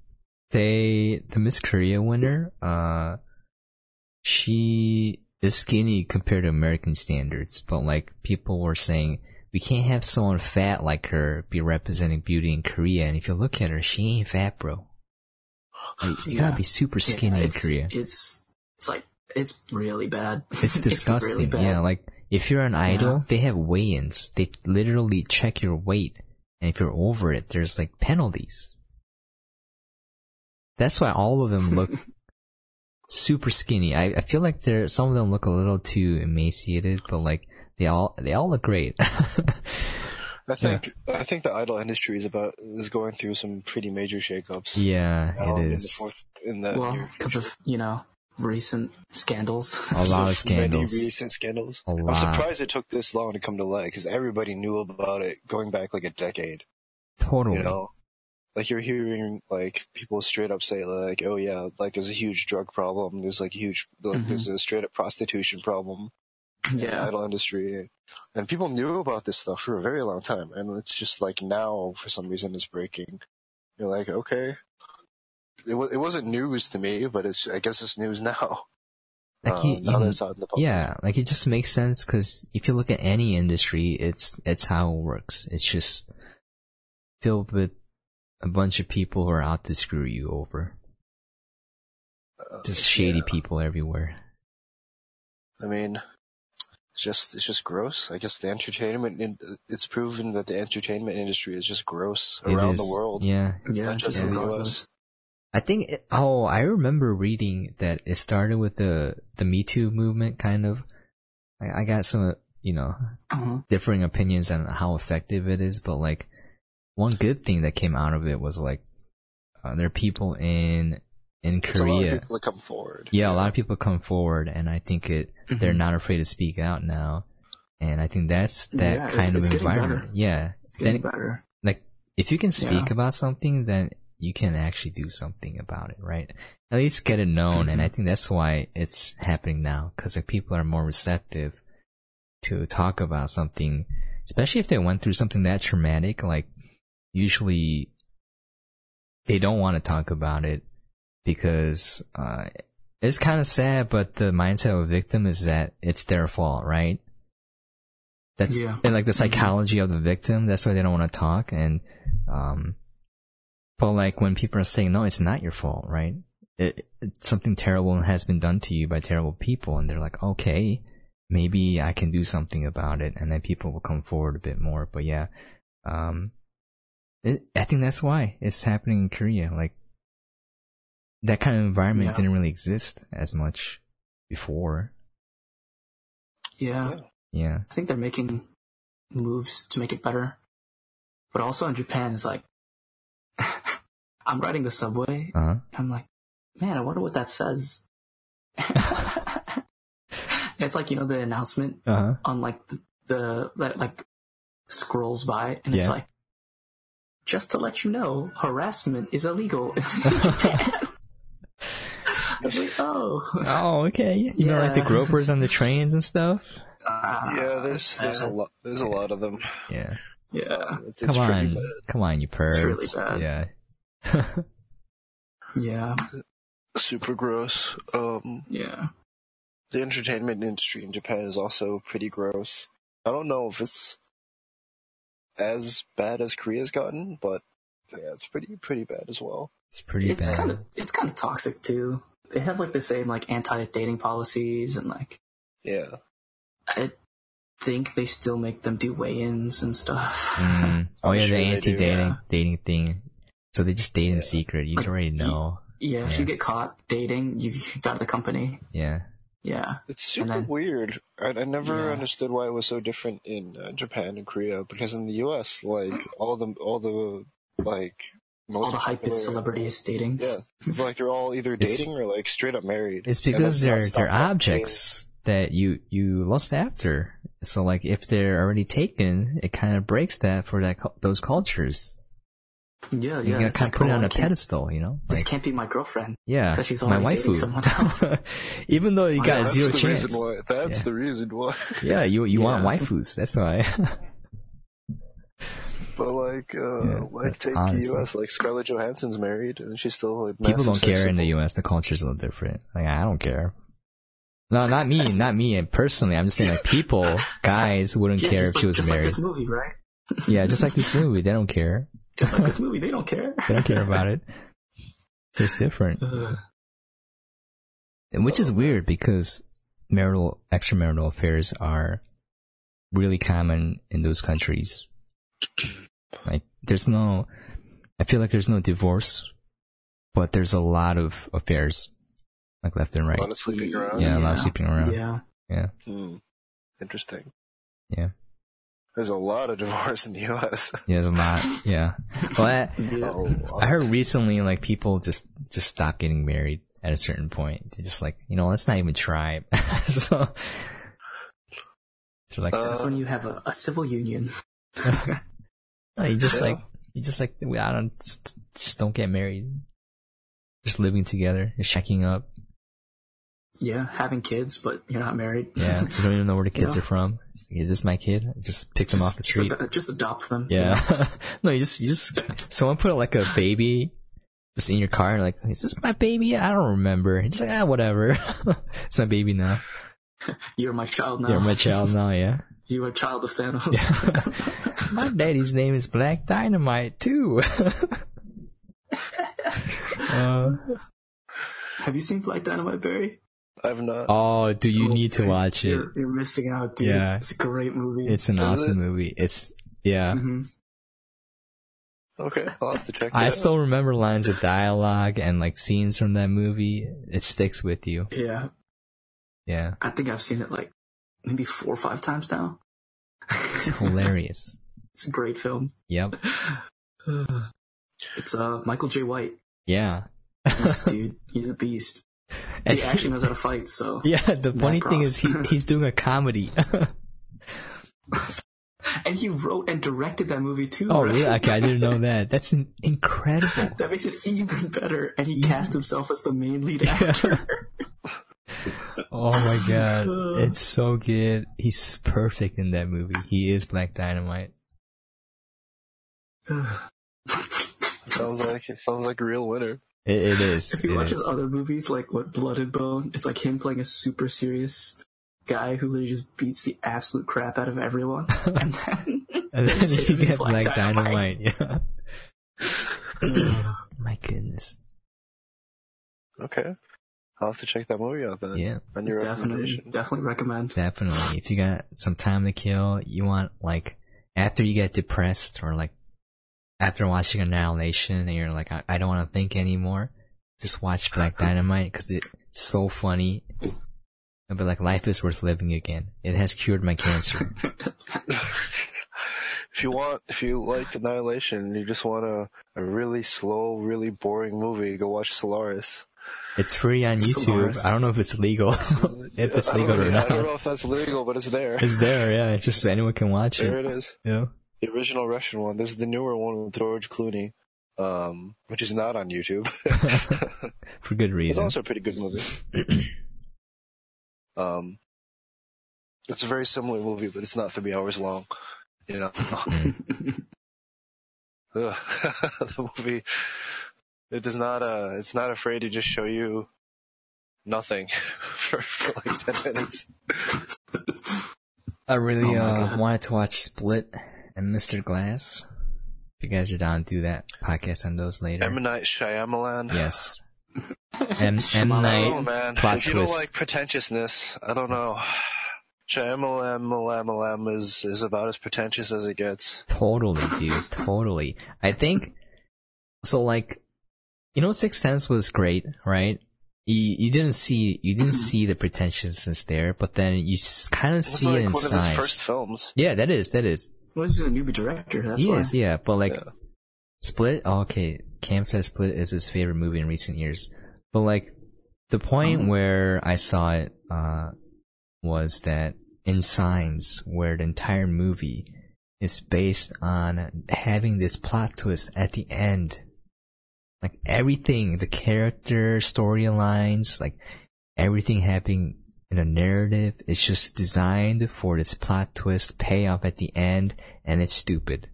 S1: they the Miss Korea winner, uh she is skinny compared to American standards, but like people were saying we can't have someone fat like her be representing beauty in Korea and if you look at her, she ain't fat, bro. Like, you gotta be super
S3: Yeah,
S1: skinny in Korea.
S3: It's it's like it's really bad.
S1: It's disgusting.
S3: really bad.
S1: yeah, like if you're an idol, they have weigh-ins. They literally check your weight, and if you're over it, there's like penalties. That's why all of them look super skinny. I, I feel like they're some of them look a little too emaciated, but like they all they all look great.
S2: I think I think the idol industry is about is going through some pretty major shakeups.
S1: yeah, it
S2: In the fourth, in the
S3: well, because of you know recent scandals.
S1: A lot of
S2: Many
S1: scandals.
S2: recent scandals.
S1: A
S2: I'm surprised it took this long to come to light because everybody knew about it going back like a decade.
S1: Totally.
S2: You know, like you're hearing like people straight up say like, "Oh yeah, like there's a huge drug problem. There's like a huge like
S3: Mhm.
S2: there's a straight up prostitution problem in the
S3: yeah,
S2: idol industry." And people knew about this stuff for a very long time, and it's just like now for some reason it's breaking. You're like, okay, it was it wasn't news to me, but it's I guess it's news now.
S1: Like you-
S2: now
S1: you-
S2: that it's out in the public.
S1: Yeah, like it just makes sense because if you look at any industry, it's it's how it works. It's just filled with a bunch of people who are out to screw you over.
S2: Uh,
S1: Just shady
S2: yeah.
S1: people everywhere.
S2: I mean, it's just it's just gross. I guess the entertainment it's proven that the entertainment industry is just gross
S1: It
S2: around
S1: is-
S2: the world,
S1: Yeah,
S3: yeah,
S2: just
S3: just
S2: in the. U.S.
S1: I think. It, oh, I remember reading that it started with the the Me Too movement. Kind of. I, I got some, you know,
S3: Uh-huh.
S1: differing opinions on how effective it is, but like one good thing that came out of it was like uh, there are people in in
S2: It's a lot of
S1: Korea.
S2: people that come forward.
S1: Yeah, a lot of people come forward, and I think it they're
S3: Mhm.
S1: not afraid to speak out now, and I think that's that
S3: Yeah,
S1: kind
S3: it's-
S1: of
S3: it's
S1: environment.
S3: better.
S1: Yeah,
S3: It's getting
S1: then
S3: better.
S1: like if you can speak
S3: Yeah.
S1: about something, then you can actually do something about it, right? At least get it known, and I
S3: Mhm.
S1: think that's why it's happening now because like, people are more receptive to talk about something, especially if they went through something that traumatic. Like usually they don't want to talk about it because uh, it's kind of sad, but the mindset of a victim is that it's their fault, right? That's
S3: Yeah.
S1: and like the
S3: Mhm.
S1: psychology of the victim. That's why they don't want to talk. And um, but like when people are saying, "No, it's not your fault," right? It, it, something terrible has been done to you by terrible people, and they're like, "Okay, maybe I can do something about it," and then people will come forward a bit more. But yeah, um, it, I think that's why it's happening in Korea. Like that kind of environment
S3: Yeah.
S1: didn't really exist as much before.
S3: Yeah.
S2: Yeah.
S1: Yeah.
S3: I think they're making moves to make it better. But also in Japan, it's like, I'm riding the subway,
S1: Uh huh.
S3: I'm like, man, I wonder what that says. it's like, you know, the announcement
S1: Uh huh.
S3: on like the, the that like scrolls by and it's like, just to let you know, harassment is illegal in Japan. I was like, oh.
S1: Oh, okay. You know, like the gropers on the trains and stuff.
S3: Uh,
S2: yeah, there's there's a lot there's a lot of them.
S1: Yeah.
S3: Yeah.
S2: Um, it's, it's
S1: Come
S2: pretty
S1: on.
S2: bad.
S1: Come on, you pervs.
S3: really bad.
S1: Yeah.
S3: Yeah.
S2: super gross. Um,
S3: Yeah.
S2: the entertainment industry in Japan is also pretty gross. I don't know if it's as bad as Korea's gotten, but yeah, it's pretty pretty bad as well.
S1: It's pretty
S3: It's
S1: bad.
S3: kind of it's kind of toxic too. They have like the same like anti-dating policies and like
S2: Yeah,
S3: I think they still make them do weigh-ins and stuff.
S1: Mm. Oh yeah,
S2: sure
S1: the anti-dating
S3: yeah.
S1: dating thing. So they just date in
S2: Yeah.
S1: secret. You
S3: Like,
S1: already know.
S3: yeah, if you get caught dating, you kicked out of the company.
S1: Yeah.
S3: Yeah.
S2: it's super
S3: then-
S2: weird. I, I never
S3: Yeah.
S2: understood why it was so different in uh, Japan and Korea because in the U.S., like all the all the like most
S3: All the hype is celebrities dating.
S2: Yeah, like they're all either dating or like straight up married.
S1: It's because they're they're
S2: by dating.
S1: objects that you you lust after. So like if they're already taken, it kind of breaks that for that those cultures.
S3: Yeah, yeah.
S1: gotta
S3: it's
S1: kind of put it
S3: oh,
S1: on
S3: I
S1: a
S3: can't-
S1: pedestal, you know?
S3: This can't be my girlfriend.
S1: yeah,
S3: 'cause she's
S1: my
S3: already dating
S1: waifu.
S3: someone else.
S1: Even though you got
S3: yeah,
S2: That's
S1: zero
S2: the
S1: chance.
S2: reason why. That's
S1: Yeah.
S2: the reason why.
S1: Yeah, you you want
S3: Yeah.
S1: waifus. That's why.
S2: But like, uh,
S1: Yeah,
S2: like take
S1: honestly.
S2: the U.S. Like Scarlett Johansson's married, and she's still like
S1: People don't care in the. U.S. The culture's a little different. Like I don't care. No, not me, not me personally. I'm just saying like people, guys wouldn't
S3: Yeah,
S1: care if
S3: like,
S1: she was
S3: just
S1: married.
S3: like this movie, right?
S1: Yeah, just like this movie, they don't care.
S3: Just like this movie, they don't care.
S1: They don't care about it. Just different.
S3: Uh,
S1: And which is weird because marital, extramarital affairs are really common in those countries. Like, there's no, I feel like there's no divorce, but there's a lot of affairs, like left and
S2: A
S1: right.
S2: lot of sleeping around.
S1: Yeah, a lot
S3: Yeah.
S1: of sleeping around.
S3: yeah.
S2: Hmm. Interesting.
S1: Yeah.
S2: There's a lot of divorce in the U.S.
S1: Yeah, there's a lot. Yeah. Well, I,
S3: Yeah.
S2: Oh,
S1: I heard recently, like, people just, just stop getting married at a certain point. They're just like, you know, let's not even try. so, they're like,
S2: Uh,
S3: That's when you have a, a civil union.
S1: No, you just
S2: Yeah.
S1: like you just like I don't just, just don't get married. Just living together, just checking up.
S3: Yeah, having kids, but you're not married.
S1: Yeah, you don't even know where the kids
S3: Yeah.
S1: are from. Is this my kid? Just pick them off the street.
S3: Just, ad- just adopt them.
S1: Yeah. no, you just you just someone put like a baby just in your car. and Like, is this my baby? I don't remember. And Just like ah, whatever. it's my baby now.
S3: You're my child now.
S1: You're my child now. Yeah.
S3: You are a child of Thanos.
S1: my daddy's name is Black Dynamite too. uh,
S3: Have you seen Black Dynamite Barry?
S2: I've not.
S1: oh, do you
S3: Oh,
S1: need to watch it?
S3: You're, you're missing out, dude.
S1: Yeah.
S3: It's a great movie.
S1: It's an
S2: Is
S1: awesome
S2: it?
S1: movie. It's yeah.
S3: hmm
S2: Okay, I'll have to check.
S1: I
S2: that
S1: still remember lines of dialogue and like scenes from that movie. It sticks with you.
S3: Yeah.
S1: Yeah.
S3: I think I've seen it like maybe four or five times now.
S1: It's hilarious.
S3: It's a great film.
S1: Yep.
S3: It's uh Michael Jai White.
S1: Yeah.
S3: This dude, he's a beast.
S1: And
S3: He actually knows how to fight, so
S1: yeah, the funny thing is he he's doing a comedy.
S3: and he wrote and directed that movie too.
S1: oh
S3: right?
S1: really? Okay, I didn't know that. That's in- incredible.
S3: That makes it even better. And he
S1: Even-
S3: cast himself as the main lead actor.
S1: Oh my god. Uh. It's so good. He's perfect in that movie. He is Black Dynamite.
S2: Sounds like it sounds like a real winner.
S1: It, it is.
S3: if you
S1: It
S3: watch his other movies, like what Blood and Bone, it's like him playing a super serious guy who literally just beats the absolute crap out of everyone. and then,
S1: And then
S3: there's
S1: you get Black Dynamite. Yeah.
S3: Ugh.
S1: my goodness.
S2: Okay, I'll have to check that movie out then.
S1: Yeah.
S2: On your
S3: definitely, definitely recommend.
S1: Definitely. If you got some time to kill, you want like after you get depressed or like after watching Annihilation and you're like, I, I don't want to think anymore, just watch Black Dynamite because it's so funny. I'll be like, life is worth living again. It has cured my cancer.
S2: if you want, if you liked Annihilation, and you just want a a really slow, really boring movie, go watch Solaris.
S1: It's free on YouTube.
S3: Solaris.
S1: I don't know if it's legal. if it's legal
S2: know-
S1: or not.
S2: I don't know if that's legal, but it's there.
S1: It's there, yeah. It's just anyone can watch
S2: there
S1: it.
S2: There it is.
S1: Yeah.
S2: The original Russian one. There's the newer one with George Clooney, um, which is not on YouTube.
S1: For good reason.
S2: it's also a pretty good movie. um, it's a very similar movie, but it's not three hours long. You know, the movie it does not uh it's not afraid to just show you nothing for, for like ten minutes.
S1: I really
S3: Oh
S1: uh
S3: God.
S1: wanted to watch Split and Mr. Glass. If you guys are down to do that podcast on those later.
S2: M Night Shyamalan.
S1: yes. M M
S3: Shyamalan.
S2: I
S1: Night.
S2: don't man.
S1: plot
S2: if you
S1: twist.
S2: don't like pretentiousness, I don't know. Shyamalan is is about as pretentious as it gets.
S1: Totally, dude. totally. I think so. Like, you know, Sixth Sense was great, right? You you didn't see you didn't see the pretentiousness there, but then you kind of
S2: It
S1: see
S2: like
S1: it in
S2: one of his first films.
S1: Yeah, that is that is.
S3: Well, this is a newbie director. That's
S1: he
S3: why.
S1: is, yeah. But like,
S2: Yeah.
S1: Split. Oh, okay, Cam says Split is his favorite movie in recent years. But like, the point
S3: Oh.
S1: where I saw it uh was that in Signs, where the entire movie is based on having this plot twist at the end. Like everything, the character storylines, like everything happening in a narrative is just designed for this plot twist payoff at the end, and it's stupid.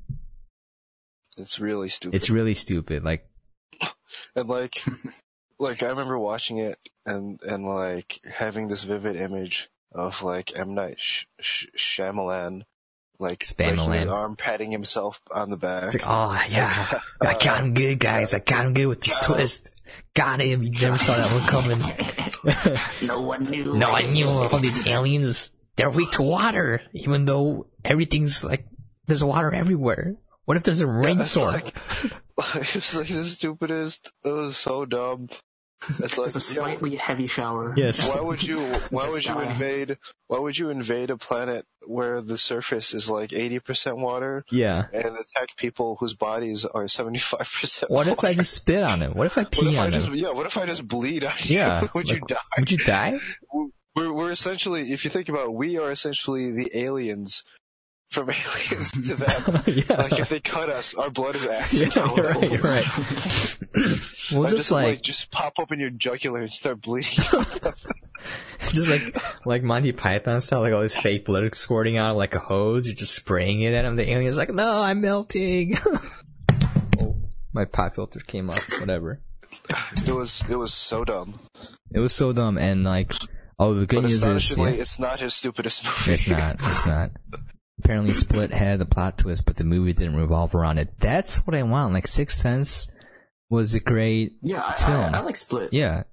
S2: It's really stupid.
S1: It's really stupid. Like,
S2: and like, like I remember watching it and and like having this vivid image of like M Night Sh- Sh- Shyamalan, like breaking his arm, patting himself on the back.
S1: it's like, oh yeah, I got him good, guys. I got him good with this uh, twist. Got him. You never saw that one coming.
S3: no one knew.
S1: no, I knew all these aliens. They're weak to water, even though everything's like there's water everywhere. What if there's a
S2: Yeah, it's
S1: rainstorm?
S2: like, it's like the stupidest. It was so dumb. It's like,
S3: It's a
S2: you know,
S3: slightly heavy shower.
S1: Yes.
S2: why would you? Why would you
S3: die.
S2: invade? Why would you invade a planet where the surface is like eighty percent water
S1: yeah.
S2: and attack people whose bodies are seventy five percent?
S1: What if I just spit on him? What if I
S2: What
S1: pee
S2: if I
S1: on
S2: just?
S1: him?
S2: Yeah. What if I just bleed on you?
S1: Yeah.
S2: would you die?
S1: Would you die?
S2: We're we're essentially, if you think about, it, we are essentially the aliens from aliens to them.
S1: yeah.
S2: Like if they cut us, our blood is
S1: yeah,
S2: acid.
S1: you're right. You're right. we'll
S2: Like,
S1: just
S2: like,
S1: like
S2: just pop up in your jugular and start bleeding.
S1: just like like Monty Python style, like all this fake blood squirting out of like a hose. You're just spraying it at him. The alien's like, no, I'm melting. oh, my pop filter came off. Whatever.
S2: it was it was so dumb.
S1: It was so dumb, and like, oh, the good
S2: But
S1: news is, yeah,
S2: it's not his stupidest movie.
S1: it's not. It's not. Apparently, Split had the plot twist, but the movie didn't revolve around it. That's what I want. Like Sixth Sense was a great
S3: Yeah, I,
S1: Film.
S3: I, I like Split.
S1: Yeah.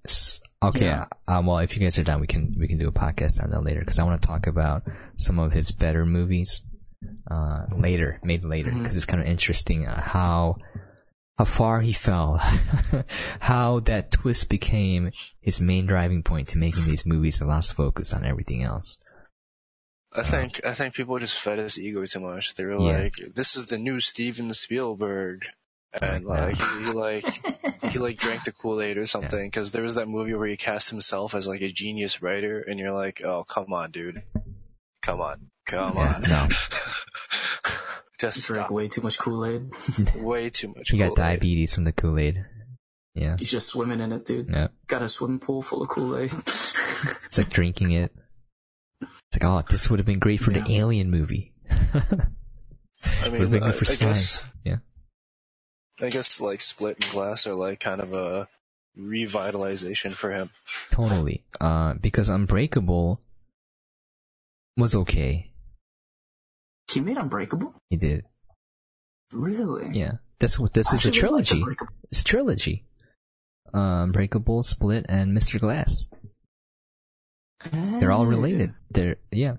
S1: Okay.
S3: Yeah.
S1: Um, well, if you guys are done, we can we can do a podcast on that later because I want to talk about some of his better movies uh, later, maybe later, because it's kind of interesting uh, how how far he fell, how that twist became his main driving point to making these movies and lost focus on everything else.
S2: I think I think people just fed his ego too much. They were
S1: Yeah.
S2: like, "This is the new Steven Spielberg," and like he, he like he like drank the Kool Aid or something. Because there was that movie where he cast himself as like a genius writer, and you're like, "Oh, come on, dude, come on, come
S1: Yeah,
S2: on."
S1: no.
S2: just
S3: Drank
S2: stop.
S3: way too much Kool Aid.
S2: way too much.
S1: He got
S2: Kool-Aid.
S1: diabetes from the Kool Aid. Yeah.
S3: He's just swimming in it, dude.
S1: Yeah.
S3: Got a swimming pool full of Kool Aid.
S1: It's like drinking it. It's like, oh, this would have been great for
S3: Yeah.
S1: the Alien movie.
S2: I
S1: Would have
S2: mean,
S1: been
S2: I,
S1: good for
S2: I
S1: science.
S2: guess
S1: Yeah.
S2: I guess like Split and Glass are like kind of a revitalization for him.
S1: Totally. Uh, because Unbreakable was okay.
S3: he made Unbreakable?
S1: He did.
S3: Really?
S1: Yeah. That's what this
S3: I
S1: is a
S3: actually really liked
S1: trilogy.
S3: Unbreakable.
S1: It's a trilogy. Uh, Unbreakable, Split, and Mr. Glass. They're all related. They're, yeah.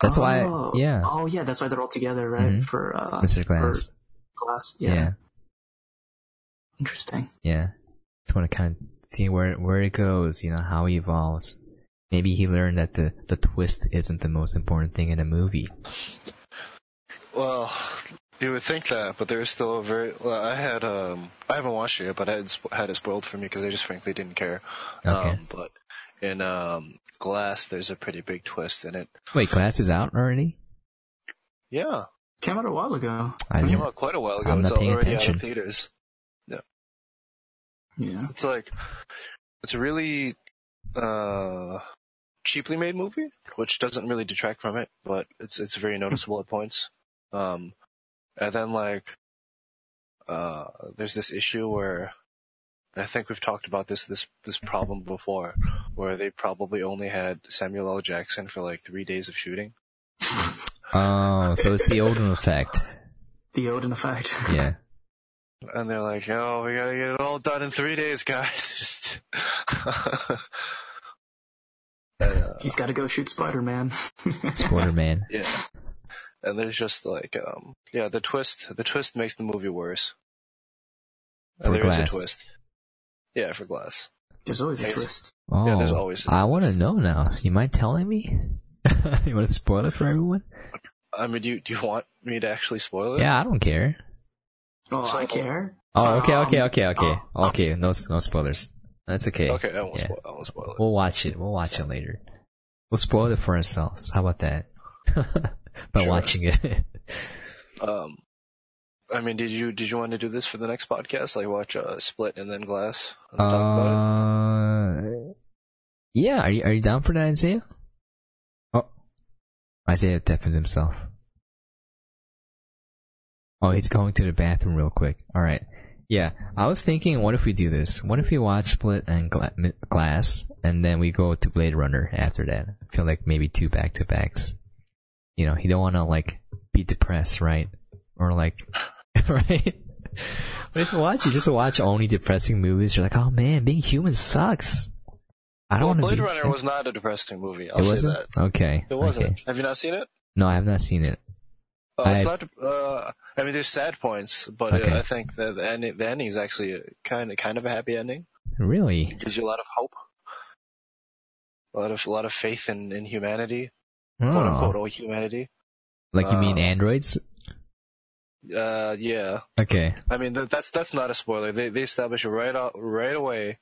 S1: That's why,
S3: Oh.
S1: yeah.
S3: Oh yeah, that's why they're all together, right?
S1: Mhm.
S3: For uh,
S1: Mr. Glass.
S3: for Glass.
S1: Yeah.
S3: Yeah.
S1: Yeah.
S3: Interesting.
S1: Just want to kind of see where, where it goes, you know, how he evolves. Maybe he learned that the, the twist isn't the most important thing in a movie.
S2: Well, you would think that, but there's still a very. Well, I had um, I haven't watched it yet, but I had had it spoiled for me because I just frankly didn't care.
S1: Okay.
S2: Um, but in um, Glass, there's a pretty big twist in it.
S1: Wait, Glass is out already?
S2: Yeah,
S3: Came out a while ago.
S1: I
S2: came out quite a while ago.
S1: I'm
S2: it's
S1: not paying
S2: already
S1: attention.
S2: out of theaters.
S3: Yeah.
S2: It's like it's a really uh cheaply made movie, which doesn't really detract from it, but it's it's very noticeable at points. Um, and then like, uh, there's this issue where, I think we've talked about this this this problem before, where they probably only had Samuel L. Jackson for like three days of shooting.
S1: Oh, so it's the Odin effect.
S3: The Odin effect.
S1: Yeah.
S2: And they're like, oh, we gotta get it all done in three days, guys. Just. uh,
S3: He's got to go shoot Spider Man.
S1: Spider Man.
S2: yeah. And there's just like, um, yeah, the twist, the twist makes the movie worse.
S1: For
S2: And there is
S1: Glass.
S2: a twist. Yeah, for Glass.
S3: There's always a twist.
S1: Oh,
S2: Yeah, there's always-
S1: I want to know now. You mind telling me? you want to spoil it for everyone?
S2: I mean, do you, do you want me to actually spoil it?
S1: Yeah, I don't care.
S3: Oh,
S2: So-
S3: I care.
S1: Oh, okay,
S3: Um,
S1: okay, okay, okay,
S3: oh,
S1: okay. No, no spoilers. That's okay.
S2: Okay, I won't,
S1: Yeah.
S2: spoil, I won't spoil it.
S1: We'll watch it. We'll watch it later. We'll spoil it for ourselves. How about that? By
S2: Sure.
S1: watching it.
S2: Um, I mean, did you did you want to do this for the next podcast? Like watch uh, Split and then Glass and
S1: uh, yeah. Are you are you down for that, Isaiah? Oh, Isaiah deafened himself. Oh, he's going to the bathroom real quick. All right. Yeah, I was thinking, what if we do this? What if we watch Split and Gla- Glass, and then we go to Blade Runner after that? I feel like maybe two back to backs. You know, you don't want to like be depressed, right? Or like, right? If you watch, you just watch only depressing movies. You're like, oh man, being human sucks. I don't
S2: Well,
S1: want to
S2: Blade
S1: be.
S2: Runner was not a depressing movie. I'll
S1: it wasn't.
S2: that.
S1: Okay.
S2: It wasn't.
S1: Okay.
S2: Have you not seen it?
S1: No, I have not seen it.
S2: Uh, it's
S1: I-
S2: not. Uh, I mean, there's sad points, but
S1: Okay.
S2: uh, I think that the ending, the ending is actually kind of kind of a happy ending.
S1: Really?
S2: It gives you a lot of hope, a lot of a lot of faith in in humanity, quote
S1: Oh.
S2: unquote, all humanity.
S1: Like you mean
S2: Uh,
S1: androids?
S2: Uh, yeah.
S1: Okay.
S2: I mean, that, that's that's not a spoiler. They they establish right out, right away,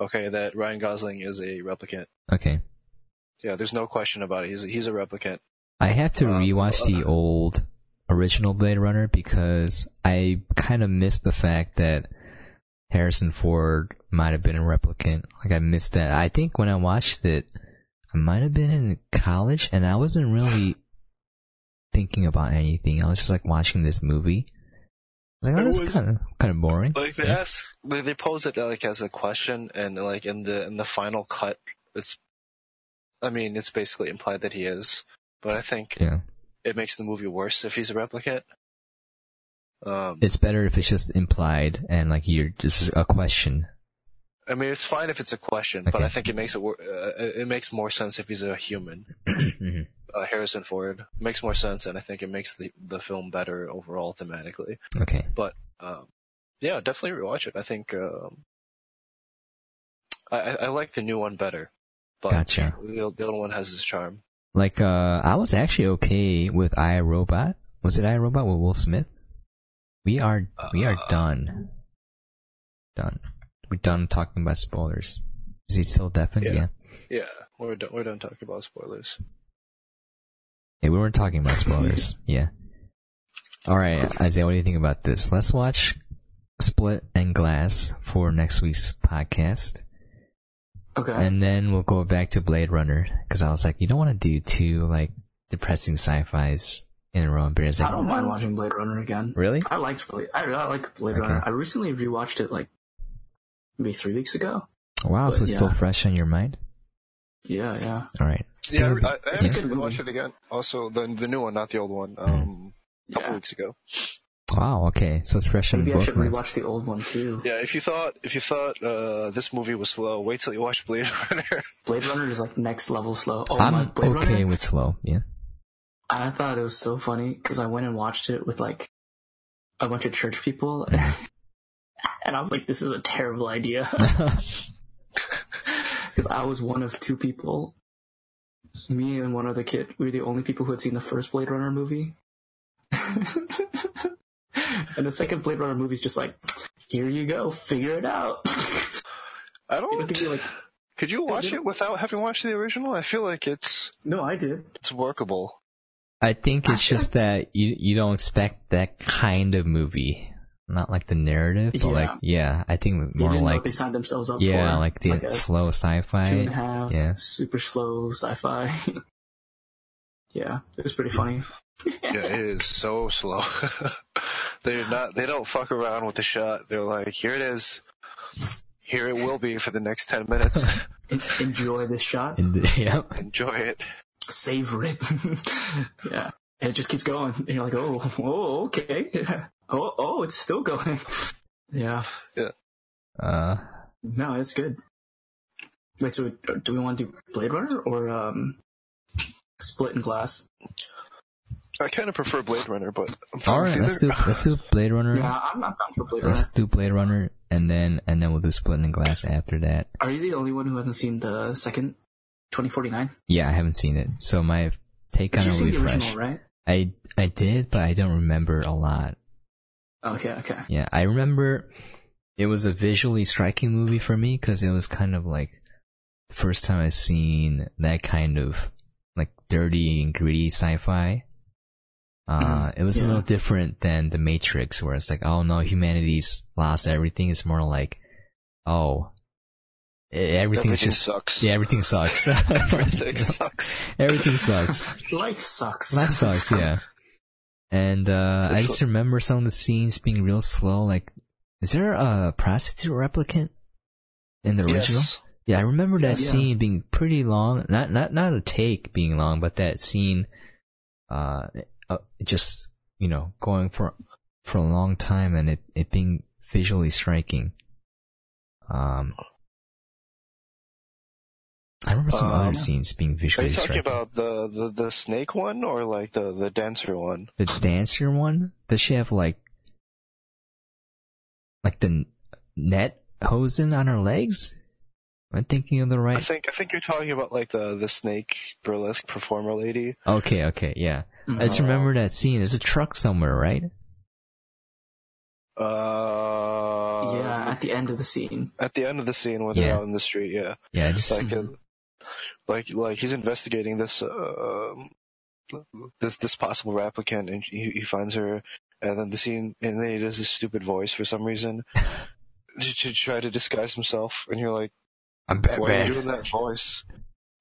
S2: okay, that Ryan Gosling is a replicant.
S1: Okay.
S2: Yeah, there's no question about it. He's a, he's a replicant.
S1: I have to
S2: Um,
S1: rewatch the old original Blade Runner because I kind of missed the fact that Harrison Ford might have been a replicant. Like I missed that. I think when I watched it, I might have been in college and I wasn't really thinking about anything. I was just like watching this movie. Like, oh,
S2: It
S1: that's
S2: was-
S1: kind of kind of boring.
S2: Like they
S1: Yeah.
S2: ask, they, they pose it like as a question, and like in the in the final cut, it's, I mean, it's basically implied that he is, but I think
S1: Yeah,
S2: it makes the movie worse if he's a replicant. Um,
S1: it's better if it's just implied and like you're just a question.
S2: I mean, it's fine if it's a question, but I think it makes it wor- uh, it makes more sense if he's a human. Uh, Harrison Ford makes more sense, and I think it makes the the film better overall thematically.
S1: Okay.
S2: But um, yeah, definitely rewatch it. I think um, I, I like the new one better, but
S1: Gotcha.
S2: the, the other one has its charm.
S1: Like, uh, I was actually okay with I Robot. Was it I Robot with Will Smith? We are, we are
S2: Uh,
S1: done. Done. We're done talking about spoilers. Is he still deafened?
S2: Yeah.
S1: Yeah.
S2: Yeah, we're done, we're done talking about spoilers.
S1: Hey, we weren't talking about spoilers. yeah. Alright, Isaiah, what do you think about this? Let's watch Split and Glass for next week's podcast.
S3: Okay.
S1: And then we'll go back to Blade Runner. Cause I was like, you don't want to do two, like, depressing sci-fis in a row. It's like,
S3: I don't mind watching Blade Runner again.
S1: Really?
S3: I liked Blade. I really like Blade
S1: Okay.
S3: Runner. I recently rewatched it like maybe three weeks ago.
S1: Wow, so
S3: But,
S1: it's still fresh on your mind?
S3: Yeah, yeah.
S1: Alright.
S2: Yeah,
S1: Dude,
S2: I, I actually
S3: good
S2: watched it again. Also, the the new one, not the old one. Um, a couple
S3: Yeah.
S2: weeks ago.
S1: Wow, okay. So it's fresh on
S3: Maybe I
S1: both
S3: should
S1: minds.
S3: rewatch the old one too.
S2: Yeah, if you thought if you thought uh this movie was slow, wait till you watch Blade Runner.
S3: Blade Runner is like next level slow. Oh
S1: I'm
S3: Blade
S1: okay
S3: Runner.
S1: with slow, yeah.
S3: I thought it was so funny because I went and watched it with like a bunch of church people, and I was like, "This is a terrible idea," because I was one of two people. Me and one other kid. We were the only people who had seen the first Blade Runner movie. and the second Blade Runner movie is just like, "Here you go, figure it out."
S2: I don't.
S3: give you like,
S2: Could you watch it without having watched the original? I feel like it's
S3: no, I did.
S2: it's workable.
S1: I think it's just that you you don't expect that kind of movie. Not like the narrative, but
S3: Yeah.
S1: like yeah, I think
S3: They
S1: more
S3: didn't
S1: like
S3: what they signed themselves up for.
S1: yeah, like the
S3: a
S1: slow sci-fi.
S3: and a half,
S1: yeah.
S3: super slow sci-fi. yeah, it was pretty funny.
S2: Yeah, it is so slow. They're not. They don't fuck around with the shot. They're like, here it is. Here it will be for the next ten minutes.
S3: Enjoy this shot,
S1: And yeah,
S2: Enjoy it.
S3: savor it. yeah, and it just keeps going. And you're like, oh, oh, okay. Oh, oh, it's still going. yeah,
S1: uh,
S3: no, it's good. Wait, so do we want to do Blade Runner or um, Split in Glass?
S2: I kind of prefer Blade Runner, but I'm fine
S1: all
S2: with
S1: right, let's do let's do Blade Runner.
S3: Yeah, I'm not down for Blade Runner.
S1: Let's do Blade Runner, and then and then we'll do Splitting Glass after that.
S3: Are you the only one who hasn't seen the second 2049?
S1: Yeah, I haven't seen it, so my take
S3: But
S1: on
S3: you've
S1: it will be fresh.
S3: original, right?
S1: I I did, but I don't remember a lot.
S3: Okay, okay.
S1: Yeah, I remember it was a visually striking movie for me because it was kind of like the first time I seen that kind of like dirty and gritty sci-fi. Uh,
S3: Mhm,
S1: it was a little different than The Matrix, where it's like, oh no, humanity's lost everything. It's more like, oh, everything's
S2: Everything
S1: just
S2: sucks.
S1: yeah, everything sucks.
S2: Everything sucks.
S1: everything sucks.
S3: Life sucks.
S1: Life sucks, yeah. And uh I just remember some of the scenes being real slow. Like, is there a prostitute replicant in the original?
S2: Yes.
S1: Yeah, I remember that
S3: Yeah.
S1: scene being pretty long. Not not not a take being long, but that scene, uh, uh just you know going for for a long time and it it being visually striking. Um. I remember some
S2: Um,
S1: other scenes being visually.
S2: Are
S1: visually
S2: you talking
S1: striking.
S2: about the, the the snake one or like the the dancer one?
S1: The dancer one? Does she have like like the net hosing on her legs? Am I thinking of the right?
S2: I
S1: right?
S2: think I think you're talking about like the the snake burlesque performer lady.
S1: Okay, okay, yeah.
S3: Mhm.
S1: I just remember that scene. There's a truck somewhere, right?
S2: Uh,
S3: yeah, at the end of the scene.
S2: at the end of the scene when they're
S1: Yeah.
S2: out in the street, yeah,
S1: Yeah, just
S2: like uh, like like he's investigating this uh, this this possible replicant, and he, he finds her, and then the scene, and then he does this stupid voice for some reason to, to try to disguise himself, and you're like,
S1: I'm Batman.
S2: why are you doing that voice?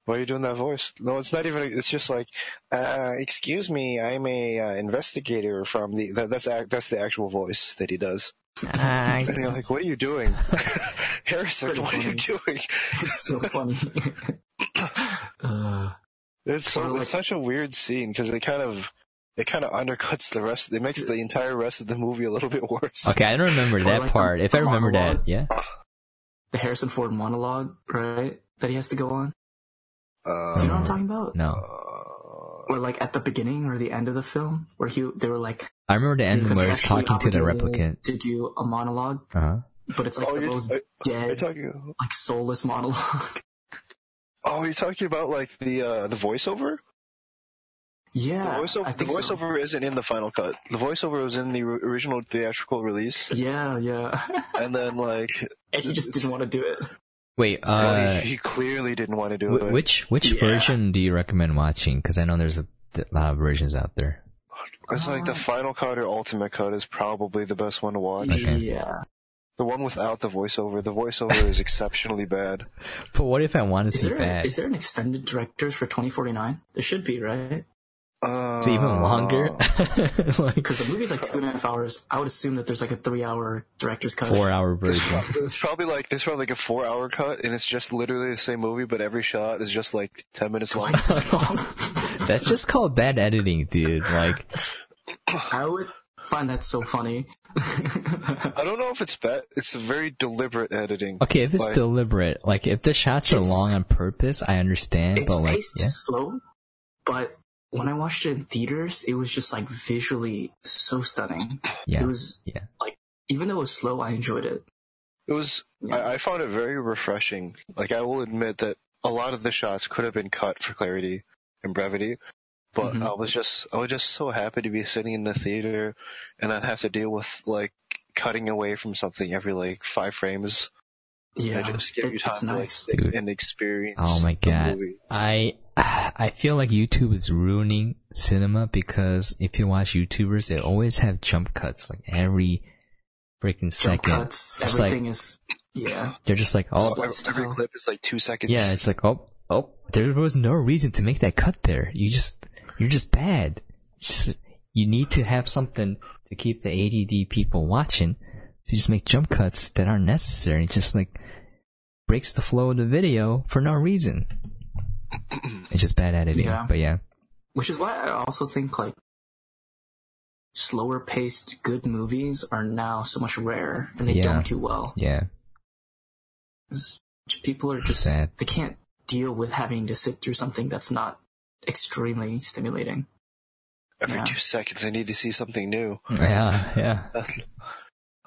S2: Why are you doing that voice? No, it's not even. It's just like, uh, excuse me, I'm a uh, investigator from the. That, that's that's the actual voice that he does. And you're like, what are you doing, Harrison?
S3: Pretty
S2: What are you doing?
S3: It's so funny. uh,
S2: It's so
S3: like-
S2: it's such a weird scene because it kind of it kind of undercuts the rest. It makes the entire rest of the movie a little bit worse.
S1: Okay, I don't remember that
S3: like the-
S1: part. If I
S3: the
S1: remember that, yeah.
S3: the Harrison Ford monologue, right? That he has to go on.
S2: Uh,
S3: Do you know what I'm talking about?
S1: No,
S2: uh,
S3: Or like at the beginning or the end of the film, where he they were like
S1: I remember the end
S3: you're
S1: where he's
S3: contractually
S1: talking to the replicant.
S3: to do a monologue,
S1: Uh huh.
S3: but it's like
S2: oh,
S3: the
S2: you're,
S3: most
S2: are, are
S3: dead,
S2: talking?
S3: like soulless monologue.
S2: Oh, you're talking about like the uh, the voiceover.
S3: yeah,
S2: the voiceover,
S3: I
S2: the
S3: think so.
S2: voiceover isn't in the final cut. The voiceover was in the ri- original theatrical release,
S3: Yeah, yeah.
S2: and then like
S3: and he just didn't want to do it.
S1: Wait,
S2: well,
S1: uh,
S2: he, he clearly didn't want to do it.
S1: which which
S3: Yeah.
S1: version do you recommend watching? Because I know there's a th- lot of versions out there.
S2: It's like the final cut or ultimate cut is probably the best one to watch.
S1: Okay.
S3: Yeah.
S2: The one without the voiceover. The voiceover is exceptionally bad.
S1: But what if I want to
S3: Is
S1: see
S3: there,
S1: that?
S3: is there an extended directors for 2049? There should be, right?
S2: Uh,
S1: It's even longer. like
S3: Because the movie's like two and a half hours. I would assume that there's like a three hour director's cut.
S1: four hour version.
S2: prob- It's probably like there's probably like a four hour cut, and it's just literally the same movie, but every shot is just like ten minutes long.
S3: Twice long.
S1: That's just called bad editing, dude. Like,
S3: I would find that so funny.
S2: I don't know if it's bad. It's a very deliberate editing.
S1: okay, if it's
S2: Like-
S1: deliberate, like if the shots are long on purpose, I understand.
S3: it's
S1: but like, yeah,
S3: slow, but when I watched it in theaters, it was just like visually so stunning.
S1: yeah,
S3: It was
S1: yeah.
S3: like even though it was slow, I enjoyed it.
S2: It was.
S3: Yeah.
S2: I, I found it very refreshing. Like I will admit that a lot of the shots could have been cut for clarity and brevity, but
S3: Mhm.
S2: I was just I was just so happy to be sitting in the theater and not have to deal with like cutting away from something every like five frames.
S3: Yeah,
S2: I just give
S3: it-
S2: you time
S3: it's
S2: to
S3: nice.
S2: sit
S1: Dude.
S2: and experience.
S1: Oh my God. I I feel like YouTube is ruining cinema because if you watch YouTubers, they always have jump cuts. Like every freaking second.
S3: Cuts, everything like, is yeah.
S1: They're just like oh
S2: every clip is like two seconds.
S1: Yeah, it's like oh oh there was no reason to make that cut there. You just you're just bad. Just you need to have something to keep the ADD people watching. So you just make jump cuts that aren't necessary. It Just like breaks the flow of the video for no reason. it's just bad editing. Yeah. But yeah.
S3: Which is why I also think like slower paced good movies are now so much rarer and they yeah. don't do well.
S1: Yeah.
S3: People are just Sad. they can't deal with having to sit through something that's not extremely stimulating.
S2: Every yeah. two seconds I need to see something new.
S1: Yeah, yeah.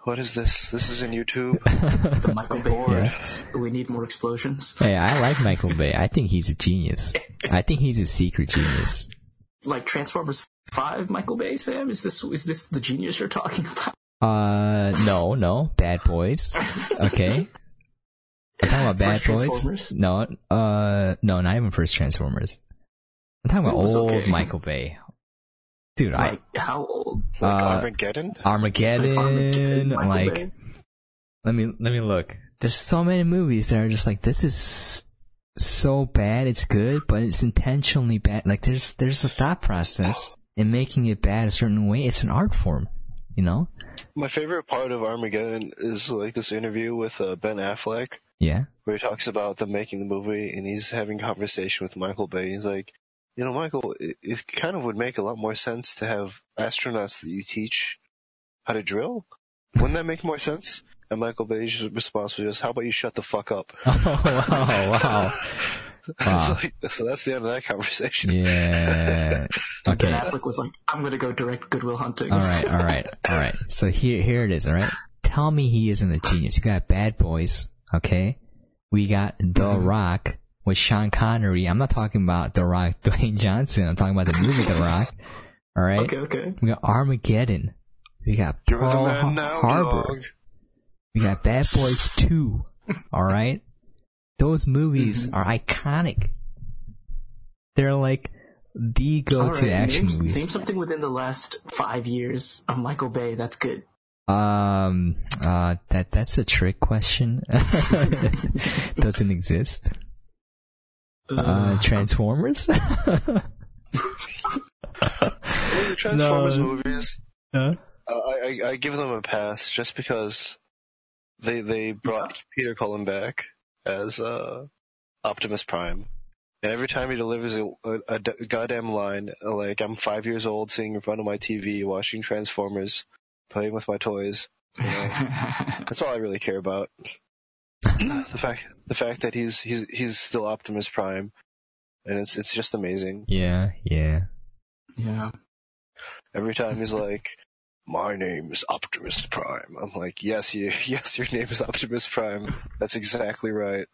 S2: What is this? This is in YouTube.
S3: the Michael Bay. Yeah. We need more explosions.
S1: Hey, I like Michael Bay. I think he's a genius. I think he's a secret genius.
S3: Like Transformers Five, Michael Bay. Sam, is this is this the genius you're talking about?
S1: Uh, no, no, Bad Boys. Okay. I'm talking about Bad Boys. No, uh, no, not even first Transformers. I'm talking about old okay. Michael Bay. Dude,
S3: like, I how old?
S2: Like uh, Armageddon?
S1: Armageddon, like, Armageddon, like let me let me look. There's so many movies that are just like this is so bad it's good, but it's intentionally bad. Like there's there's a thought process in making it bad a certain way. It's an art form, you know.
S2: My favorite part of Armageddon is like this interview with uh, Ben Affleck.
S1: Yeah.
S2: Where he talks about them making the movie and he's having conversation with Michael Bay. He's like, you know, Michael, it, it kind of would make a lot more sense to have astronauts that you teach how to drill. Wouldn't that make more sense? And Michael Bay's response was just, "How about you shut the fuck up?"
S1: Oh wow, wow.
S2: wow. so, so, that's the end of that conversation.
S1: Yeah.
S3: Okay. Ben Affleck was like, "I'm gonna go direct Good Will Hunting."
S1: All right, all right, all right. So here, here it is. All right. Tell me he isn't a genius. You got Bad Boys. Okay. We got The mm-hmm. Rock with Sean Connery. I'm not talking about The Rock, Dwayne Johnson. I'm talking about the movie The Rock. All right.
S3: Okay, okay.
S1: We got Armageddon. We got Pearl Harbor. Dog. We got Bad Boys 2. All right. Those movies mm-hmm. are iconic. They're like the go-to right, action
S3: name,
S1: movies.
S3: Name something within the last five years of Michael Bay that's good.
S1: Um, uh, that that's a trick question. Doesn't exist. Uh, Transformers?
S2: the Transformers no. movies.
S1: Huh?
S2: Uh, I, I, I give them a pass just because they they brought Peter Cullen back as uh, Optimus Prime. And every time he delivers a, a, a, goddamn line, like I'm five years old, sitting in front of my TV, watching Transformers, playing with my toys. You know, that's all I really care about. The fact the fact that he's he's he's still Optimus Prime, and it's it's just amazing.
S1: Yeah, yeah,
S3: yeah.
S2: Every time he's like, "My name is Optimus Prime," I'm like, "Yes, you, yes, your name is Optimus Prime. That's exactly right."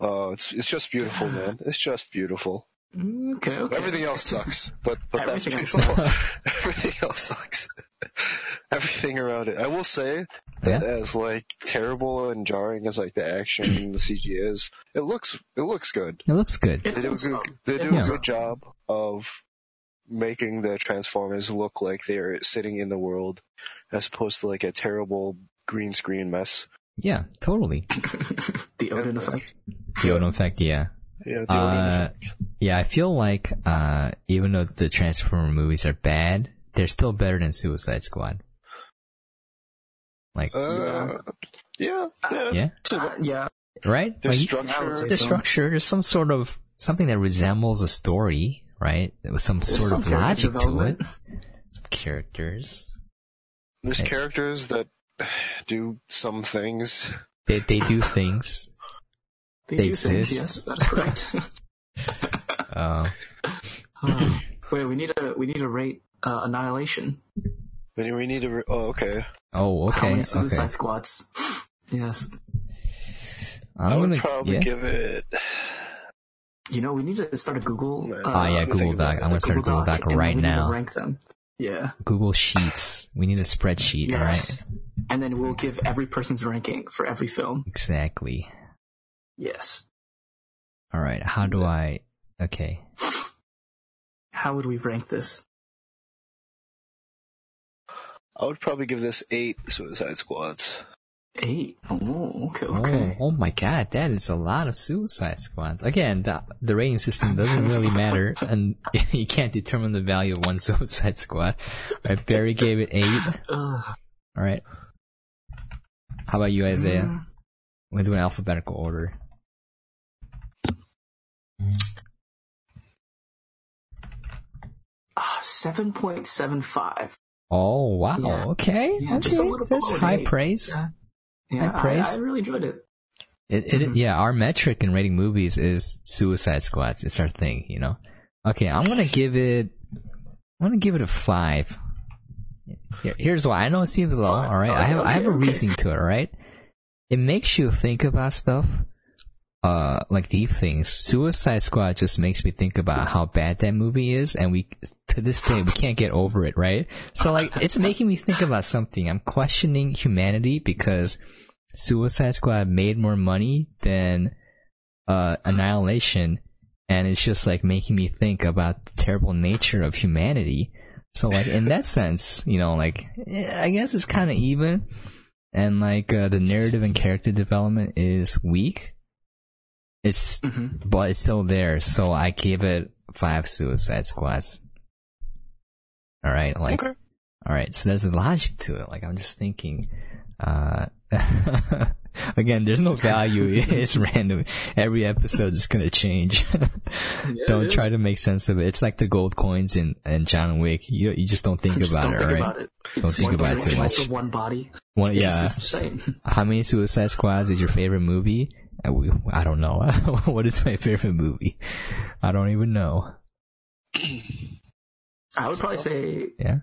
S2: Oh, it's it's just beautiful, man. It's just beautiful.
S3: Mm, okay, okay.
S2: Everything else sucks, but but Everything that's beautiful. Else Everything else sucks. Everything around it. I will say that yeah. as like terrible and jarring as like the action and the CG is, it looks it looks good.
S1: It looks good.
S2: They do a good they do a good job of making the Transformers look like they're sitting in the world, as opposed to like a terrible green screen mess.
S1: Yeah, totally.
S3: the Odin effect.
S1: The Odin effect, yeah.
S2: Yeah, uh,
S1: yeah, I feel like uh, even though the Transformer movies are bad, they're still better than Suicide Squad. Like,
S2: uh, yeah, yeah,
S1: yeah,
S3: uh, yeah.
S1: right?
S2: The like, structure,
S1: the structure, there's some sort of something that resembles a story, right? With some there's sort some of logic to it. Some characters.
S2: There's characters that do some things.
S1: They they do things.
S3: They, they exist. Things, yes, that's correct.
S1: uh,
S3: uh, wait, we need a we need to rate uh, Annihilation.
S2: We need, we need to. Re- oh, okay.
S1: Oh, okay. How many
S3: Suicide
S1: okay.
S3: Squads? yes.
S2: I'm I would gonna, probably yeah. give it.
S3: You know, we need to start a Google.
S1: Uh, oh yeah, Google Doc. I'm gonna start a Google Doc, Doc right now.
S3: rank them. Yeah.
S1: Google Sheets. We need a spreadsheet, yes. right?
S3: And then we'll give every person's ranking for every film.
S1: Exactly.
S3: Yes.
S1: All right. How do I? Okay.
S3: How would we rank this?
S2: I would probably give this eight Suicide Squads.
S3: Eight. Oh, okay,
S1: Oh,
S3: okay.
S1: oh my god, that is a lot of Suicide Squads. Again, the, the rating system doesn't really matter, and you can't determine the value of one Suicide Squad. All right, Barry gave it eight. All right. How about you, Isaiah?
S3: Mm,
S1: We're doing alphabetical order.
S3: ah, 7.75.
S1: Oh wow,
S3: Yeah.
S1: okay,
S3: Yeah,
S1: okay, that's high
S3: eight.
S1: praise.
S3: Yeah.
S1: High praise.
S3: I, I really enjoyed it.
S1: It, it,
S3: Mhm.
S1: yeah, our metric in rating movies is Suicide Squads. It's our thing, you know. Okay, I'm gonna give it. I'm gonna give it a five. Here, here's why. I know it seems low. All right, I have I have a
S3: Okay, okay.
S1: reason to it. All right, it makes you think about stuff. Uh, like deep things. Suicide Squad just makes me think about how bad that movie is, and we to this day we can't get over it. Right? So like, it's making me think about something. I'm questioning humanity because Suicide Squad made more money than uh, Annihilation, and it's just like making me think about the terrible nature of humanity. So like in that sense, you know, like eh, I guess it's kind of even, and like uh, the narrative and character development is weak. It's
S3: hmm
S1: but it's still there, so I give it five Suicide Squads. All right, like
S2: Okay.
S1: all right, so there's a logic to it. Like I'm just thinking, uh, again, there's no value. it's random. Every episode is gonna change. don't
S3: yeah.
S1: try to make sense of it. It's like the gold coins in, in John Wick. You you just don't think
S3: Just
S1: about
S3: don't
S1: it,
S3: think
S1: right?
S3: about it.
S1: Don't think about it too much.
S3: one body. It's
S1: yeah.
S3: just the same.
S1: How many Suicide Squads is your favorite movie? Uh, I don't know. what is my favorite movie? I don't even know.
S3: I would probably say
S1: Yeah.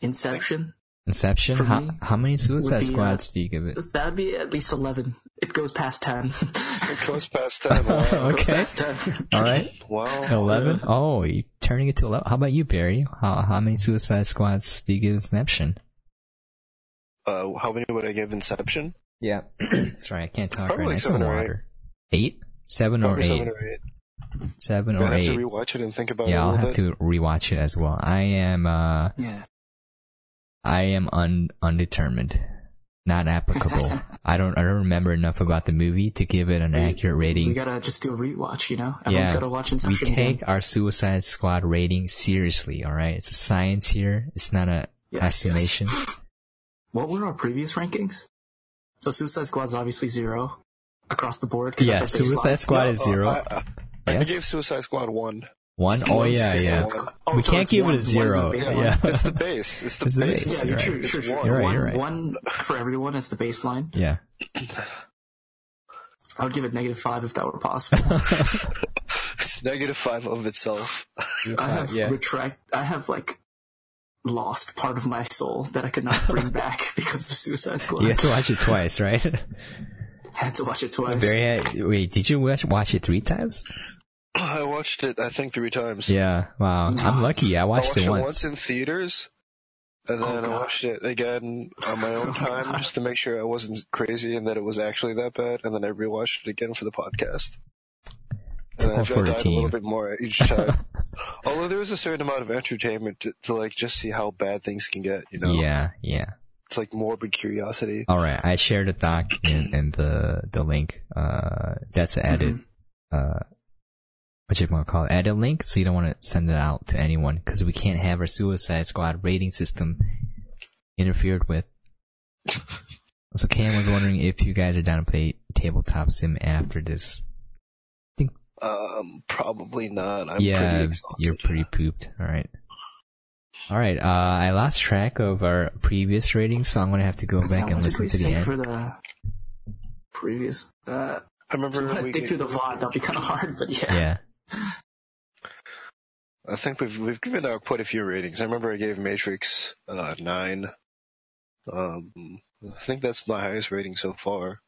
S3: Inception.
S1: Inception.
S3: For
S1: How
S3: me,
S1: how many Suicide
S3: be, uh,
S1: Squads do you give it?
S3: That'd be at least 11. It goes past 10.
S2: It goes past that. Wow.
S3: It goes
S1: Okay.
S3: past 10.
S1: All right.
S2: wow.
S1: Eleven. Oh, you turning it to eleven. How about you, Barry? How how many Suicide Squads do you give Inception?
S2: Uh, how many would I give Inception?
S1: Yeah. Sorry, I can't talk
S2: Probably
S1: right now.
S2: like seven or
S1: water. Eight? Seven or eight?
S2: seven or eight.
S1: Seven
S2: I
S1: or
S2: have to
S1: eight.
S2: rewatch it and think about it
S1: Yeah,
S2: a
S1: I'll have
S2: bit.
S1: to rewatch it as well. I am uh
S3: Yeah.
S1: I am un undetermined. Not applicable. I don't I don't remember enough about the movie to give it an accurate rating.
S3: We gotta just do a rewatch, you know? Everyone's
S1: Yeah.
S3: gotta watch
S1: We take
S3: again.
S1: our Suicide Squad rating seriously, alright? It's a science here. It's not a
S3: Yes,
S1: estimation.
S3: What were our previous rankings? So Suicide Squad's obviously zero across the board. 'cause
S1: Yeah,
S3: that's our baseline.
S1: Suicide Squad
S2: No,
S1: is
S2: uh,
S1: zero.
S2: I, I,
S1: Yeah.
S2: I gave Suicide Squad one.
S1: One? Oh yeah,
S3: Suicide
S1: yeah.
S3: Oh,
S1: we
S3: so
S1: can't give
S3: one-
S1: it a zero.
S3: the.
S1: Yeah.
S2: It's the base. It's the
S1: It's the
S2: base.
S1: base.
S3: Yeah,
S1: You're
S3: you're
S1: right.
S3: true,
S2: It's
S3: true, true.
S1: You're right,
S3: one,
S1: you're right.
S3: one for everyone is the baseline.
S1: Yeah.
S3: I would give it negative five if that were possible.
S2: It's negative five of itself.
S3: I have
S1: yeah.
S3: retract. I have like lost part of my soul that I could not bring back because of Suicide Squad.
S1: You have to watch it twice, right?
S3: I had to watch it twice.
S1: Barry, had- uh, wait, did you watch, watch it three times?
S2: I watched it, I think, three times.
S1: Yeah. Wow. I'm lucky. I
S2: I
S1: watched,
S2: watched
S1: it
S2: it
S1: once.
S2: once in theaters, and
S3: Oh,
S2: then I watched it again on my own
S3: Oh,
S2: time
S3: God.
S2: just to make sure I wasn't crazy and that it was actually that bad. And then I rewatched it again for the podcast. And I,
S1: for
S2: I
S1: the
S2: died a
S1: team.
S2: little bit more each time. Although there is a certain amount of entertainment to, to like just see how bad things can get. You know,
S1: Yeah. Yeah.
S2: it's like morbid curiosity.
S1: All right. I shared a doc and, in the the link. Uh, that's an edit.
S3: Mhm.
S1: Uh, what you want to call it? Edit link. So you don't want to send it out to anyone because we can't have our Suicide Squad rating system interfered with. So Cam was wondering if you guys are down to play tabletop sim after this.
S2: Um, probably not. I'm
S1: yeah,
S2: pretty exhausted.
S1: you're pretty pooped. All right. All right. Uh, I lost track of our previous ratings, so I'm gonna have to go back
S3: Yeah,
S1: and listen to the end.
S3: For the previous, uh,
S2: I remember
S3: if I
S2: we
S3: dig through the VOD, that'll be kind of hard, but yeah.
S1: Yeah.
S2: I think we've we've given out quite a few ratings. I remember I gave Matrix uh, nine. Um, I think that's my highest rating so far.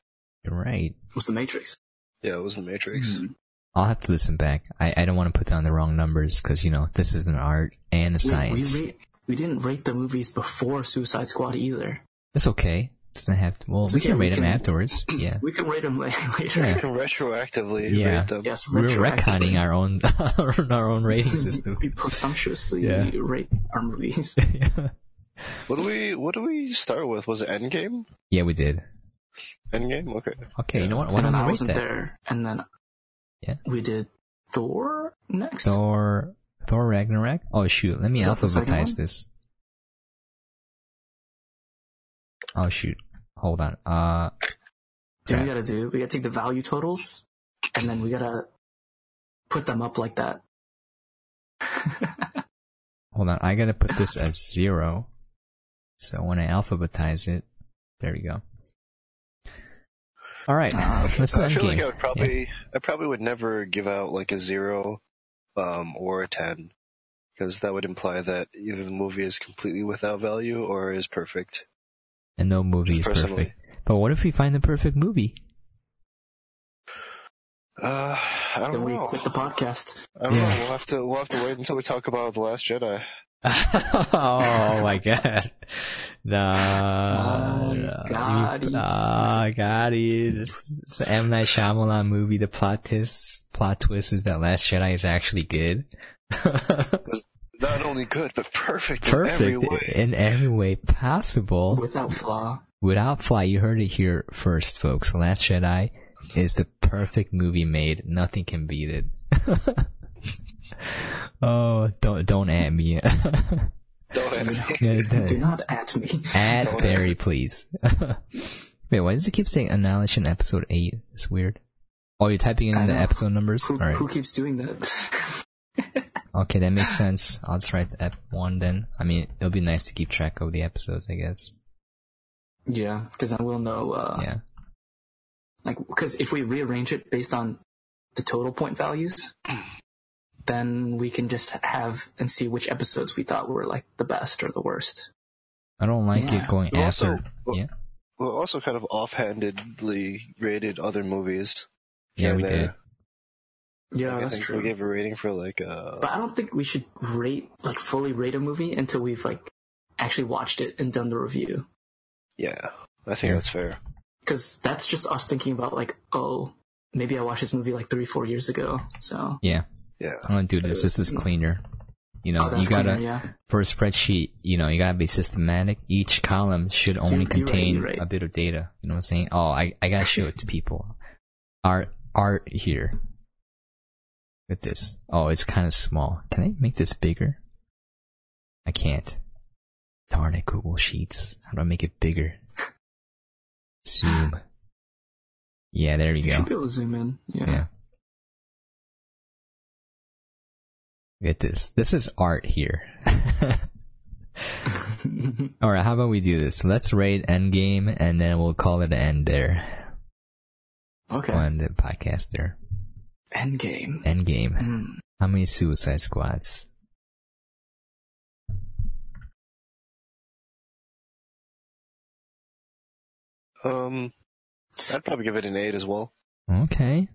S1: You're right.
S3: What's the Matrix?
S2: Yeah, it was the Matrix.
S3: Mhm.
S1: I'll have to listen back. I, I don't want to put down the wrong numbers because you know this is an art and a
S3: We,
S1: science.
S3: we, rate, we didn't rate the movies before Suicide Squad either.
S1: It's okay. Doesn't have to. Well,
S3: It's
S1: we
S3: okay,
S1: can
S3: we
S1: rate them
S3: can-
S1: afterwards. Yeah.
S3: We can rate them later.
S1: Yeah.
S2: You can retroactively
S1: Yeah.
S2: rate them.
S3: Yes,
S1: We're
S3: retroactively.
S1: retconning our own our own rating system.
S3: we presumptuously
S1: Yeah.
S3: rate our movies.
S1: yeah.
S2: What do we What do we start with? Was it Endgame?
S1: Yeah, we did.
S2: Endgame. Okay.
S1: Okay, you know what? Why
S3: and
S1: don't
S3: I
S1: rate
S3: wasn't
S1: that?
S3: there, and then
S1: Yeah.
S3: we did Thor next.
S1: Thor, Thor Ragnarok. Oh shoot, let me
S3: Is that the second
S1: alphabetize this. Oh shoot, hold on. Uh,
S3: Dude, we gotta do. We gotta take the value totals, and then we gotta put them up like that.
S1: hold on. I gotta put this as zero. So when I alphabetize it, there we go. All right, let's
S2: I
S1: end
S2: feel like. I would probably I probably would never give out like a zero, um, or a ten, because that would imply that either the movie is completely without value or is perfect.
S1: And no movie is
S2: Personally.
S1: perfect. But what if we find the perfect movie?
S2: Uh, I don't
S3: then we quit the podcast.
S2: I don't
S1: Yeah.
S2: know. We'll have to we'll have to wait until we talk about the Last Jedi.
S1: oh my god. Nah.
S3: Oh,
S1: nah.
S3: God.
S1: You- Ah, God. It's, it's an M. Night Shyamalan movie. The plot twist, plot twist is that Last Jedi is actually good.
S2: Not only good, but perfect, in every
S1: Perfect
S2: way.
S1: in every way possible.
S3: Without flaw.
S1: Without flaw. you heard it here first, folks. Last Jedi is the perfect movie made. Nothing can beat it. oh, don't don't at me.
S2: Don't end
S1: Yeah,
S2: it.
S1: don't-
S3: Do not at me.
S1: Add
S2: Don't
S1: Barry, please. Wait, why does it keep saying Annihilation episode 8? It's weird. Oh, you're typing in
S3: I
S1: the
S3: know.
S1: episode numbers?
S3: Who,
S1: Alright.
S3: who keeps doing that?
S1: Okay, that makes sense. I'll just write the F1 then. I mean, it'll be nice to keep track of the episodes, I guess.
S3: yeah, because then we'll know. Uh,
S1: Yeah.
S3: Like, because if we rearrange it based on the total point values, then we can just have and see which episodes we thought were like the best or the worst.
S1: I don't like
S3: Yeah.
S1: it going
S2: We
S1: after.
S2: also,
S1: yeah.
S2: we also kind of offhandedly rated other movies.
S1: Yeah, we
S2: and
S1: did.
S3: Yeah,
S2: Like, I
S3: that's
S2: think
S3: true.
S2: we gave a rating for like uh
S3: But I don't think we should rate like fully rate a movie until we've like actually watched it and done the review.
S2: yeah. I think
S1: Yeah.
S2: that's fair.
S3: Because that's just us thinking about like, oh, maybe I watched this movie like three, four years ago. So
S1: Yeah.
S2: Yeah.
S1: I'm gonna do this. This is cleaner. You know,
S3: oh,
S1: you gotta,
S3: cleaner, yeah.
S1: for a spreadsheet, you know, you gotta be systematic. Each column should only
S3: you're right,
S1: contain
S3: you're right.
S1: a bit of data. You know what I'm saying? Oh, I, I gotta show it to people. Art, art here. With this. Oh, it's kind of small. Can I make this bigger? I can't. Darn it, Google Sheets. How do I make it bigger? Zoom. Yeah, there you
S3: You
S1: go.
S3: should be able to zoom in. Yeah.
S1: Yeah. Get this. This is art here. Alright, how about we do this? Let's rate Endgame and then we'll call it an end there.
S3: okay.
S1: On the podcast there.
S3: Endgame.
S1: Endgame.
S3: Hmm.
S1: How many Suicide Squads?
S2: Um I'd probably give it an eight as well.
S1: Okay.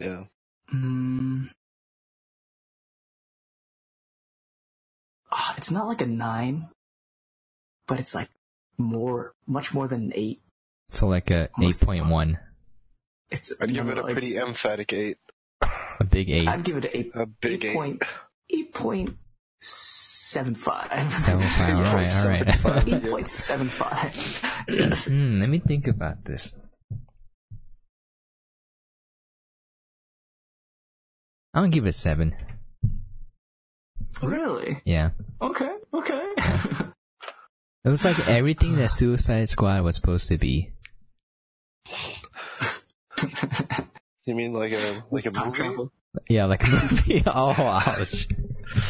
S2: Yeah.
S3: Hmm. Ah, it's not like a nine, but it's like more, much more than an eight.
S1: So like a
S3: Almost-
S1: 8.1.
S3: It's
S2: I'd
S3: no,
S2: give it a pretty emphatic eight.
S1: A big 8.
S3: I'd give it an eight.
S2: A big
S3: eight
S2: eight.
S3: point eight point seven five.
S1: 7.5. Alright, alright.
S3: Eight point seven five. Yes.
S1: Hmm, let me think about this. I'll give it a 7.
S3: Really?
S1: Yeah.
S3: Okay. Okay.
S1: It was like everything that Suicide Squad was supposed to be.
S2: You mean like a like a
S3: Time
S2: movie?
S3: travel.
S1: Yeah, like a movie. oh, ouch.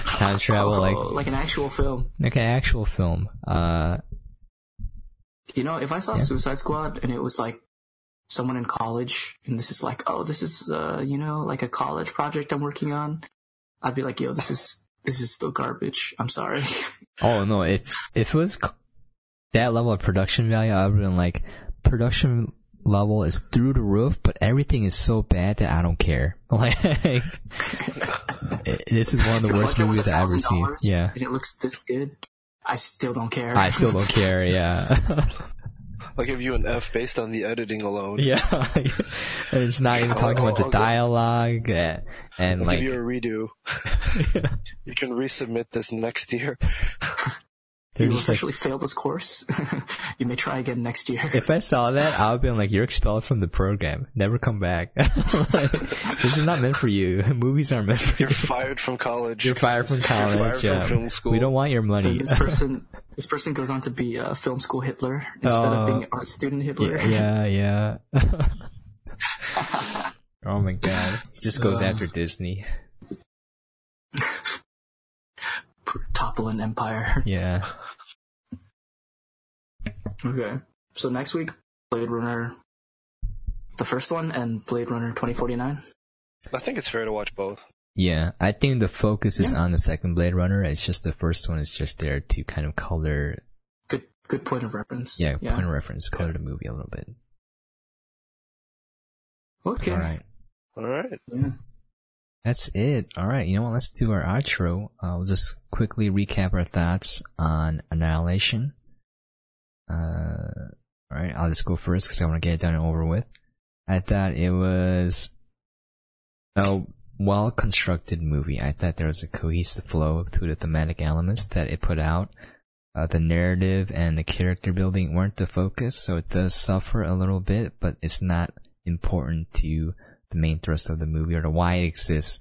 S1: Time travel,
S3: Oh,
S1: like
S3: like an actual film.
S1: like an actual film. Uh,
S3: You know, if I saw
S1: Yeah.
S3: Suicide Squad and it was like someone in college and this is like, oh, this is uh, you know, like a college project I'm working on, I'd be like, yo, this is this is still garbage. I'm sorry.
S1: oh no, if if it was that level of production value, I would have been like, production level is through the roof, but everything is so bad that I don't care. Like, this is one of the worst movies I've ever seen. Yeah,
S3: and it looks this good, I still don't care.
S1: I still don't care. Yeah,
S2: I'll give you an F based on the editing alone.
S1: yeah. it's not even talking about the
S2: I'll go-
S1: dialogue uh, and
S2: I'll
S1: like.
S2: give you a redo. You can resubmit this next year.
S3: you officially like, failed this course. you may try again next year.
S1: If I saw that, I would be like, "You're expelled from the program. Never come back. like, this is not meant for you. Movies aren't meant for you.
S2: You're
S1: you.
S2: fired from college.
S1: You're fired from college. Fired yeah. from film school. We don't want your money."
S3: this person, this person goes on to be a film school Hitler instead uh, of being an art student Hitler.
S1: Yeah, yeah. yeah. oh my god, he just goes uh, after Disney.
S3: topple an empire.
S1: Yeah.
S3: Okay. So next week, Blade Runner, the first one, and Blade Runner 2049. I
S2: think it's fair to watch both.
S1: Yeah, I think the focus is yeah. on the second Blade Runner. It's just the first one is just there to kind of color.
S3: Good, good point of reference.
S1: Yeah, yeah. point of reference, color the movie a little bit.
S3: Okay.
S1: All right.
S2: All right.
S3: Yeah.
S1: That's it. All right. You know what? Let's do our outro. Uh, we'll just quickly recap our thoughts on Annihilation. Uh, all right. I'll just go first because I want to get it done and over with. I thought it was a well constructed movie. I thought there was a cohesive flow to the thematic elements that it put out. Uh, the narrative and the character building weren't the focus, so it does suffer a little bit, but it's not important to the main thrust of the movie or to why it exists.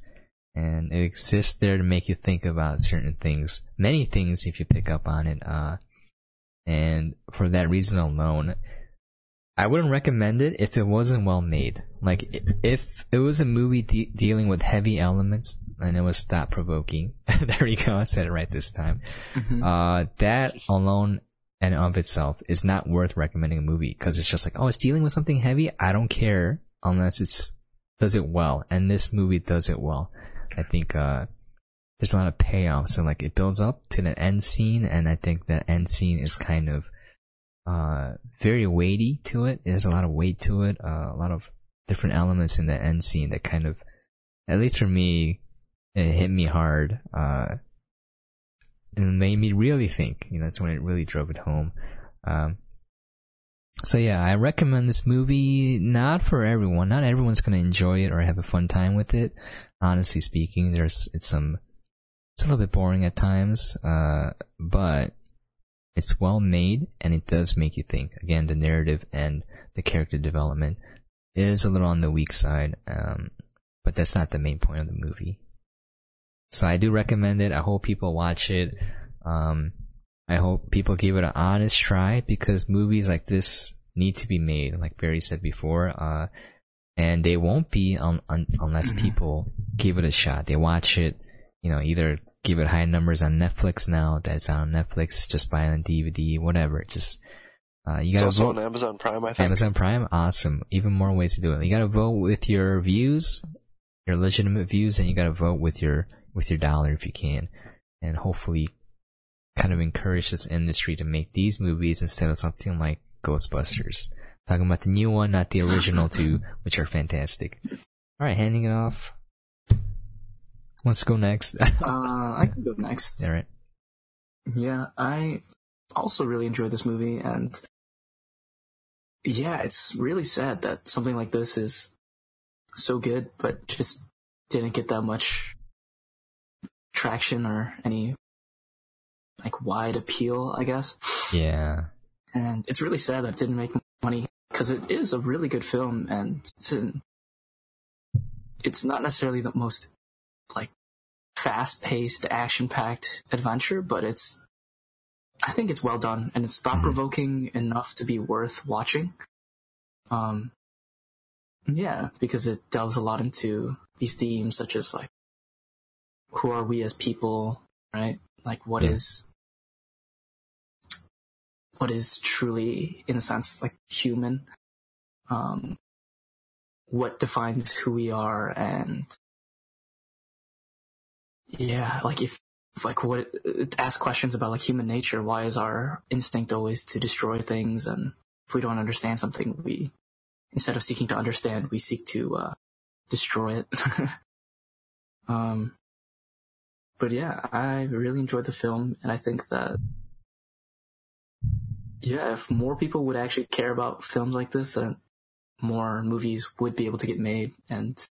S1: And it exists there to make you think about certain things, many things if you pick up on it. Uh, and for that reason alone, I wouldn't recommend it if it wasn't well made. Like, if it was a movie de- dealing with heavy elements and it was thought provoking, there you go, I said it right this time. Mm-hmm. Uh, that alone and of itself is not worth recommending a movie because it's just like, oh, it's dealing with something heavy. I don't care unless it's does it well, and this movie does it well. I think uh, there's a lot of payoffs, and like it builds up to the end scene, and I think that end scene is kind of uh, very weighty to it. There's a lot of weight to it, uh, a lot of different elements in the end scene that kind of, at least for me, it hit me hard. Uh, and made me really think. You know, that's when it really drove it home. Um, so yeah, I recommend this movie not for everyone. Not everyone's gonna enjoy it or have a fun time with it. Honestly speaking, there's it's some it's a little bit boring at times, uh, but it's well made and it does make you think. Again, the narrative and the character development is a little on the weak side, um, but that's not the main point of the movie. So I do recommend it. I hope people watch it. Um, I hope people give it an honest try because movies like this need to be made, like Barry said before. Uh, and they won't be un- un- unless mm-hmm. people give it a shot. They watch it, you know, either give it high numbers on Netflix now that's on Netflix, just buy it on DVD, whatever. Just uh, you gotta vote
S2: on Amazon Prime. I think
S1: Amazon Prime, awesome. Even more ways to do it. You gotta vote with your views, your legitimate views, and you gotta vote with your with your dollar if you can, and hopefully kind of encourage this industry to make these movies instead of something like Ghostbusters. Talking about the new one, not the original two, which are fantastic. Alright, handing it off. Let's go next.
S3: uh, I can go next.
S1: Alright.
S3: Yeah, I also really enjoyed this movie, and yeah, it's really sad that something like this is so good, but just didn't get that much traction or any like wide appeal, I guess.
S1: Yeah.
S3: And it's really sad that it didn't make money because it is a really good film and it's it's not necessarily the most like fast paced, action packed adventure, but it's I think it's well done and it's thought provoking mm-hmm. enough to be worth watching. Um yeah, because it delves a lot into these themes such as like who are we as people, right? Like what yeah. is what is truly, in a sense, like human. Um, what defines who we are and yeah, like if, like what, it asks questions about like human nature. Why is our instinct always to destroy things? And if we don't understand something, we, instead of seeking to understand, we seek to, uh, destroy it. um, but yeah, I really enjoyed the film and I think that yeah, if more people would actually care about films like this, then more movies would be able to get made and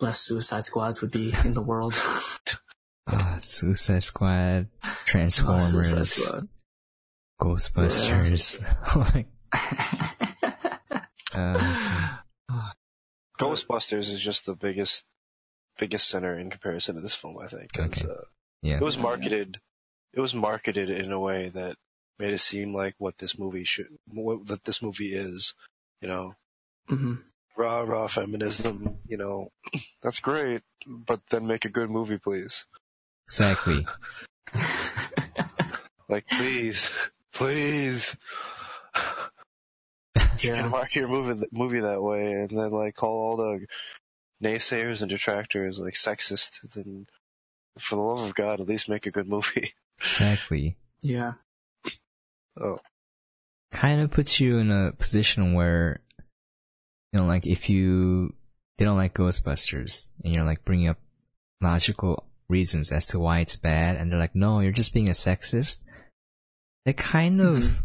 S3: less Suicide Squads would be in the world.
S1: uh, Suicide Squad, Transformers,
S3: Oh, Suicide Squad.
S1: Ghostbusters. like, uh,
S2: Ghostbusters is just the biggest biggest center in comparison to this film, I think.
S1: Okay.
S2: uh,
S1: yeah.
S2: it was marketed it was marketed in a way that made it seem like what this movie should what that this movie is. You know,
S3: hmm
S2: rah rah feminism. You know, that's great, but then make a good movie, please.
S1: Exactly.
S2: Like, please, please. You can market your movie movie that way, and then like call all the naysayers and detractors like sexist. Then, for the love of God, at least make a good movie.
S1: Exactly.
S3: yeah.
S2: Oh,
S1: Kind of puts you in a position where, you know, like if you didn't like Ghostbusters and you're like bringing up logical reasons as to why it's bad, and they're like, no, you're just being a sexist. It kind of
S3: Mhm.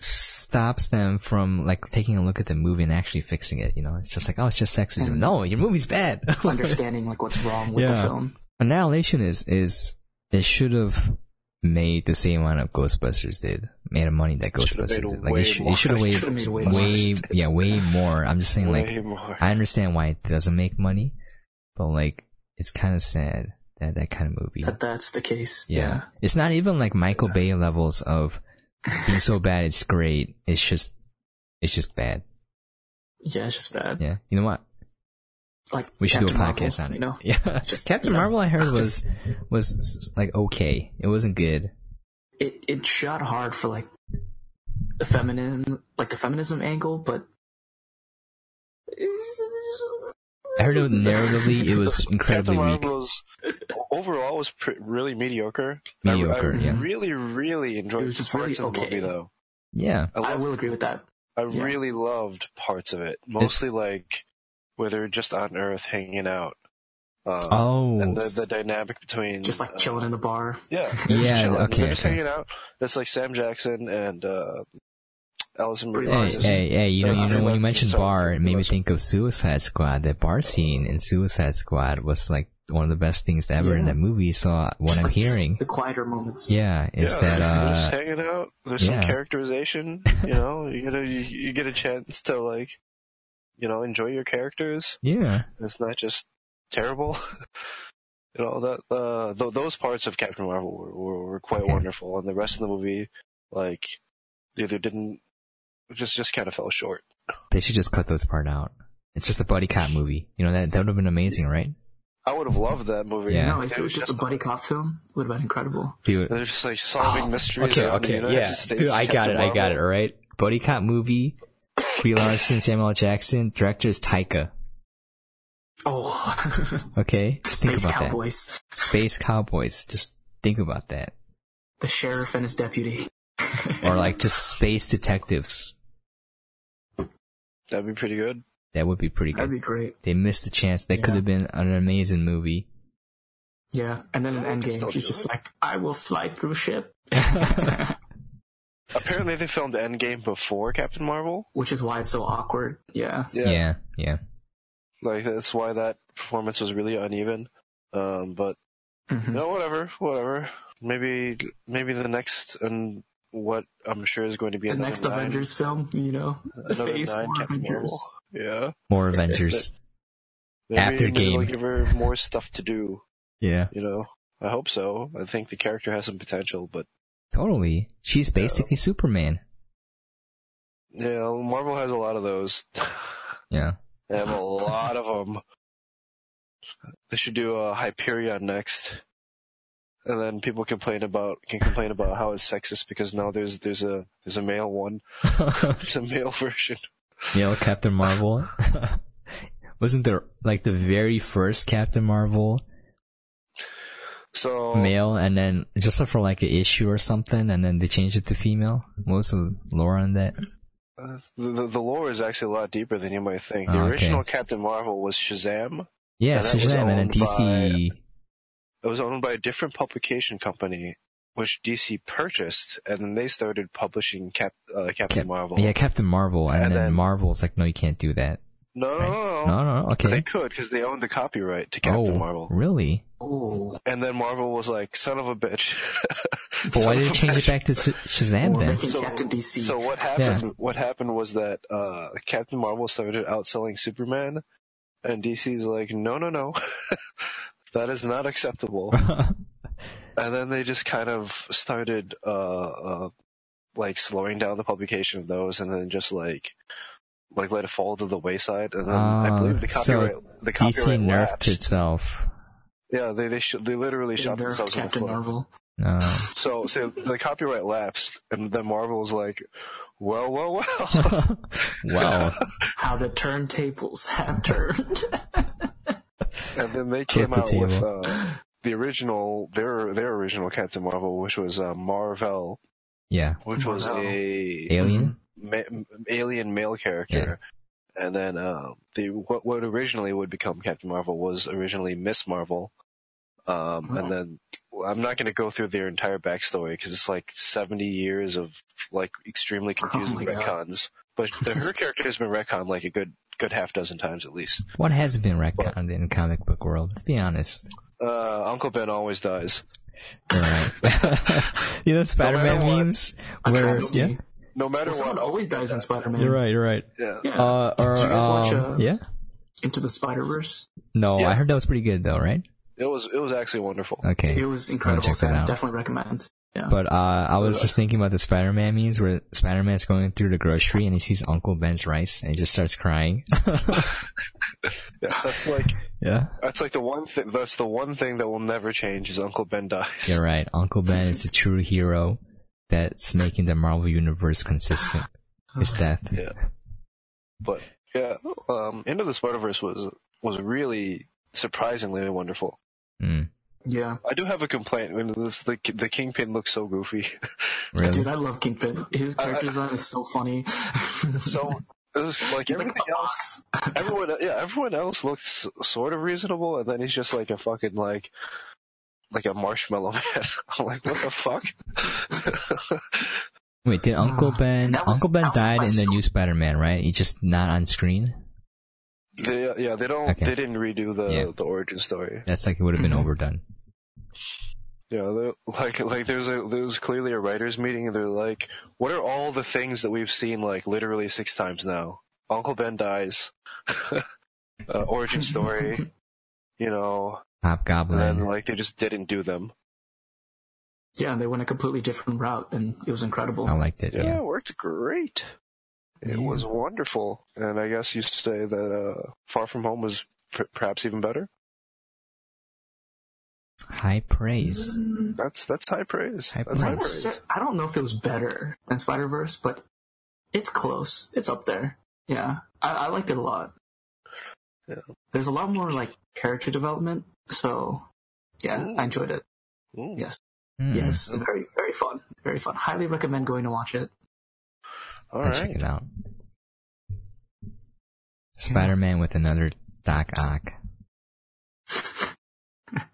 S1: stops them from like taking a look at the movie and actually fixing it. You know, it's just like, oh, it's just sexism.
S3: And-
S1: no, your movie's bad.
S3: Understanding like what's wrong with the film.
S1: Annihilation is is it should have made the same amount of Ghostbusters did. Made of money that Ghostbusters did. Like
S2: way
S1: it, should, it should have made
S3: way
S1: way,
S3: more.
S1: yeah, way more. I'm just saying like
S2: more.
S1: I understand why it doesn't make money, but like it's kind of sad that that kind of movie.
S3: That that's the case.
S1: Yeah.
S3: Yeah.
S1: It's not even like Michael Bay levels of being so bad it's great. It's just it's just bad.
S3: Yeah, it's just bad.
S1: Yeah. You know what?
S3: Like
S1: We should do a
S3: Captain Marvel,
S1: podcast on it.
S3: You know,
S1: Yeah.
S3: Just,
S1: Captain
S3: you know,
S1: Marvel I heard was
S3: just-
S1: was like okay. It wasn't good.
S3: it it shot hard for like the feminine, like the feminism angle, but
S1: I heard it narratively it was incredibly
S2: Captain
S1: weak.
S2: Marvel's overall was pre- really mediocre. I-
S1: Mediocre,
S2: I,
S1: yeah.
S2: really, really enjoyed
S3: It was just
S2: parts
S3: really
S2: of the movie though.
S1: Yeah.
S2: I,
S3: I will agree with that.
S2: I
S3: yeah.
S2: really loved parts of it. Mostly like where they're just on Earth hanging out. Um,
S1: Oh.
S2: and the the dynamic between
S3: Just like
S2: uh,
S3: chilling in the bar.
S2: Yeah, they're
S1: Yeah,
S2: chilling.
S1: okay,
S2: They're just
S1: okay.
S2: hanging out. It's like Sam Jackson and uh, Allison Brie
S3: Hey,
S1: Hey, hey, hey, you know,
S2: Yeah,
S1: you know, when you mentioned
S2: so
S1: bar, it made me think of Suicide Squad. That bar scene in Suicide Squad was like one of the best things ever in that movie. So uh, what
S3: Just
S1: I'm
S3: like
S1: hearing,
S3: the quieter moments.
S1: yeah, is
S2: yeah,
S1: that,
S2: they're just
S1: uh,
S2: hanging out. There's
S1: yeah.
S2: some characterization. You know, you know, you, you get a chance to like, you know, enjoy your characters.
S1: yeah,
S2: It's not just terrible. you know that uh, th- those parts of Captain Marvel were, were, were quite
S1: Okay.
S2: wonderful, and the rest of the movie, like, either didn't just just kind of fell short.
S1: they should just cut those part out. It's just a buddy cop movie. You know, that, that would have been amazing, right?
S2: I would have loved that movie.
S1: Yeah.
S3: No, if it was just a buddy cop film, it would have been incredible.
S1: Dude.
S2: They're just like solving mysteries.
S1: Okay,
S2: around the
S1: okay, yeah.
S2: States,
S1: Dude, I got
S2: Captain
S1: it, I got it, alright? Buddy cop movie, Brie Larson, Samuel L. Jackson, director is Taika.
S3: Oh,
S1: Okay? Just think
S3: Space
S1: about
S3: Cowboys.
S1: that. Space Cowboys. Just think about that.
S3: The sheriff and his deputy.
S1: Or like just space detectives.
S2: That'd be pretty good.
S1: That would be pretty good.
S3: That'd be great.
S1: They missed a chance. That could have been an amazing movie.
S3: Yeah, and then an
S2: I could still
S3: Endgame, she's just
S2: it.
S3: like, "I will fly through ship,"
S2: Apparently, they filmed Endgame before Captain Marvel.
S3: which is why it's so awkward. Yeah,
S1: Yeah, yeah.
S2: Like that's why that performance was really uneven. Um, but
S3: Mhm.
S2: no, whatever, whatever. Maybe, maybe the next and what I'm sure is going to be
S3: the next
S2: nine,
S3: Avengers film, you know, the
S2: another
S3: Phase
S2: nine Captain
S3: Avengers.
S2: Marvel. Yeah.
S1: More Avengers.
S2: Maybe,
S1: After
S2: maybe they'll
S1: game.
S2: give her more stuff to do.
S1: yeah.
S2: You know, I hope so. I think the character has some potential, but
S1: Totally. She's basically Superman.
S2: yeah, Marvel has a lot of those.
S1: Yeah.
S2: They have a lot of them. They should do a Hyperion next, and then people complain about can complain about how it's sexist because now there's there's a there's a male one, there's a male version.
S1: Male Captain Marvel. Wasn't there like the very first Captain Marvel
S2: So
S1: male and then just for like an issue or something and then they changed it to female? What was the lore on that?
S2: uh, the the lore is actually a lot deeper than you might think. The
S1: Oh, okay.
S2: original Captain Marvel was Shazam.
S1: Yeah,
S2: And that
S1: so
S2: was
S1: Shazam and then DC.
S2: It was owned by a different publication company, which DC purchased, and then they started publishing Cap uh, Captain
S1: Cap-
S2: Marvel.
S1: Yeah, Captain Marvel, and,
S2: And
S1: then,
S2: then-
S1: Marvel's like, no, you can't do that.
S2: No, no, no,
S1: No, no,
S2: They could because they owned the copyright to Captain
S1: oh,
S2: Marvel,
S1: really?
S3: Oh,
S2: and then Marvel was like, "Son of a bitch."
S1: But why did they change it back to Shazam then?
S3: making Captain DC.
S2: So what happened? What happened was that uh, Captain Marvel started outselling Superman, and DC's like, "No, no, no, that is not acceptable." and then they just kind of started uh, uh, like slowing down the publication of those, and then just like like let it fall to the wayside. And then I
S1: Ah,
S2: believe the
S1: so
S2: copyright the
S1: DC
S2: copyright
S1: nerfed
S2: lapsed.
S1: itself.
S2: Yeah, they they sh- they literally
S3: they
S2: shot themselves
S3: Captain
S2: in the foot.
S3: Marvel.
S1: No.
S2: So, so the copyright lapsed, and then Marvel was like, "Well, well, well."
S1: wow.
S3: How the turntables have turned.
S2: and then they came
S1: the
S2: out with uh, the original, their their original Captain Marvel, which was uh, Marvel,
S1: Yeah.
S2: which was
S3: Marvel.
S2: a
S1: Alien?
S2: Ma- alien male character. And then uh, the what, what originally would become Captain Marvel was originally Miss Marvel. Um,
S3: Oh.
S2: And then I'm not going to go through their entire backstory because it's like 70 years of like extremely confusing
S3: my God.
S2: retcons. But the, her character has been retconned like a good good half dozen times at least.
S1: What has been retconned in comic book world? Let's be honest.
S2: Uh, Uncle Ben always dies.
S1: Right. you know Spider-Man
S2: what,
S1: memes? Where, yeah?
S2: No matter
S3: Well, someone
S2: what,
S3: always dies in Spider-Man.
S1: You're right, you're right.
S2: Yeah.
S3: Yeah.
S1: Uh, or,
S3: Did you guys watch,
S1: um,
S3: uh,
S1: yeah?
S3: Into the Spider-Verse.
S1: No,
S2: Yeah.
S1: I heard that was pretty good though, right?
S2: It was it was actually wonderful.
S1: Okay.
S3: It was incredible.
S1: check that out.
S3: definitely recommend. Yeah.
S1: But uh, I was just thinking about the Spider-Man memes where Spider-Man's going through the grocery and he sees Uncle Ben's rice and he just starts crying.
S2: Yeah, that's like
S1: yeah,
S2: that's like the one thing. That's the one thing that will never change is Uncle Ben dies.
S1: you're right. Uncle Ben is the true hero that's making the Marvel universe consistent. His death.
S2: Yeah. But yeah, um, of the Spider Verse was was really surprisingly wonderful.
S1: Mm,
S3: yeah.
S2: I do have a complaint. When this the the Kingpin looks so goofy.
S1: really?
S3: Dude, I love Kingpin. His character design is so funny.
S2: so it was like
S3: He's
S2: everything
S3: a
S2: else. Everyone, yeah, everyone else looks sort of reasonable, and then he's just like a fucking like like a marshmallow man. I'm like, what the fuck?
S1: Wait, did Uncle
S3: Ah,
S1: Ben?
S3: was-
S1: Uncle Ben died in the new Spider-Man, right? He's just not on screen.
S2: they, yeah, they don't.
S1: Okay.
S2: They didn't redo the
S1: Yeah.
S2: the origin story.
S1: That's like it would have been
S3: Mhm.
S1: overdone.
S2: Yeah, they're- like like there's a there's clearly a writers meeting, and they're like, what are all the things that we've seen like literally six times now? Uncle Ben dies, uh, origin story, you know, and
S1: Hobgoblin.
S2: then like they just didn't do them.
S3: Yeah, and they went a completely different route, and it was incredible.
S1: I liked it.
S2: Yeah,
S1: Yeah.
S2: it worked great. It
S3: Yeah.
S2: was wonderful, and I guess you say that uh, Far From Home was p- perhaps even better.
S1: High praise.
S3: Mm,
S2: That's that's high praise.
S1: High
S2: that's high
S1: praise.
S2: praise.
S3: I don't know if it was better than Spider Verse, but it's close. It's up there. Yeah, I, I liked it a lot.
S2: Yeah.
S3: There's a lot more like character development, so yeah,
S2: Ooh.
S3: I enjoyed it.
S2: Ooh.
S3: Yes,
S1: Hmm.
S3: yes, very very fun, very fun. Highly recommend going to watch it.
S2: All
S1: check it out. Spider-Man with another Doc Ock.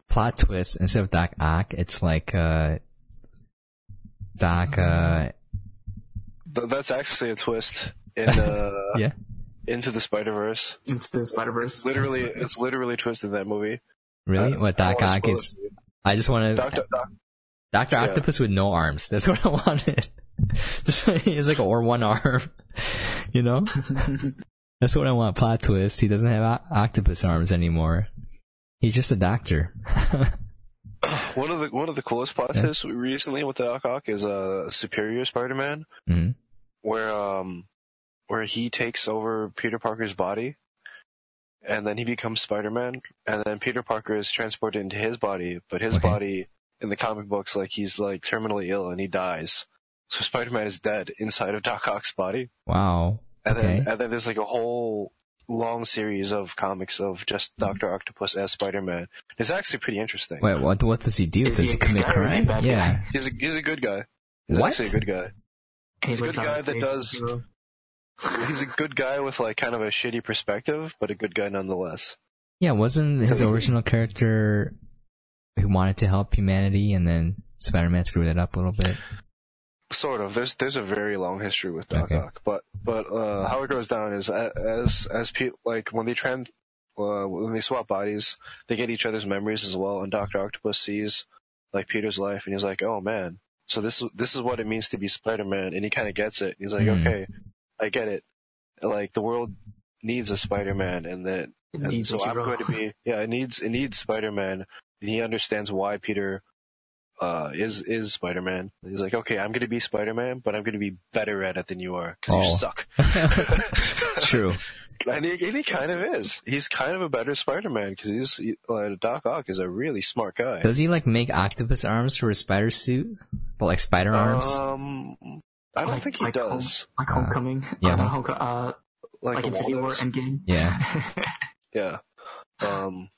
S1: Plot twist, instead of Doc Ock, it's like, uh, Doc, uh,
S2: Th- that's actually a twist in uh,
S1: yeah.
S2: Into the Spider Verse.
S3: Into the Spider Verse.
S2: Literally, it's literally a twist in that movie.
S1: Really?
S2: I-
S1: what Doc Ock is. I just want to,
S2: Doctor, doc,
S1: Dr.
S2: yeah.
S1: Octopus with no arms. That's what I wanted. Just, it's like, or one arm. You know? That's what I want. Plot twist. He doesn't have o- octopus arms anymore. He's just a doctor.
S2: one of the one of the coolest plot
S1: Yeah.
S2: twists recently with the Doc Ock is uh, Superior Spider Man,
S1: hmm
S2: where um where he takes over Peter Parker's body, and then he becomes Spider Man, and then Peter Parker is transported into his body, but his
S1: Okay.
S2: body in the comic books like he's like terminally ill and he dies. So Spider Man is dead inside of Doc Ock's body.
S1: Wow.
S2: And then,
S1: Okay.
S2: and then there's like a whole long series of comics of just mm-hmm. Doctor Octopus as Spider-Man. It's actually pretty interesting.
S1: Wait, what, what does he do?
S3: Is
S1: does
S3: he
S1: he commit
S3: guy or is he a
S1: crime?
S3: bad
S1: Yeah.
S3: guy?
S2: He's a he's a good guy. He's
S1: What?
S2: actually a good guy.
S3: And
S2: He's a good guy that does-
S3: of the-
S2: He's a good guy with like kind of a shitty perspective, but a good guy nonetheless.
S1: Yeah, wasn't his original character who wanted to help humanity and then Spider-Man screwed it up a little bit?
S2: Sort of. There's there's a very long history with Doc
S1: Okay.
S2: Ock, but but uh, how it goes down is as as pe- like when they trans uh, when they swap bodies, they get each other's memories as well. And Doctor Octopus sees like Peter's life, and he's like, "Oh man, so this this is what it means to be Spider-Man," and he kind of gets it. He's like,
S1: Hmm.
S2: "Okay, I get it. Like the world needs a Spider-Man, and that and so I'm going to be yeah, it needs it needs Spider-Man, and he understands why Peter uh is is Spider-Man. He's like, okay, I'm going to be Spider-Man, but I'm going to be better at it than you are because
S1: Oh.
S2: you suck.
S1: it's true.
S2: And he, and he kind of is. He's kind of a better Spider-Man because he's he, uh, Doc Ock is a really smart guy.
S1: Does he like make octopus arms for his spider suit? But like spider arms?
S2: Um, I don't
S3: Like-
S2: think he
S3: like home-
S2: does.
S3: Like Homecoming.
S1: yeah.
S3: Uh, not Homecoming. Uh,
S2: Like,
S3: like
S2: the
S3: Infinity War
S2: Waldo's.
S3: Endgame.
S1: yeah.
S2: Yeah. Um,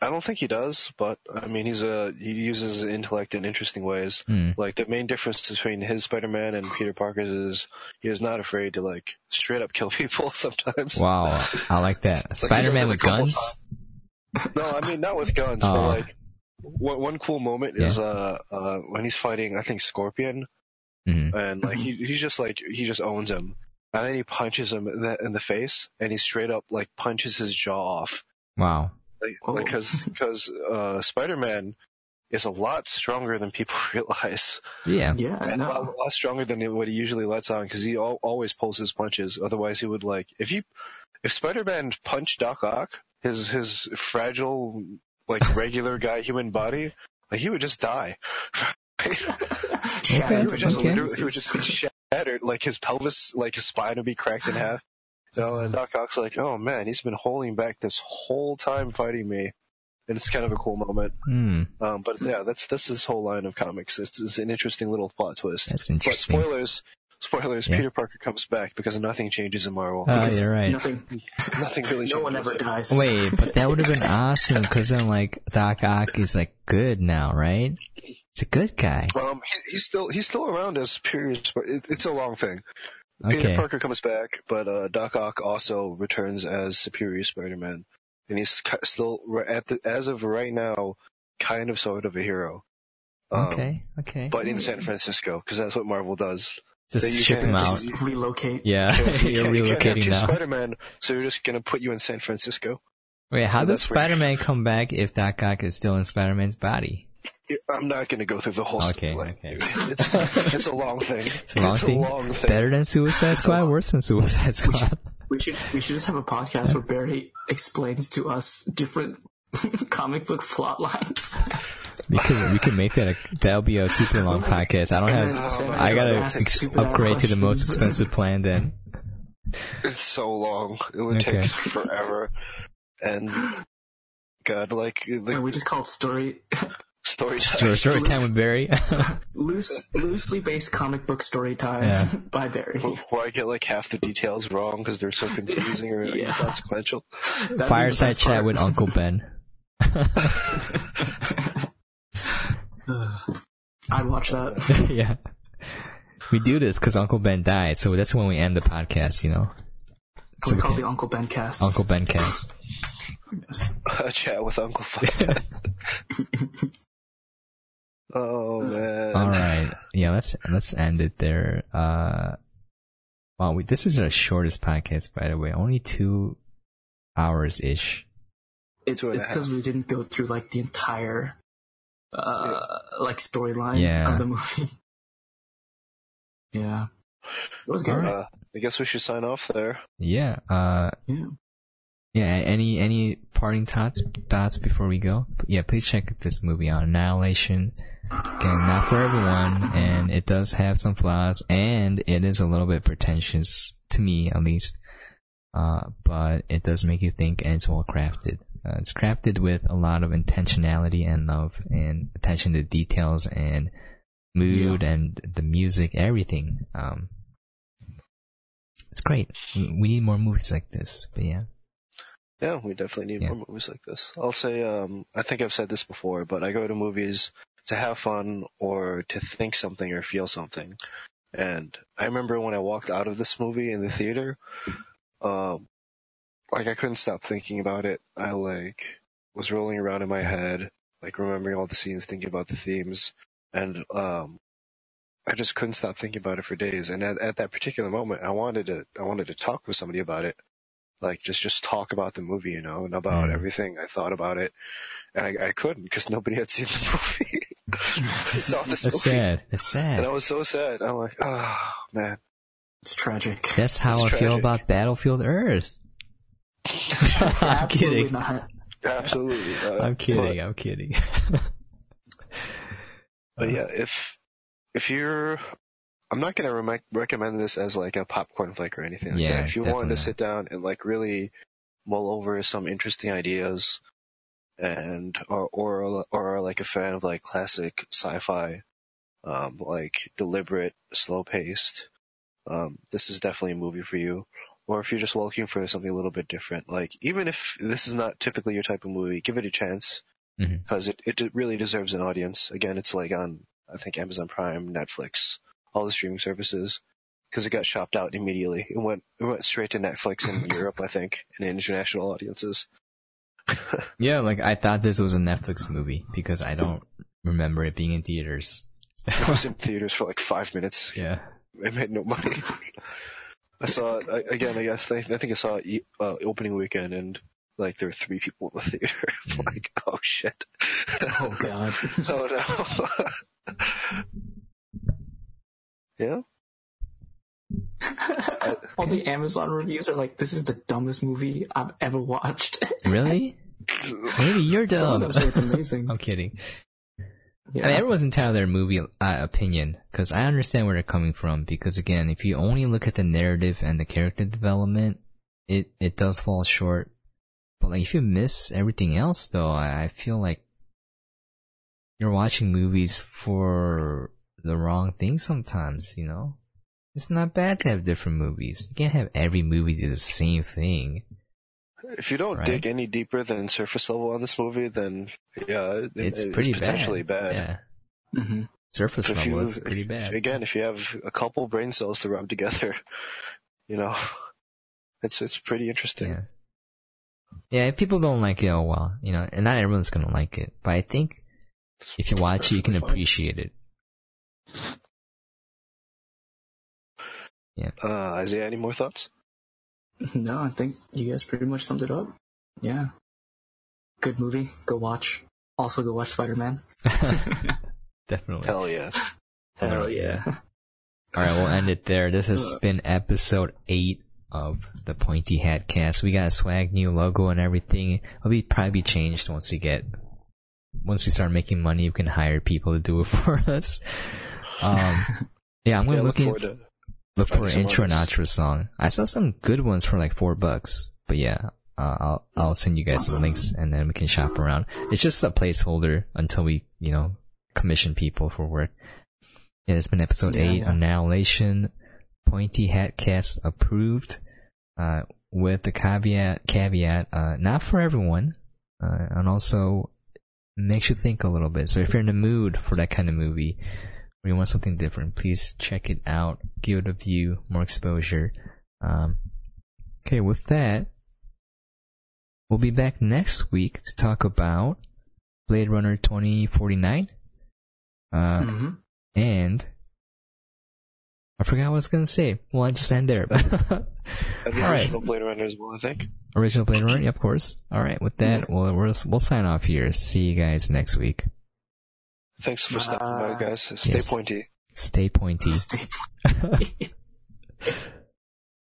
S2: I don't think he does, but I mean, he's a he uses his intellect in interesting ways.
S1: Hmm.
S2: Like the main difference between his Spider-Man and Peter Parker's is he is not afraid to like straight up kill people sometimes.
S1: Wow, I like that. Spider-Man
S2: does
S1: with guns?
S2: No, I mean not with guns,
S1: Oh.
S2: but like one, one cool moment is uh uh when he's fighting I think Scorpion
S1: Mhm.
S2: and like he he's just like he just owns him. And then he punches him in the, in the face, and he straight up like punches his jaw off.
S1: Wow.
S2: Like,
S3: Oh.
S2: because because uh, Spider-Man is a lot stronger than people realize,
S1: Yeah.
S3: Yeah,
S2: and a, lot, a lot stronger than what he usually lets on. Because he al- always pulls his punches. Otherwise, he would like if he if Spider-Man punched Doc Ock, his his fragile like regular guy human body, like he would just die.
S3: Yeah,
S1: Okay,
S2: he would just
S1: okay.
S2: literally, he would just be shattered, like his pelvis, like his spine would be cracked in half. You know, and Doc Ock's like, oh man, he's been holding back this whole time fighting me. And it's kind of a cool moment.
S1: Hmm.
S2: Um, but yeah, that's, that's his whole line of comics. It's, it's an interesting little plot twist.
S1: That's interesting.
S2: But spoilers, spoilers,
S1: Yeah.
S2: Peter Parker comes back because nothing changes in Marvel.
S1: Oh,
S3: Because
S1: you're right.
S3: Nothing.
S2: nothing really.
S3: No one ever dies.
S1: Wait, but that would have been awesome because then like Doc Ock is like good now, right? He's a good guy.
S2: Um, he, he's still, he's still around as Superior, but it, it's a long thing. Peter Parker comes back, but uh, Doc Ock also returns as Superior Spider-Man, and he's still at the as of right now, kind of sort of a hero. Um,
S1: Okay. Okay.
S2: But in San Francisco, because that's what Marvel does.
S1: Just
S2: you
S1: ship him out.
S2: just-
S3: Relocate.
S1: Yeah,
S2: You
S1: you're
S2: can't- you can't
S1: relocating
S2: two
S1: now.
S2: Spider-Man, so you're just gonna put you in San Francisco.
S1: Wait, how
S2: So
S1: does Spider-Man come back if Doc Ock is still in Spider-Man's body?
S2: I'm not gonna go through the whole
S1: Okay,
S2: storyline.
S1: okay.
S2: It's it's a long thing.
S1: It's a long thing.
S2: long thing.
S1: Better than Suicide Squad, worse than Suicide Squad.
S3: We should we should just have a podcast where Barry explains to us different comic book plot lines.
S1: We could we could make that a that'll be a super long podcast. I don't have I gotta ex- upgrade to the most expensive plan then.
S2: It's so long. It would
S1: Okay.
S2: take forever. And God, like
S3: And
S2: the
S3: we just call it story
S2: story
S1: Story, story time with Barry.
S3: loose loosely based comic book story time
S1: Yeah.
S3: by Barry.
S2: where I get like half the details wrong because they're so confusing or
S3: Yeah.
S2: inconsequential.
S3: That'd
S1: Fireside chat
S3: part.
S1: with Uncle Ben.
S3: I'd watch that.
S1: yeah. We do this because Uncle Ben died, so that's when we end the podcast, you know. So
S3: we
S1: we
S3: call
S1: can-
S3: the Uncle Ben cast.
S1: Uncle Ben cast.
S3: Yes.
S2: A chat with Uncle Fat. Oh man.
S1: All right. Yeah, let's let's end it there. Uh, wow, we, this is our shortest podcast, by the way. Only two hours ish.
S3: It,
S2: Two and a
S3: it's because we didn't go through like the entire uh like storyline
S1: Yeah.
S3: of the movie. Yeah. It was good.
S1: All right.
S2: Uh, I guess we should sign off there.
S1: Yeah. Uh,
S3: Yeah.
S1: yeah. Any any parting thoughts thoughts before we go? Yeah, please check this movie out. Annihilation. Again, not for everyone, and it does have some flaws, and it is a little bit pretentious to me, at least. Uh, but it does make you think, and it's well crafted. Uh, it's crafted with a lot of intentionality and love, and attention to details, and mood, and the music, everything. Um, it's great. We we need more movies like this. But yeah,
S2: Yeah, we definitely need
S1: Yeah.
S2: more movies like this. I'll say, um, I think I've said this before, but I go to movies to have fun or to think something or feel something. And I remember when I walked out of this movie in the theater, um, like I couldn't stop thinking about it. I like was rolling around in my head, like remembering all the scenes, thinking about the themes, and um, I just couldn't stop thinking about it for days. And at, at that particular moment, I wanted to, I wanted to talk with somebody about it. Like just, just talk about the movie, you know, and about
S1: Mm.
S2: everything I thought about it. And I, I couldn't because nobody had seen the movie. I saw this
S1: That's
S2: movie.
S1: sad. That's
S2: And I was so sad. I'm like, oh man.
S3: It's tragic.
S1: That's how
S2: It's
S1: I feel about Battlefield Earth. I'm kidding.
S3: not.
S2: Absolutely. Uh,
S1: I'm kidding.
S2: But,
S1: I'm kidding.
S2: but yeah, if, if you're, I'm not gonna re- recommend this as like a popcorn flick or anything like
S1: Yeah,
S2: that. If you
S1: definitely
S2: wanted to
S1: not.
S2: sit down and like really mull over some interesting ideas and, or, or, or are like a fan of like classic sci-fi, um, like deliberate, slow paced, um, this is definitely a movie for you. Or if you're just looking for something a little bit different, like even if this is not typically your type of movie, give it a chance because it, it really deserves an audience. Again, it's like on, I think Amazon Prime, Netflix, all the streaming services because it got shopped out immediately. It went, it went straight to Netflix in Europe, I think, and international audiences.
S1: yeah, like I thought this was a Netflix movie because I don't remember it being in theaters.
S2: It was in theaters for like five minutes.
S1: yeah.
S2: It made no money. I saw it I, again. I guess I, I think I saw it uh, opening weekend, and like there were three people in the theater. I'm like, oh shit.
S3: Oh god.
S2: oh no. yeah.
S3: All the Amazon reviews are like, "This is the dumbest movie I've ever watched."
S1: Really? Maybe you're dumb.
S3: of them say it's amazing.
S1: I'm kidding.
S3: Yeah.
S1: I mean, everyone's entitled to their movie uh, opinion because I understand where they're coming from. Because again, if you only look at the narrative and the character development, it it does fall short. But like, if you miss everything else, though, I, I feel like you're watching movies for the wrong thing sometimes. You know, it's not bad to have different movies. You can't have every movie do the same thing.
S2: If you don't
S1: Right.
S2: dig any deeper than surface level on this movie, then yeah,
S1: It's
S2: it's
S1: pretty
S2: potentially bad.
S1: Yeah,
S3: hmm
S1: surface
S2: If
S1: level
S2: you-
S1: is pretty bad.
S2: Again, if you have a couple brain cells to rub together, you know, it's it's pretty interesting.
S1: Yeah. Yeah, if people don't like it, oh well, you know, and not everyone's gonna like it. But I think if you watch it, you can appreciate it.
S2: Uh, Isaiah, any more thoughts?
S3: No, I think you guys pretty much summed it up. Yeah. Good movie. Go watch. Also, go watch Spider Man.
S1: Definitely.
S2: Hell yeah.
S3: Hell yeah.
S1: All right, we'll end it there. This has
S3: Uh.
S1: been episode eight of the Pointy Hat Cast. We got a swag new logo and everything. It'll be probably be changed once we get once we start making money. We can hire people to do it for us. Um, yeah, I'm
S2: Yeah,
S1: gonna
S2: look
S1: look in,
S2: forward to
S1: look for an intro and outro song. I saw some good ones for like four bucks, but yeah, uh, I'll I'll send you guys some links and then we can shop around. It's just a placeholder until we you know commission people for work. Yeah, it's been episode
S3: Yeah,
S1: eight. Annihilation, Pointy Hat Cast approved, uh, with the caveat caveat uh, not for everyone, uh, and also makes you think a little bit. So if you're in the mood for that kind of movie, or you want something different, please check it out. Give it a view, more exposure. Um, okay, with that, we'll be back next week to talk about Blade Runner 2049. Uh,
S3: hmm
S1: and I forgot what I was gonna say. Well, I just end there.
S2: And the
S1: All right.
S2: original Blade Runner as well, I think.
S1: Original Blade Runner, yeah, of course. All right, with that, we'll we'll, we'll sign off here. See you guys next week.
S2: Thanks for stopping by, guys. Stay
S1: Yes.
S2: pointy.
S1: Stay pointy.
S3: Stay